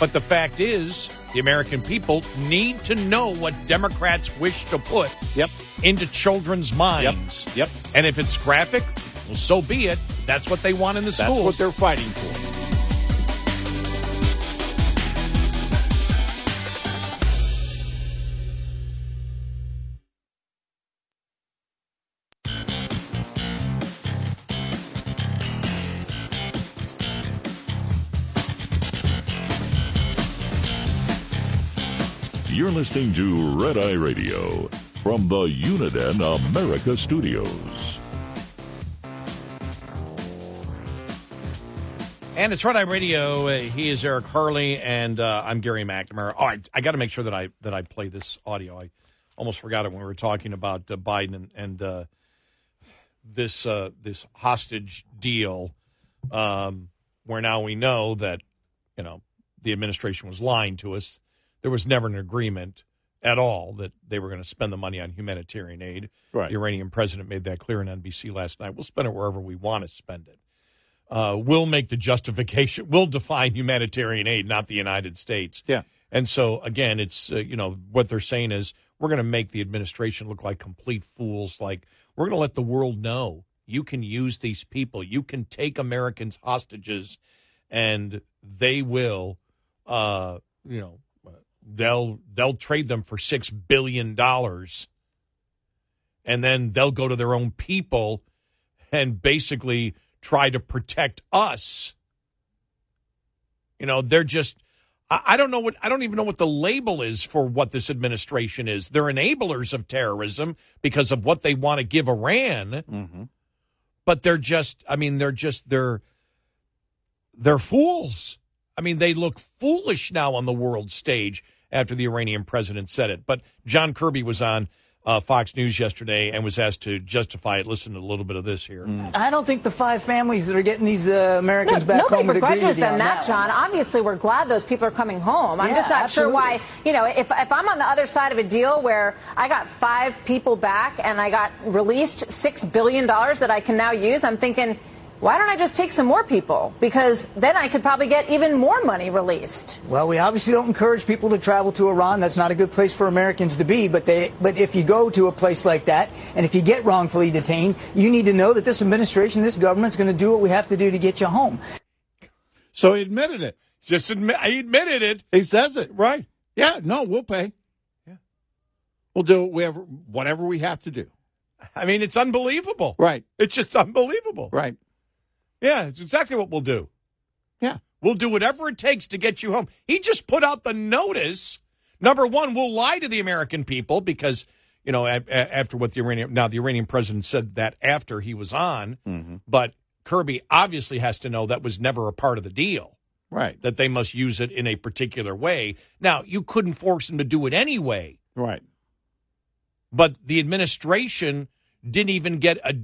But the fact is, the American people need to know what Democrats wish to put yep. into children's minds. Yep. yep. And if it's graphic, well, so be it. That's what they want in the schools. That's what they're fighting for. Listening to Red Eye Radio from the Uniden America Studios. And it's Red Eye Radio. Uh, he is Eric Harley, and uh, I'm Gary McNamara. Oh, I, I got to make sure that I that I play this audio. I almost forgot it when we were talking about uh, Biden and, and uh, this uh, this hostage deal, um, where now we know that you know the administration was lying to us. There was never an agreement at all that they were going to spend the money on humanitarian aid. Right. The Iranian president made that clear on NBC last night. We'll spend it wherever we want to spend it uh, will make the justification, We'll define humanitarian aid, not the United States. Yeah. And so, again, it's, uh, you know, what they're saying is we're going to make the administration look like complete fools. Like, we're going to let the world know you can use these people. You can take Americans hostages and they will, uh, you know, they'll they'll trade them for six billion dollars and then they'll go to their own people and basically try to protect us. You know, they're just I I don't know what I don't even know what the label is for what this administration is. They're enablers of terrorism because of what they want to give Iran. Mm-hmm. But they're just I mean, they're just they're they're fools. I mean, they look foolish now on the world stage after the Iranian president said it. But John Kirby was on uh, Fox News yesterday and was asked to justify it. Listen to a little bit of this here. I don't think the five families that are getting these uh, Americans Look, back nobody home would agree begrudges with them that, that John. Obviously, we're glad those people are coming home. I'm Yeah, just not absolutely. sure why. You know, if if I'm on the other side of a deal where I got five people back and I got released six billion dollars that I can now use, I'm thinking. Why don't I just take some more people? Because then I could probably get even more money released. Well, we obviously don't encourage people to travel to Iran. That's not a good place for Americans to be. But they, but if you go to a place like that, and if you get wrongfully detained, you need to know that this administration, this government's going to do what we have to do to get you home. So he admitted it. Just admit, he admitted it. He says it. Right. Yeah, no, we'll pay. Yeah. We'll do whatever, whatever we have to do. I mean, it's unbelievable. Right. It's just unbelievable. Right. Yeah, it's exactly what we'll do. Yeah. We'll do whatever it takes to get you home. He just put out the notice. Number one, we'll lie to the American people because, you know, after what the Iranian, now the Iranian president said that after he was on, Mm-hmm. but Kirby obviously has to know that was never a part of the deal. Right. That they must use it in a particular way. Now, you couldn't force them to do it anyway. Right. but the administration didn't even get a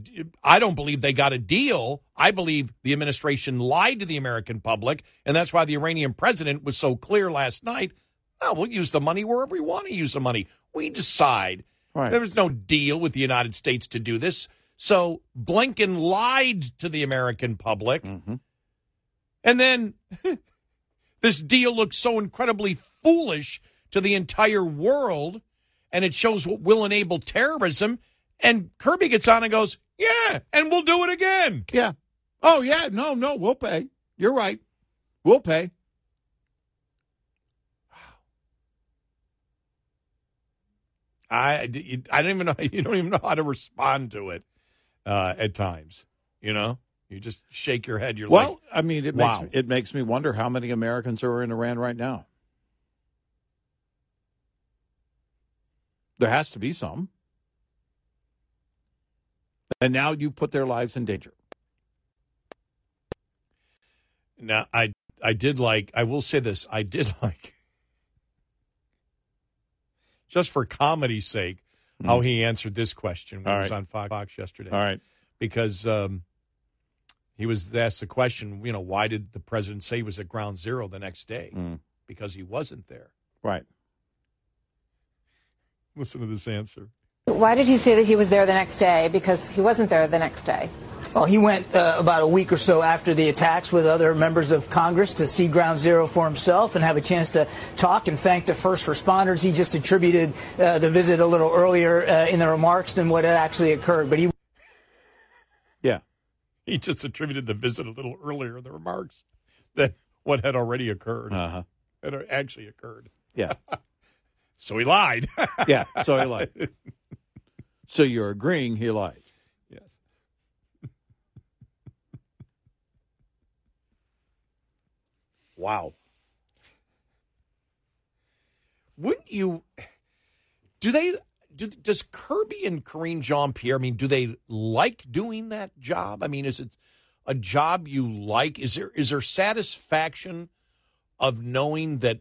I don't believe they got a deal. I believe the administration lied to the American public and that's why the Iranian president was so clear last night. Oh, we'll use the money wherever we want to use the money. We decide. Right. There was no deal with the United States to do this. So Blinken lied to the American public. Mm-hmm. And then this deal looks so incredibly foolish to the entire world. and it shows what will enable terrorism. And Kirby gets on and goes, "Yeah, and we'll do it again." Yeah. Oh yeah. No, no, we'll pay. You're right. We'll pay. I, I don't even know. You don't even know how to respond to it uh, at times. You know, you just shake your head. You're like, well, like, I mean, it wow. makes it makes me wonder how many Americans are in Iran right now. There has to be some. And now you put their lives in danger. Now, I I did like. I will say this. I did like, just for comedy's sake, how Mm. he answered this question when All he was right. on Fox, Fox yesterday. All right. because um, he was asked the question. You know, why did the president say he was at ground zero the next day? Mm. Because he wasn't there. Right. Listen to this answer. Why did he say that he was there the next day? Because he wasn't there the next day. Well, he went uh, about a week or so after the attacks with other members of Congress to see Ground Zero for himself and have a chance to talk and thank the first responders. He just attributed uh, the visit a little earlier uh, in the remarks than what had actually occurred. But he Yeah. He just attributed the visit a little earlier in the remarks than what had already occurred. Uh-huh. Had actually occurred. Yeah. So he lied. yeah. So he lied. So you're agreeing he lied. Yes. Wow. Wouldn't you? Do they? Do, does Kirby and Karine Jean Pierre? I mean, do they like doing that job? I mean, is it a job you like? Is there is there satisfaction of knowing that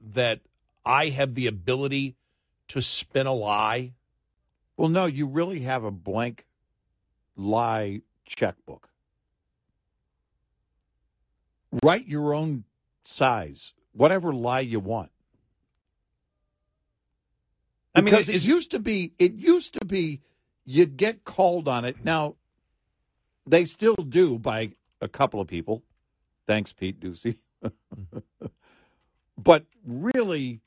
that I have the ability to spin a lie? Well, no, you really have a blank lie checkbook. Write your own size, whatever lie you want. I mean, Because is- it used to be, it used to be, you'd get called on it. Now, they still do by a couple of people. Thanks, Pete Doocy. Mm-hmm. but really,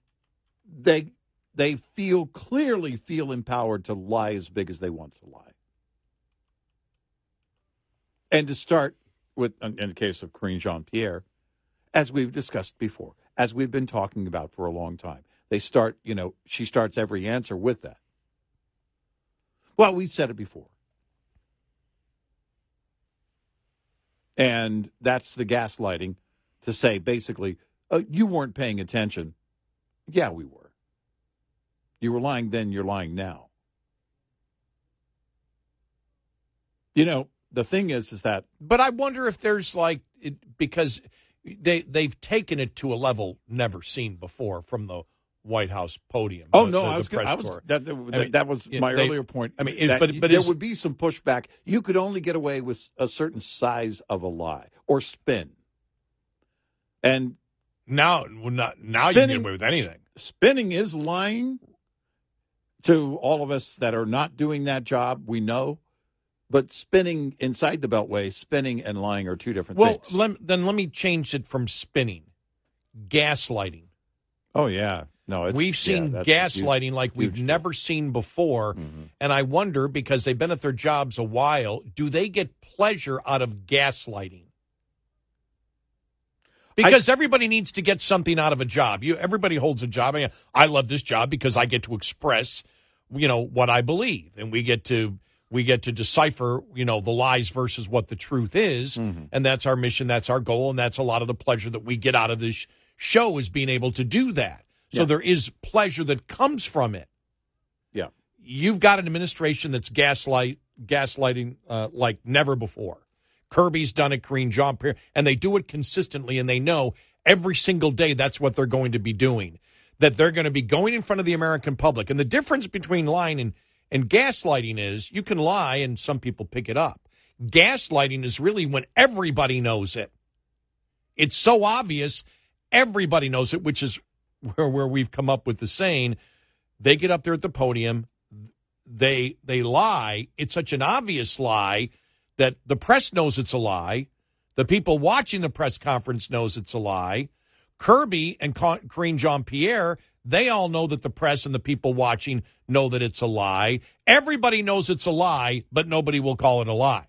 they they feel clearly feel empowered to lie as big as they want to lie. And to start with, in the case of Karine Jean Pierre, as we've discussed before, as we've been talking about for a long time, they start, you know, she starts every answer with that. Well, we said it before. And that's the gaslighting to say basically, uh, you weren't paying attention. Yeah, we were. You were lying then, you're lying now. You know, the thing is, is that But I wonder if there's like it, because they they've taken it to a level never seen before from the White House podium. Oh the- no, the- I was gonna, I was that, that, I mean, that was my they- earlier point. I mean, it- but but there would be some pushback. You could only get away with a certain size of a lie or spin, and now well, not now you can get away with anything. Spinning is lying to all of us that are not doing that job. We know, but spinning inside the Beltway, spinning and lying are two different things. Well, things. lem- then let me change it from spinning, gaslighting. Oh yeah, no, it's, we've seen yeah, a huge- gaslighting like we've Mm-hmm. never seen before, and I wonder because they've been at their jobs a while, do they get pleasure out of gaslighting? Because everybody needs to get something out of a job. You everybody holds a job. I, I love this job because I get to express, you know, what I believe, and we get to we get to decipher, you know, the lies versus what the truth is, Mm-hmm. and that's our mission, that's our goal, and that's a lot of the pleasure that we get out of this show is being able to do that. So Yeah. there is pleasure that comes from it. Yeah. You've got an administration that's gaslight gaslighting uh, like never before. Kirby's done it, Karine Jean Pierre, and they do it consistently, and they know every single day that's what they're going to be doing. That they're going to be going in front of the American public. And the difference between lying and, and gaslighting is you can lie and some people pick it up. Gaslighting is really when everybody knows it. It's so obvious, everybody knows it, which is where, where we've come up with the saying, they get up there at the podium, they they lie. It's such an obvious lie that the press knows it's a lie. The people watching the press conference knows it's a lie. Kirby and Karine Jean Pierre, They all know that the press and the people watching know that it's a lie. Everybody knows it's a lie, but nobody will call it a lie.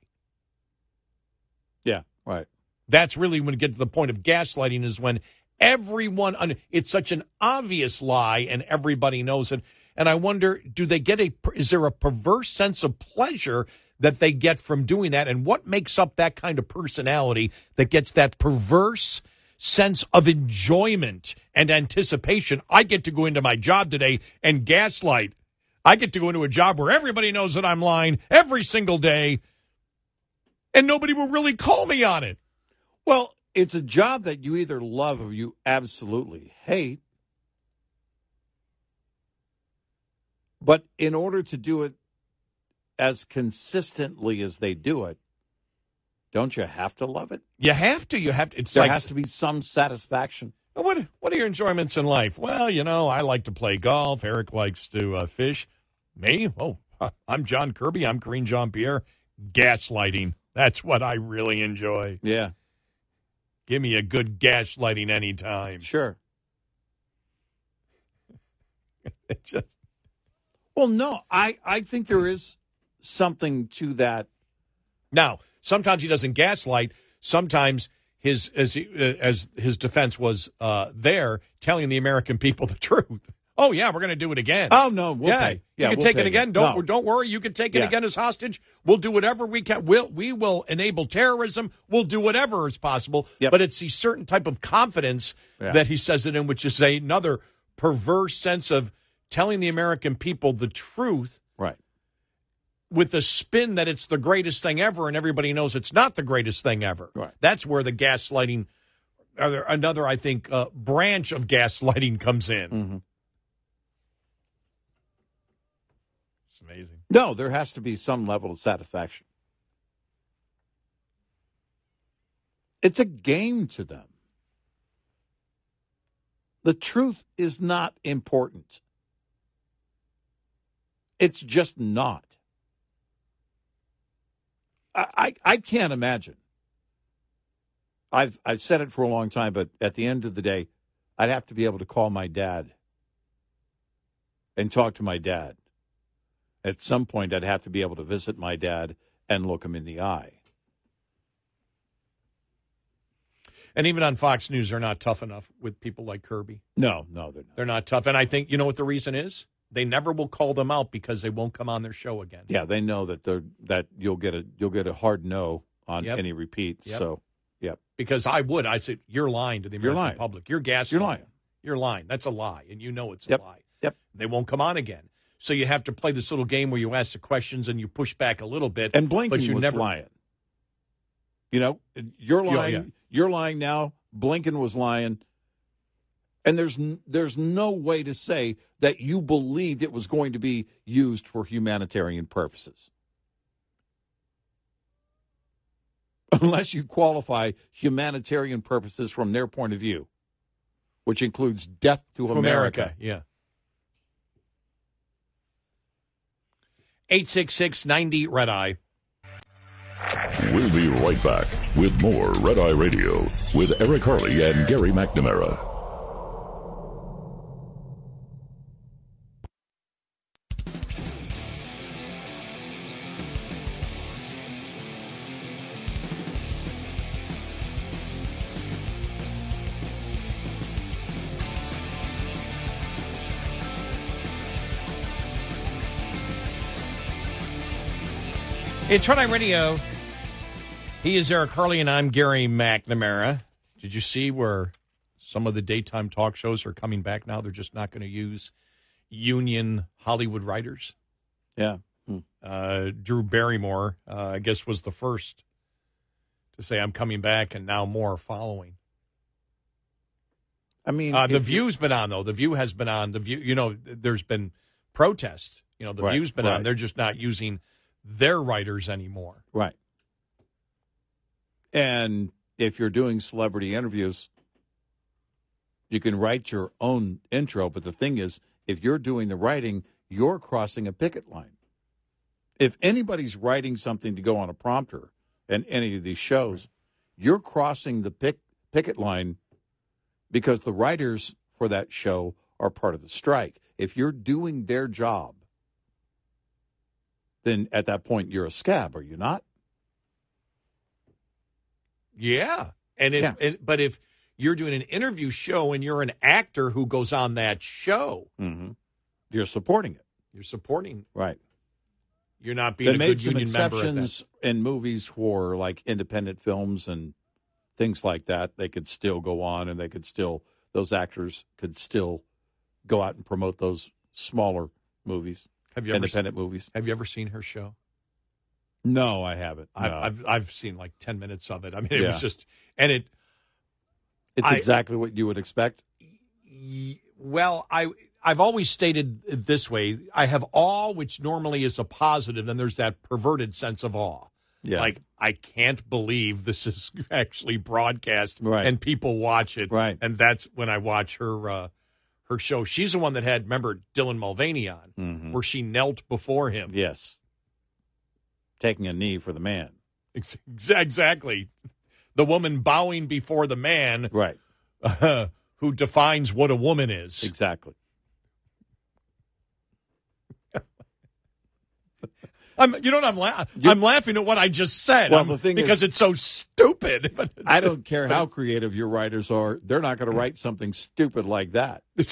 Yeah, right. That's really when you get to the point of gaslighting is when everyone it's such an obvious lie and everybody knows it. And I wonder, do they get a is there a perverse sense of pleasure that they get from doing that and what makes up that kind of personality that gets that perverse sense of enjoyment and anticipation. I get to go into my job today and gaslight. I get to go into a job where everybody knows that I'm lying every single day and nobody will really call me on it. Well, it's a job that you either love or you absolutely hate. But in order to do it as consistently as they do it, don't you have to love it? You have to. You have to. It's there like, has to be some satisfaction. What What are your enjoyments in life? Well, you know, I like to play golf. Eric likes to uh, fish. Me? Oh, I'm John Kirby. I'm Karine Jean Pierre. Gaslighting. That's what I really enjoy. Yeah. Give me a good gaslighting anytime. Sure. it just. Well, no, I I think there is something to that. Now, sometimes he doesn't gaslight. Sometimes his as he, uh, as his defense was uh, there, telling the American people the truth. Oh yeah, we're going to do it again. Oh no, we'll yeah, pay. Yeah, you can we'll take it again. Don't No. don't worry. You can take it Yeah. again as hostage. We'll do whatever we can. We'll we will enable terrorism. We'll do whatever is possible. But it's a certain type of confidence Yeah. that he says it in, which is a, another perverse sense of telling the American people the truth. Right. With the spin that it's the greatest thing ever, and everybody knows it's not the greatest thing ever. Right. That's where the gaslighting, other another I think uh, branch of gaslighting comes in. Mm-hmm. It's amazing. No, there has to be some level of satisfaction. It's a game to them. The truth is not important. It's just not. I, I, can't imagine. I've I've said it for a long time, but at the end of the day, I'd have to be able to call my dad and talk to my dad. At some point, I'd have to be able to visit my dad and look him in the eye. And even on Fox News, they're not tough enough with people like Kirby. No, no, they're not. They're not tough. And I think, you know what the reason is? They never will call them out because they won't come on their show again. Yeah, they know that they're that you'll get a you'll get a hard no on Yep. any repeat. Yep. So, yep. Because I would. I'd say, you're lying to the You're American lying. public. You're gaslighting. You're lying. You're lying. That's a lie. And you know it's a lie. Yep. They won't come on again. So you have to play this little game where you ask the questions and you push back a little bit. And but Blinken you was never, lying. You know, you're oh, Yeah, lying. yeah. You're lying now. Blinken was lying. And there's there's no way to say that you believed it was going to be used for humanitarian purposes. Unless you qualify humanitarian purposes from their point of view, which includes death to, To America. America, yeah. 866 Red Eye. We'll be right back with more Red Eye Radio with Eric Harley and Gary McNamara. It's Red Eye Radio. He is Eric Harley, and I'm Gary McNamara. Did you see where some of the daytime talk shows are coming back now? They're just not going to use union Hollywood writers. Yeah. Uh, Drew Barrymore, uh, I guess, was the first to say, I'm coming back, and now more are following. I mean, Uh, the if you- View's been on, though. The View has been on. The View, you know, there's been protest. You know, the Right, View's been on. They're just not using their writers anymore. Right. And if you're doing celebrity interviews, you can write your own intro. But the thing is, if you're doing the writing, you're crossing a picket line. If anybody's writing something to go on a prompter in any of these shows, you're crossing the pick, picket line because the writers for that show are part of the strike. If you're doing their job, then at that point you're a scab, are you not? Yeah. And if Yeah. and, but if you're doing an interview show and you're an actor who goes on that show, mm-hmm. you're supporting it. You're supporting Right. You're not being they a made good union exceptions in movies for like independent films and things like that. They could still go on, and they could still those actors could still go out and promote those smaller movies, Have you ever independent movies. Have you ever seen her show? No, I haven't. I've, I've I've seen like ten minutes of it. I mean, it Yeah. was just and it. it's I- exactly what you would expect. y- Well, I I've always stated it this way: I have awe, which normally is a positive, and there's that perverted sense of awe. Yeah. Like I can't believe this is actually broadcast Right. and people watch it. Right. And that's when I watch her uh, her show. She's the one that had remember Dylan Mulvaney on, Mhm. where she knelt before him. Yes, taking a knee for the man. Exactly. The woman bowing before the man Right. uh, who defines what a woman is. Exactly. I'm, you know what I'm laughing? I'm laughing at what I just said. Well, I'm- the thing because is- it's so stupid. But I don't care how creative your writers are; they're not going to write something stupid like that.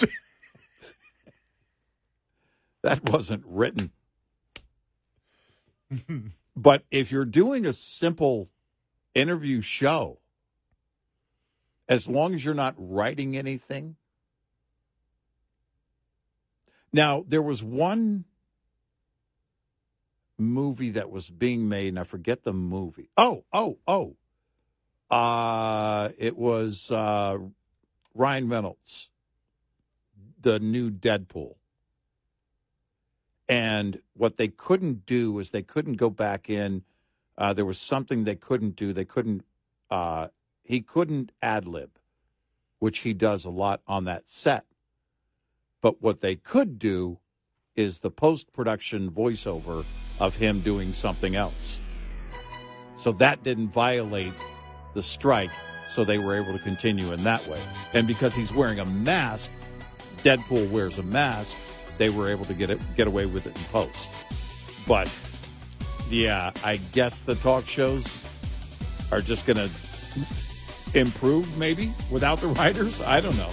that wasn't written. but if you're doing a simple interview show, as long as you're not writing anything. Now, there was one movie that was being made, and I forget the movie. Oh, oh, oh. Uh, it was uh, Ryan Reynolds, the new Deadpool. And what they couldn't do is they couldn't go back in. Uh, there was something they couldn't do. They couldn't. Uh, he couldn't ad lib, which he does a lot on that set. But what they could do is the post production voiceover of him doing something else. So that didn't violate the strike, so they were able to continue in that way. And because he's wearing a mask, Deadpool wears a mask, they were able to get it get away with it in post. But yeah, I guess the talk shows are just going to improve maybe without the writers. I don't know.